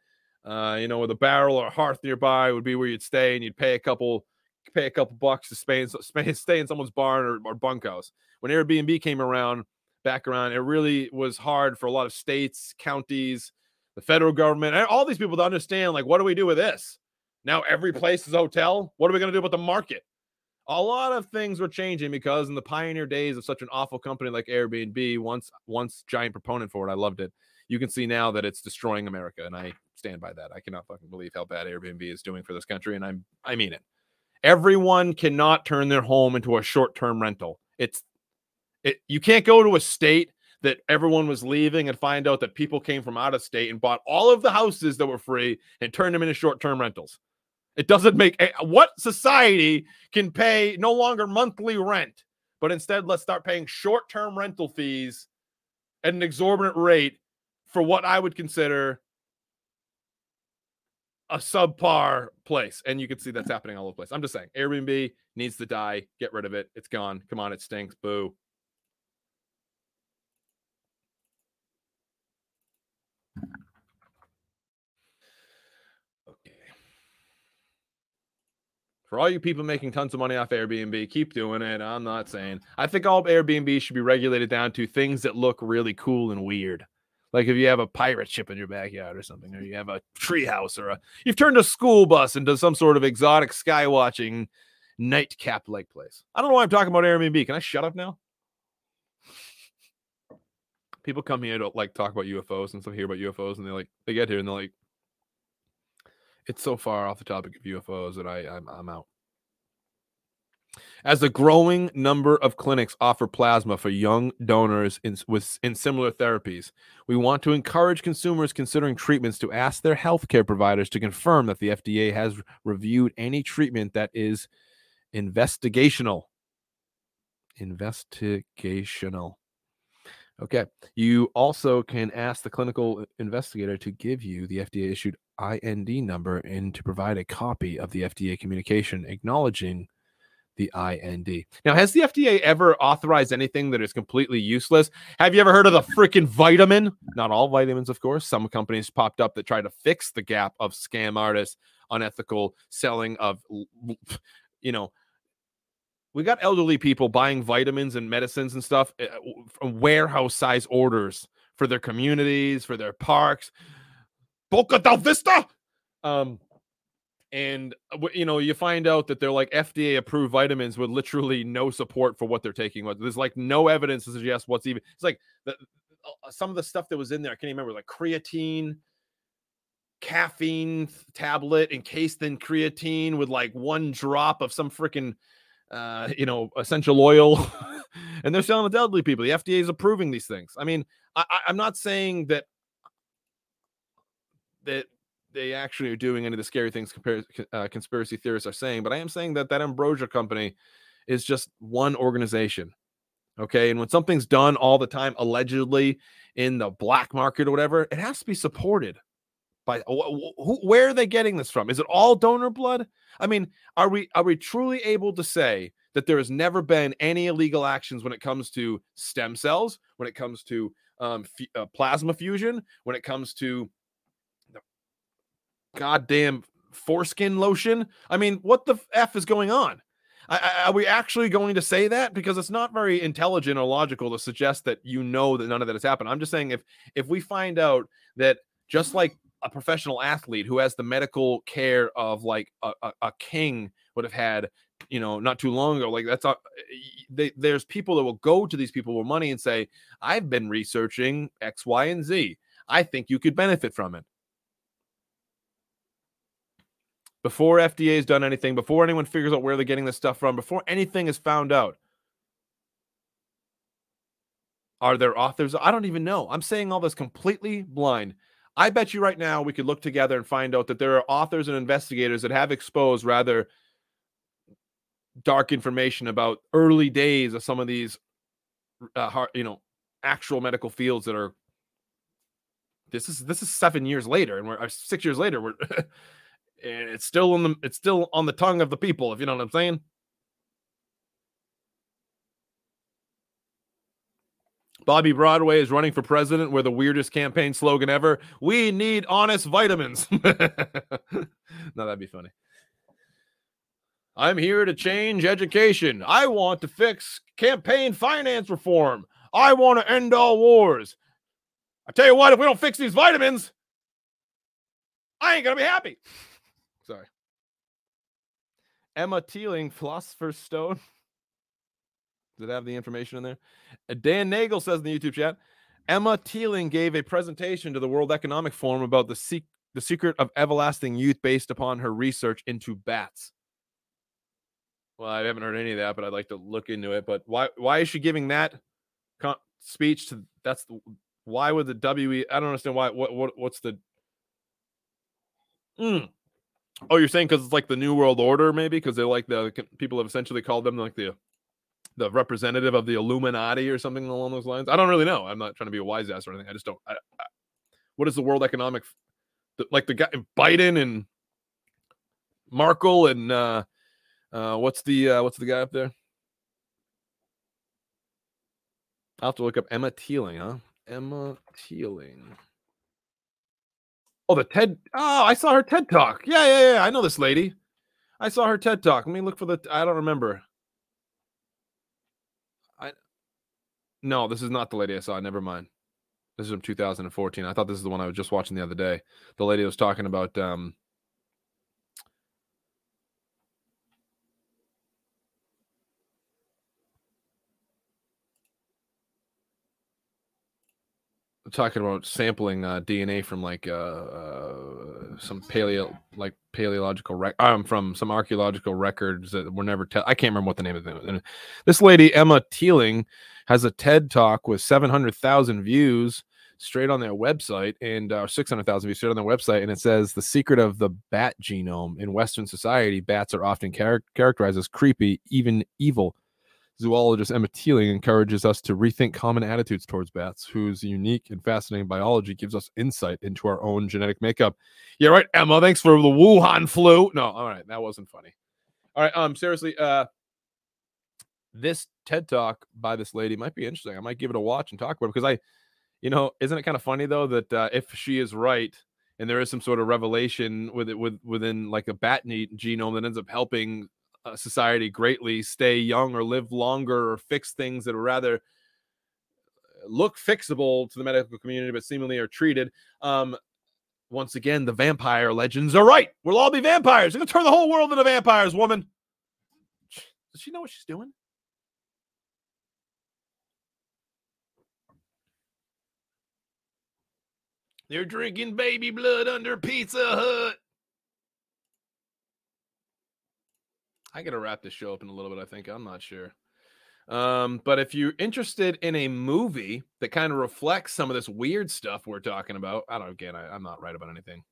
uh, you know, with a barrel or a hearth nearby would be where you'd stay, and you'd pay a couple pay a couple bucks to stay in, stay in someone's barn or, or bunkhouse. When Airbnb came around, back around, it really was hard for a lot of states, counties, the federal government, and all these people to understand like, what do we do with this? Now every place is a hotel. What are we going to do about the market? A lot of things were changing because in the pioneer days of such an awful company like Airbnb, once once giant proponent for it, I loved it. You can see now that it's destroying America, and I stand by that. I cannot fucking believe how bad Airbnb is doing for this country, and I'm I mean it. Everyone cannot turn their home into a short-term rental. It's it you can't go to a state that everyone was leaving and find out that people came from out of state and bought all of the houses that were free and turned them into short-term rentals. It doesn't make a- what society can pay no longer monthly rent, but instead let's start paying short-term rental fees at an exorbitant rate for what I would consider a subpar place. And you can see that's happening all over the place. I'm just saying Airbnb needs to die. Get rid of it. It's gone. Come on, it stinks. Boo. For all you people making tons of money off Airbnb, keep doing it. I'm not saying. I think all Airbnb should be regulated down to things that look really cool and weird. Like if you have a pirate ship in your backyard or something, or you have a treehouse, or a you've turned a school bus into some sort of exotic sky watching nightcap like place. I don't know why I'm talking about Airbnb. Can I shut up now? People come here to like talk about UFOs and stuff, hear about UFOs, and they like they get here and they're like, it's so far off the topic of UFOs that I I'm, I'm out. As a growing number of clinics offer plasma for young donors in, with, in similar therapies, we want to encourage consumers considering treatments to ask their healthcare providers to confirm that the FDA has reviewed any treatment that is investigational. Investigational. Okay. You also can ask the clinical investigator to give you the FDA issued IND number and to provide a copy of the FDA communication acknowledging the IND. Now, has the FDA ever authorized anything that is completely useless? Have you ever heard of the freaking vitamin? Not all vitamins, of course. Some companies popped up that try to fix the gap of scam artists, unethical selling of, you know, we got elderly people buying vitamins and medicines and stuff uh, from warehouse size orders for their communities, for their parks. Boca del Vista. Um, and uh, you know you find out that they're like FDA approved vitamins with literally no support for what they're taking. There's like no evidence to suggest what's even. It's like the, uh, some of the stuff that was in there. I can't remember like creatine, caffeine tablet encased in creatine with like one drop of some freaking uh, you know essential oil, and they're selling it to elderly people. The FDA is approving these things. I mean, I, I'm not saying that that they actually are doing any of the scary things compared, uh, conspiracy theorists are saying, but I am saying that that Ambrosia company is just one organization. Okay. And when something's done all the time, allegedly in the black market or whatever, it has to be supported by who, where are they getting this from? Is it all donor blood? I mean, are we are we truly able to say that there has never been any illegal actions when it comes to stem cells, when it comes to um, f- uh, plasma fusion, when it comes to goddamn foreskin lotion. I mean, what the f is going on? I, I, are we actually going to say that? Because it's not very intelligent or logical to suggest that you know that none of that has happened. I'm just saying if if we find out that just like a professional athlete who has the medical care of like a, a, a king would have had, you know, not too long ago, like that's a, they, there's people that will go to these people with money and say, I've been researching X, Y, and Z. I think you could benefit from it. before FDA has done anything, before anyone figures out where they're getting this stuff from, before anything is found out. Are there authors? I don't even know. I'm saying all this completely blind. I bet you right now we could look together and find out that there are authors and investigators that have exposed rather dark information about early days of some of these, uh, you know, actual medical fields that are. This is this is seven years later, and we're uh, six years later. We're and it's still on the it's still on the tongue of the people, if you know what I'm saying. Bobby Broadway is running for president with the weirdest campaign slogan ever. We need honest vitamins. no, that'd be funny. I'm here to change education. I want to fix campaign finance reform. I want to end all wars. I tell you what, if we don't fix these vitamins, I ain't gonna be happy. Sorry. Emma Teeling, Philosopher's Stone. Does it have the information in there? Uh, Dan Nagel says in the YouTube chat, Emma Teeling gave a presentation to the World Economic Forum about the, the secret of everlasting youth based upon her research into bats. Well, I haven't heard any of that, but I'd like to look into it. But why why is she giving that speech to that's the why would the WE I don't understand why what what what's the Mm. Oh, you're saying because it's like the New World Order, maybe because they're like the people have essentially called them like the the representative of the Illuminati or something along those lines. I don't really know. I'm not trying to be a wise ass or anything. I just don't. I, I, what is the World Economic, like the guy Biden and Markle and uh, uh, what's the uh, what's the guy up there? I'll have to look up Emma Teeling, huh? Emma Teeling. Oh, the TED. Oh, I saw her TED talk. Yeah, yeah, yeah. I know this lady. I saw her TED talk. Let me look for the. I don't remember. No, this is not the lady I saw. Never mind. This is from 2014. I thought this is the one I was just watching the other day. The lady was talking about um, talking about sampling uh, DNA from like uh, uh, some paleo like paleological rec- um from some archaeological records that were never te- I can't remember what the name of it. And this lady Emma Teeling has a TED talk with seven hundred thousand views straight on their website and uh, six hundred thousand views straight on their website, and it says the secret of the bat genome in Western society. Bats are often char- characterized as creepy, even evil zoologist Emma Teeling encourages us to rethink common attitudes towards bats, whose unique and fascinating biology gives us insight into our own genetic makeup. Yeah, right, Emma. Thanks for the Wuhan flu. No, all right, that wasn't funny. All right, um, seriously, uh, this TED talk by this lady might be interesting. I might give it a watch and talk about it because I, you know, isn't it kind of funny though that uh, if she is right and there is some sort of revelation with it with within like a bat genome that ends up helping uh, society greatly stay young or live longer or fix things that are rather look fixable to the medical community but seemingly are treated um once again the vampire legends are right. We'll all be vampires. You're gonna turn the whole world into vampires woman. Does she know what she's doing? They're drinking baby blood under pizza hut I gotta wrap this show up in a little bit. I think I'm not sure. Um, but if you're interested in a movie that kind of reflects some of this weird stuff we're talking about, I don't again, I, I'm not right about anything.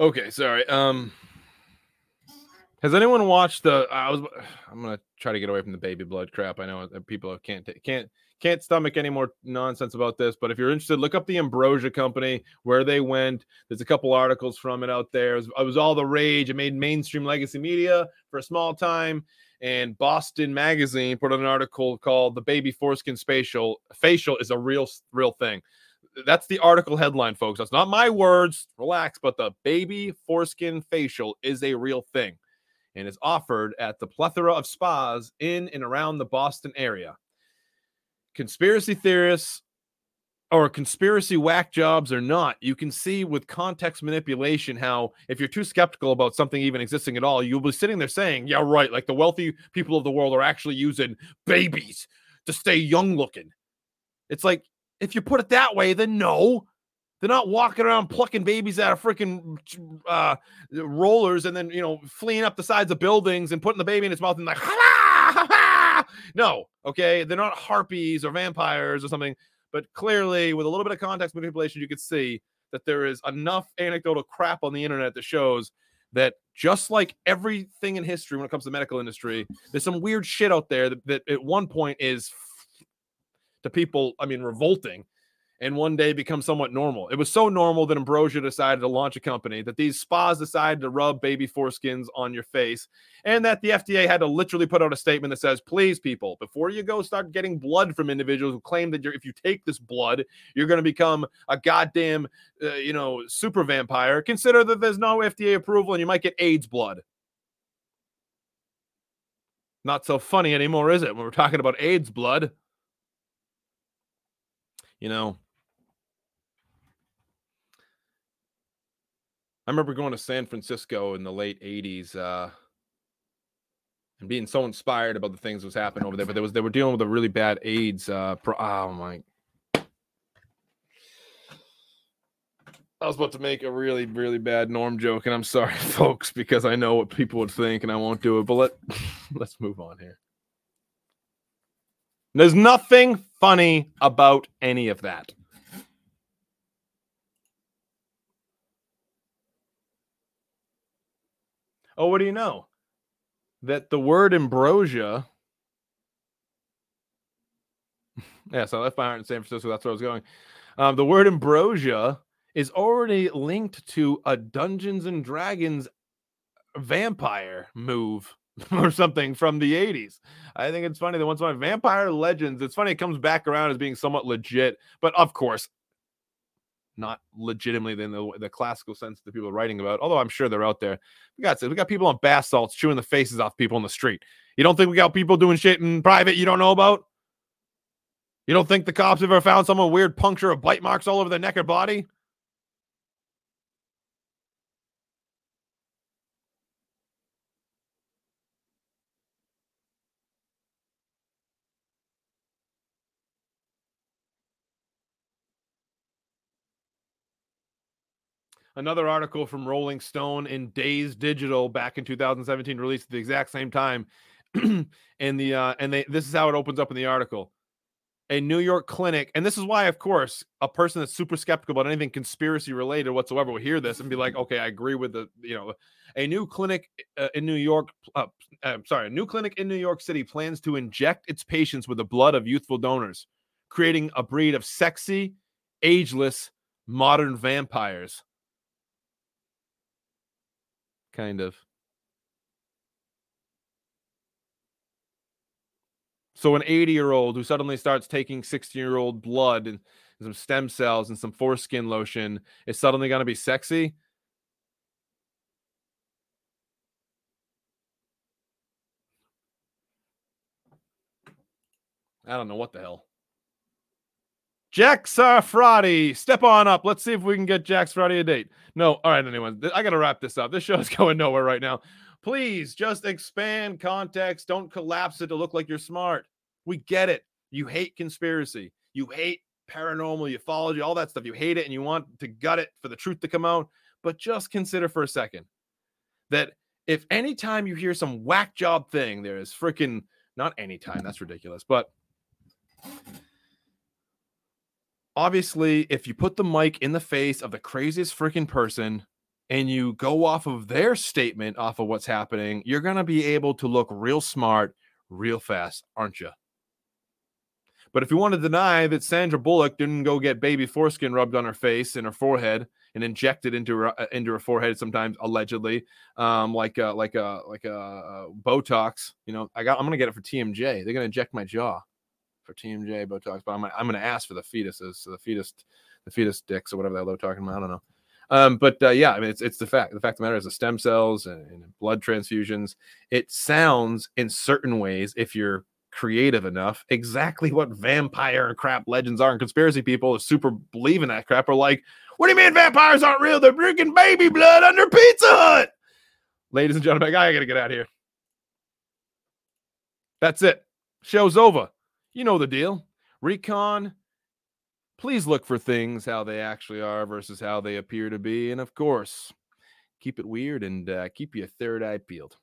Okay, sorry. Um has anyone watched the I was I'm to try to get away from the baby blood crap. I know people can't can't can't stomach any more nonsense about this, but if you're interested, look up the Ambrosia company where they went. There's a couple articles from it out there. It was, it was all the rage. It made mainstream legacy media for a small time and Boston Magazine put out an article called "The Baby Foreskin Facial Facial is a real real thing." That's the article headline, folks. That's not my words. Relax, but the baby foreskin facial is a real thing and is offered at the plethora of spas in and around the Boston area. Conspiracy theorists or conspiracy whack jobs or not, you can see with context manipulation how if you're too skeptical about something even existing at all, you'll be sitting there saying, Yeah, right, like the wealthy people of the world are actually using babies to stay young looking. It's like, if you put it that way, then no. They're not walking around plucking babies out of freaking uh, rollers and then, you know, fleeing up the sides of buildings and putting the baby in its mouth and like, "Ha!" no, okay. They're not harpies or vampires or something. But clearly, with a little bit of context manipulation, you could see that there is enough anecdotal crap on the internet that shows that just like everything in history when it comes to the medical industry, there's some weird shit out there that, that at one point is to people, I mean, revolting. and one day become somewhat normal. It was so normal that Ambrosia decided to launch a company, that these spas decided to rub baby foreskins on your face, and that the FDA had to literally put out a statement that says, please, people, before you go start getting blood from individuals who claim that if you take this blood, you're going to become a goddamn, uh, you know, super vampire, consider that there's no FDA approval and you might get AIDS blood. Not so funny anymore, is it? When we're talking about AIDS blood. You know, I remember going to San Francisco in the late 80s uh, and being so inspired about the things that was happening over there. But there was they were dealing with a really bad AIDS. Uh, pro- oh my! I was about to make a really really bad norm joke, and I'm sorry, folks, because I know what people would think, and I won't do it. But let let's move on here. There's nothing funny about any of that. Oh, what do you know? That the word ambrosia. yeah, so I left my heart in San Francisco. That's where I was going. Um, the word ambrosia is already linked to a Dungeons and Dragons vampire move or something from the 80s. I think it's funny that once my vampire legends, it's funny it comes back around as being somewhat legit, but of course, not legitimately in the, the classical sense that people are writing about, although I'm sure they're out there. We got we got people on bath salts chewing the faces off people in the street. You don't think we got people doing shit in private you don't know about? You don't think the cops ever found someone weird puncture of bite marks all over their neck or body? Another article from Rolling Stone in Days Digital back in 2017, released at the exact same time. and the uh, and they this is how it opens up in the article. A New York clinic, and this is why, of course, a person that's super skeptical about anything conspiracy related whatsoever will hear this and be like, "Okay, I agree with the you know." A new clinic uh, in New York, uh, I'm sorry, a new clinic in New York City plans to inject its patients with the blood of youthful donors, creating a breed of sexy, ageless, modern vampires kind of. So an 80 year old who suddenly starts taking 60 year old blood and some stem cells and some foreskin lotion is suddenly going to be sexy. I don't know what the hell. Jack Sarfatti, uh, step on up. Let's see if we can get Jack Sarfatti a date. No, all right, anyone. I got to wrap this up. This show is going nowhere right now. Please just expand context. Don't collapse it to look like you're smart. We get it. You hate conspiracy. You hate paranormal, ufology, all that stuff. You hate it and you want to gut it for the truth to come out. But just consider for a second that if anytime you hear some whack job thing, there is freaking not anytime, that's ridiculous, but obviously, if you put the mic in the face of the craziest freaking person and you go off of their statement off of what's happening, you're going to be able to look real smart real fast, aren't you? But if you want to deny that Sandra Bullock didn't go get baby foreskin rubbed on her face and her forehead and injected into her uh, into her forehead, sometimes allegedly, um, like a, like a like a, a Botox, you know, I got I'm gonna get it for TMJ. They're gonna inject my jaw for TMJ Botox, but I'm I'm gonna ask for the fetuses, so the fetus, the fetus dicks or whatever they're talking about. I don't know. Um, but uh, yeah, I mean, it's it's the fact. The fact of the matter is, the stem cells and, and blood transfusions. It sounds in certain ways, if you're creative enough, exactly what vampire and crap legends are and conspiracy people who super believe in that crap are like. What do you mean vampires aren't real? They're drinking baby blood under Pizza Hut. Ladies and gentlemen, I gotta get out of here. That's it. Show's over. You know the deal. Recon, please look for things how they actually are versus how they appear to be. And of course, keep it weird and uh, keep your third eye peeled.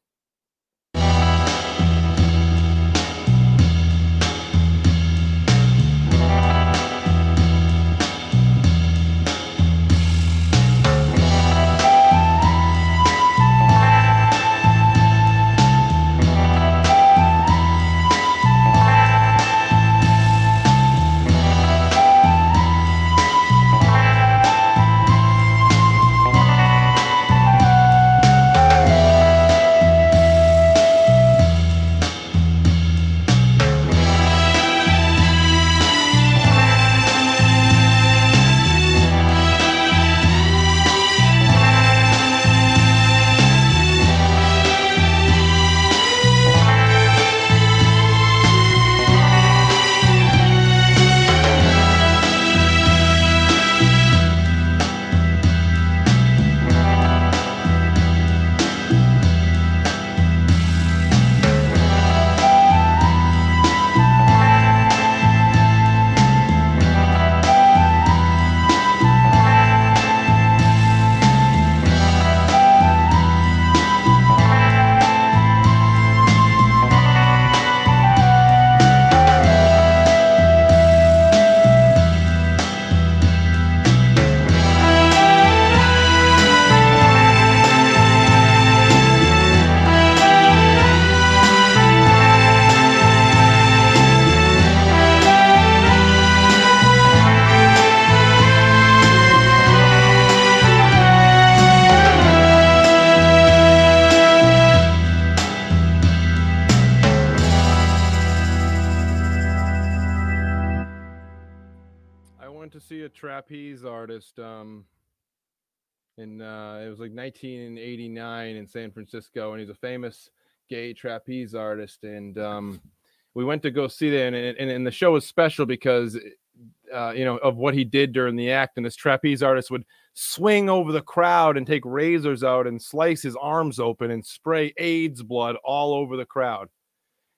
1989 in San Francisco, and he's a famous gay trapeze artist. And um, we went to go see that, and, and, and the show was special because, uh, you know, of what he did during the act. And this trapeze artist would swing over the crowd and take razors out and slice his arms open and spray AIDS blood all over the crowd.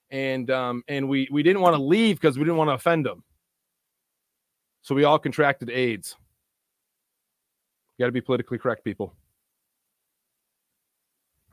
And um, and we we didn't want to leave because we didn't want to offend him. So we all contracted AIDS. Got to be politically correct, people.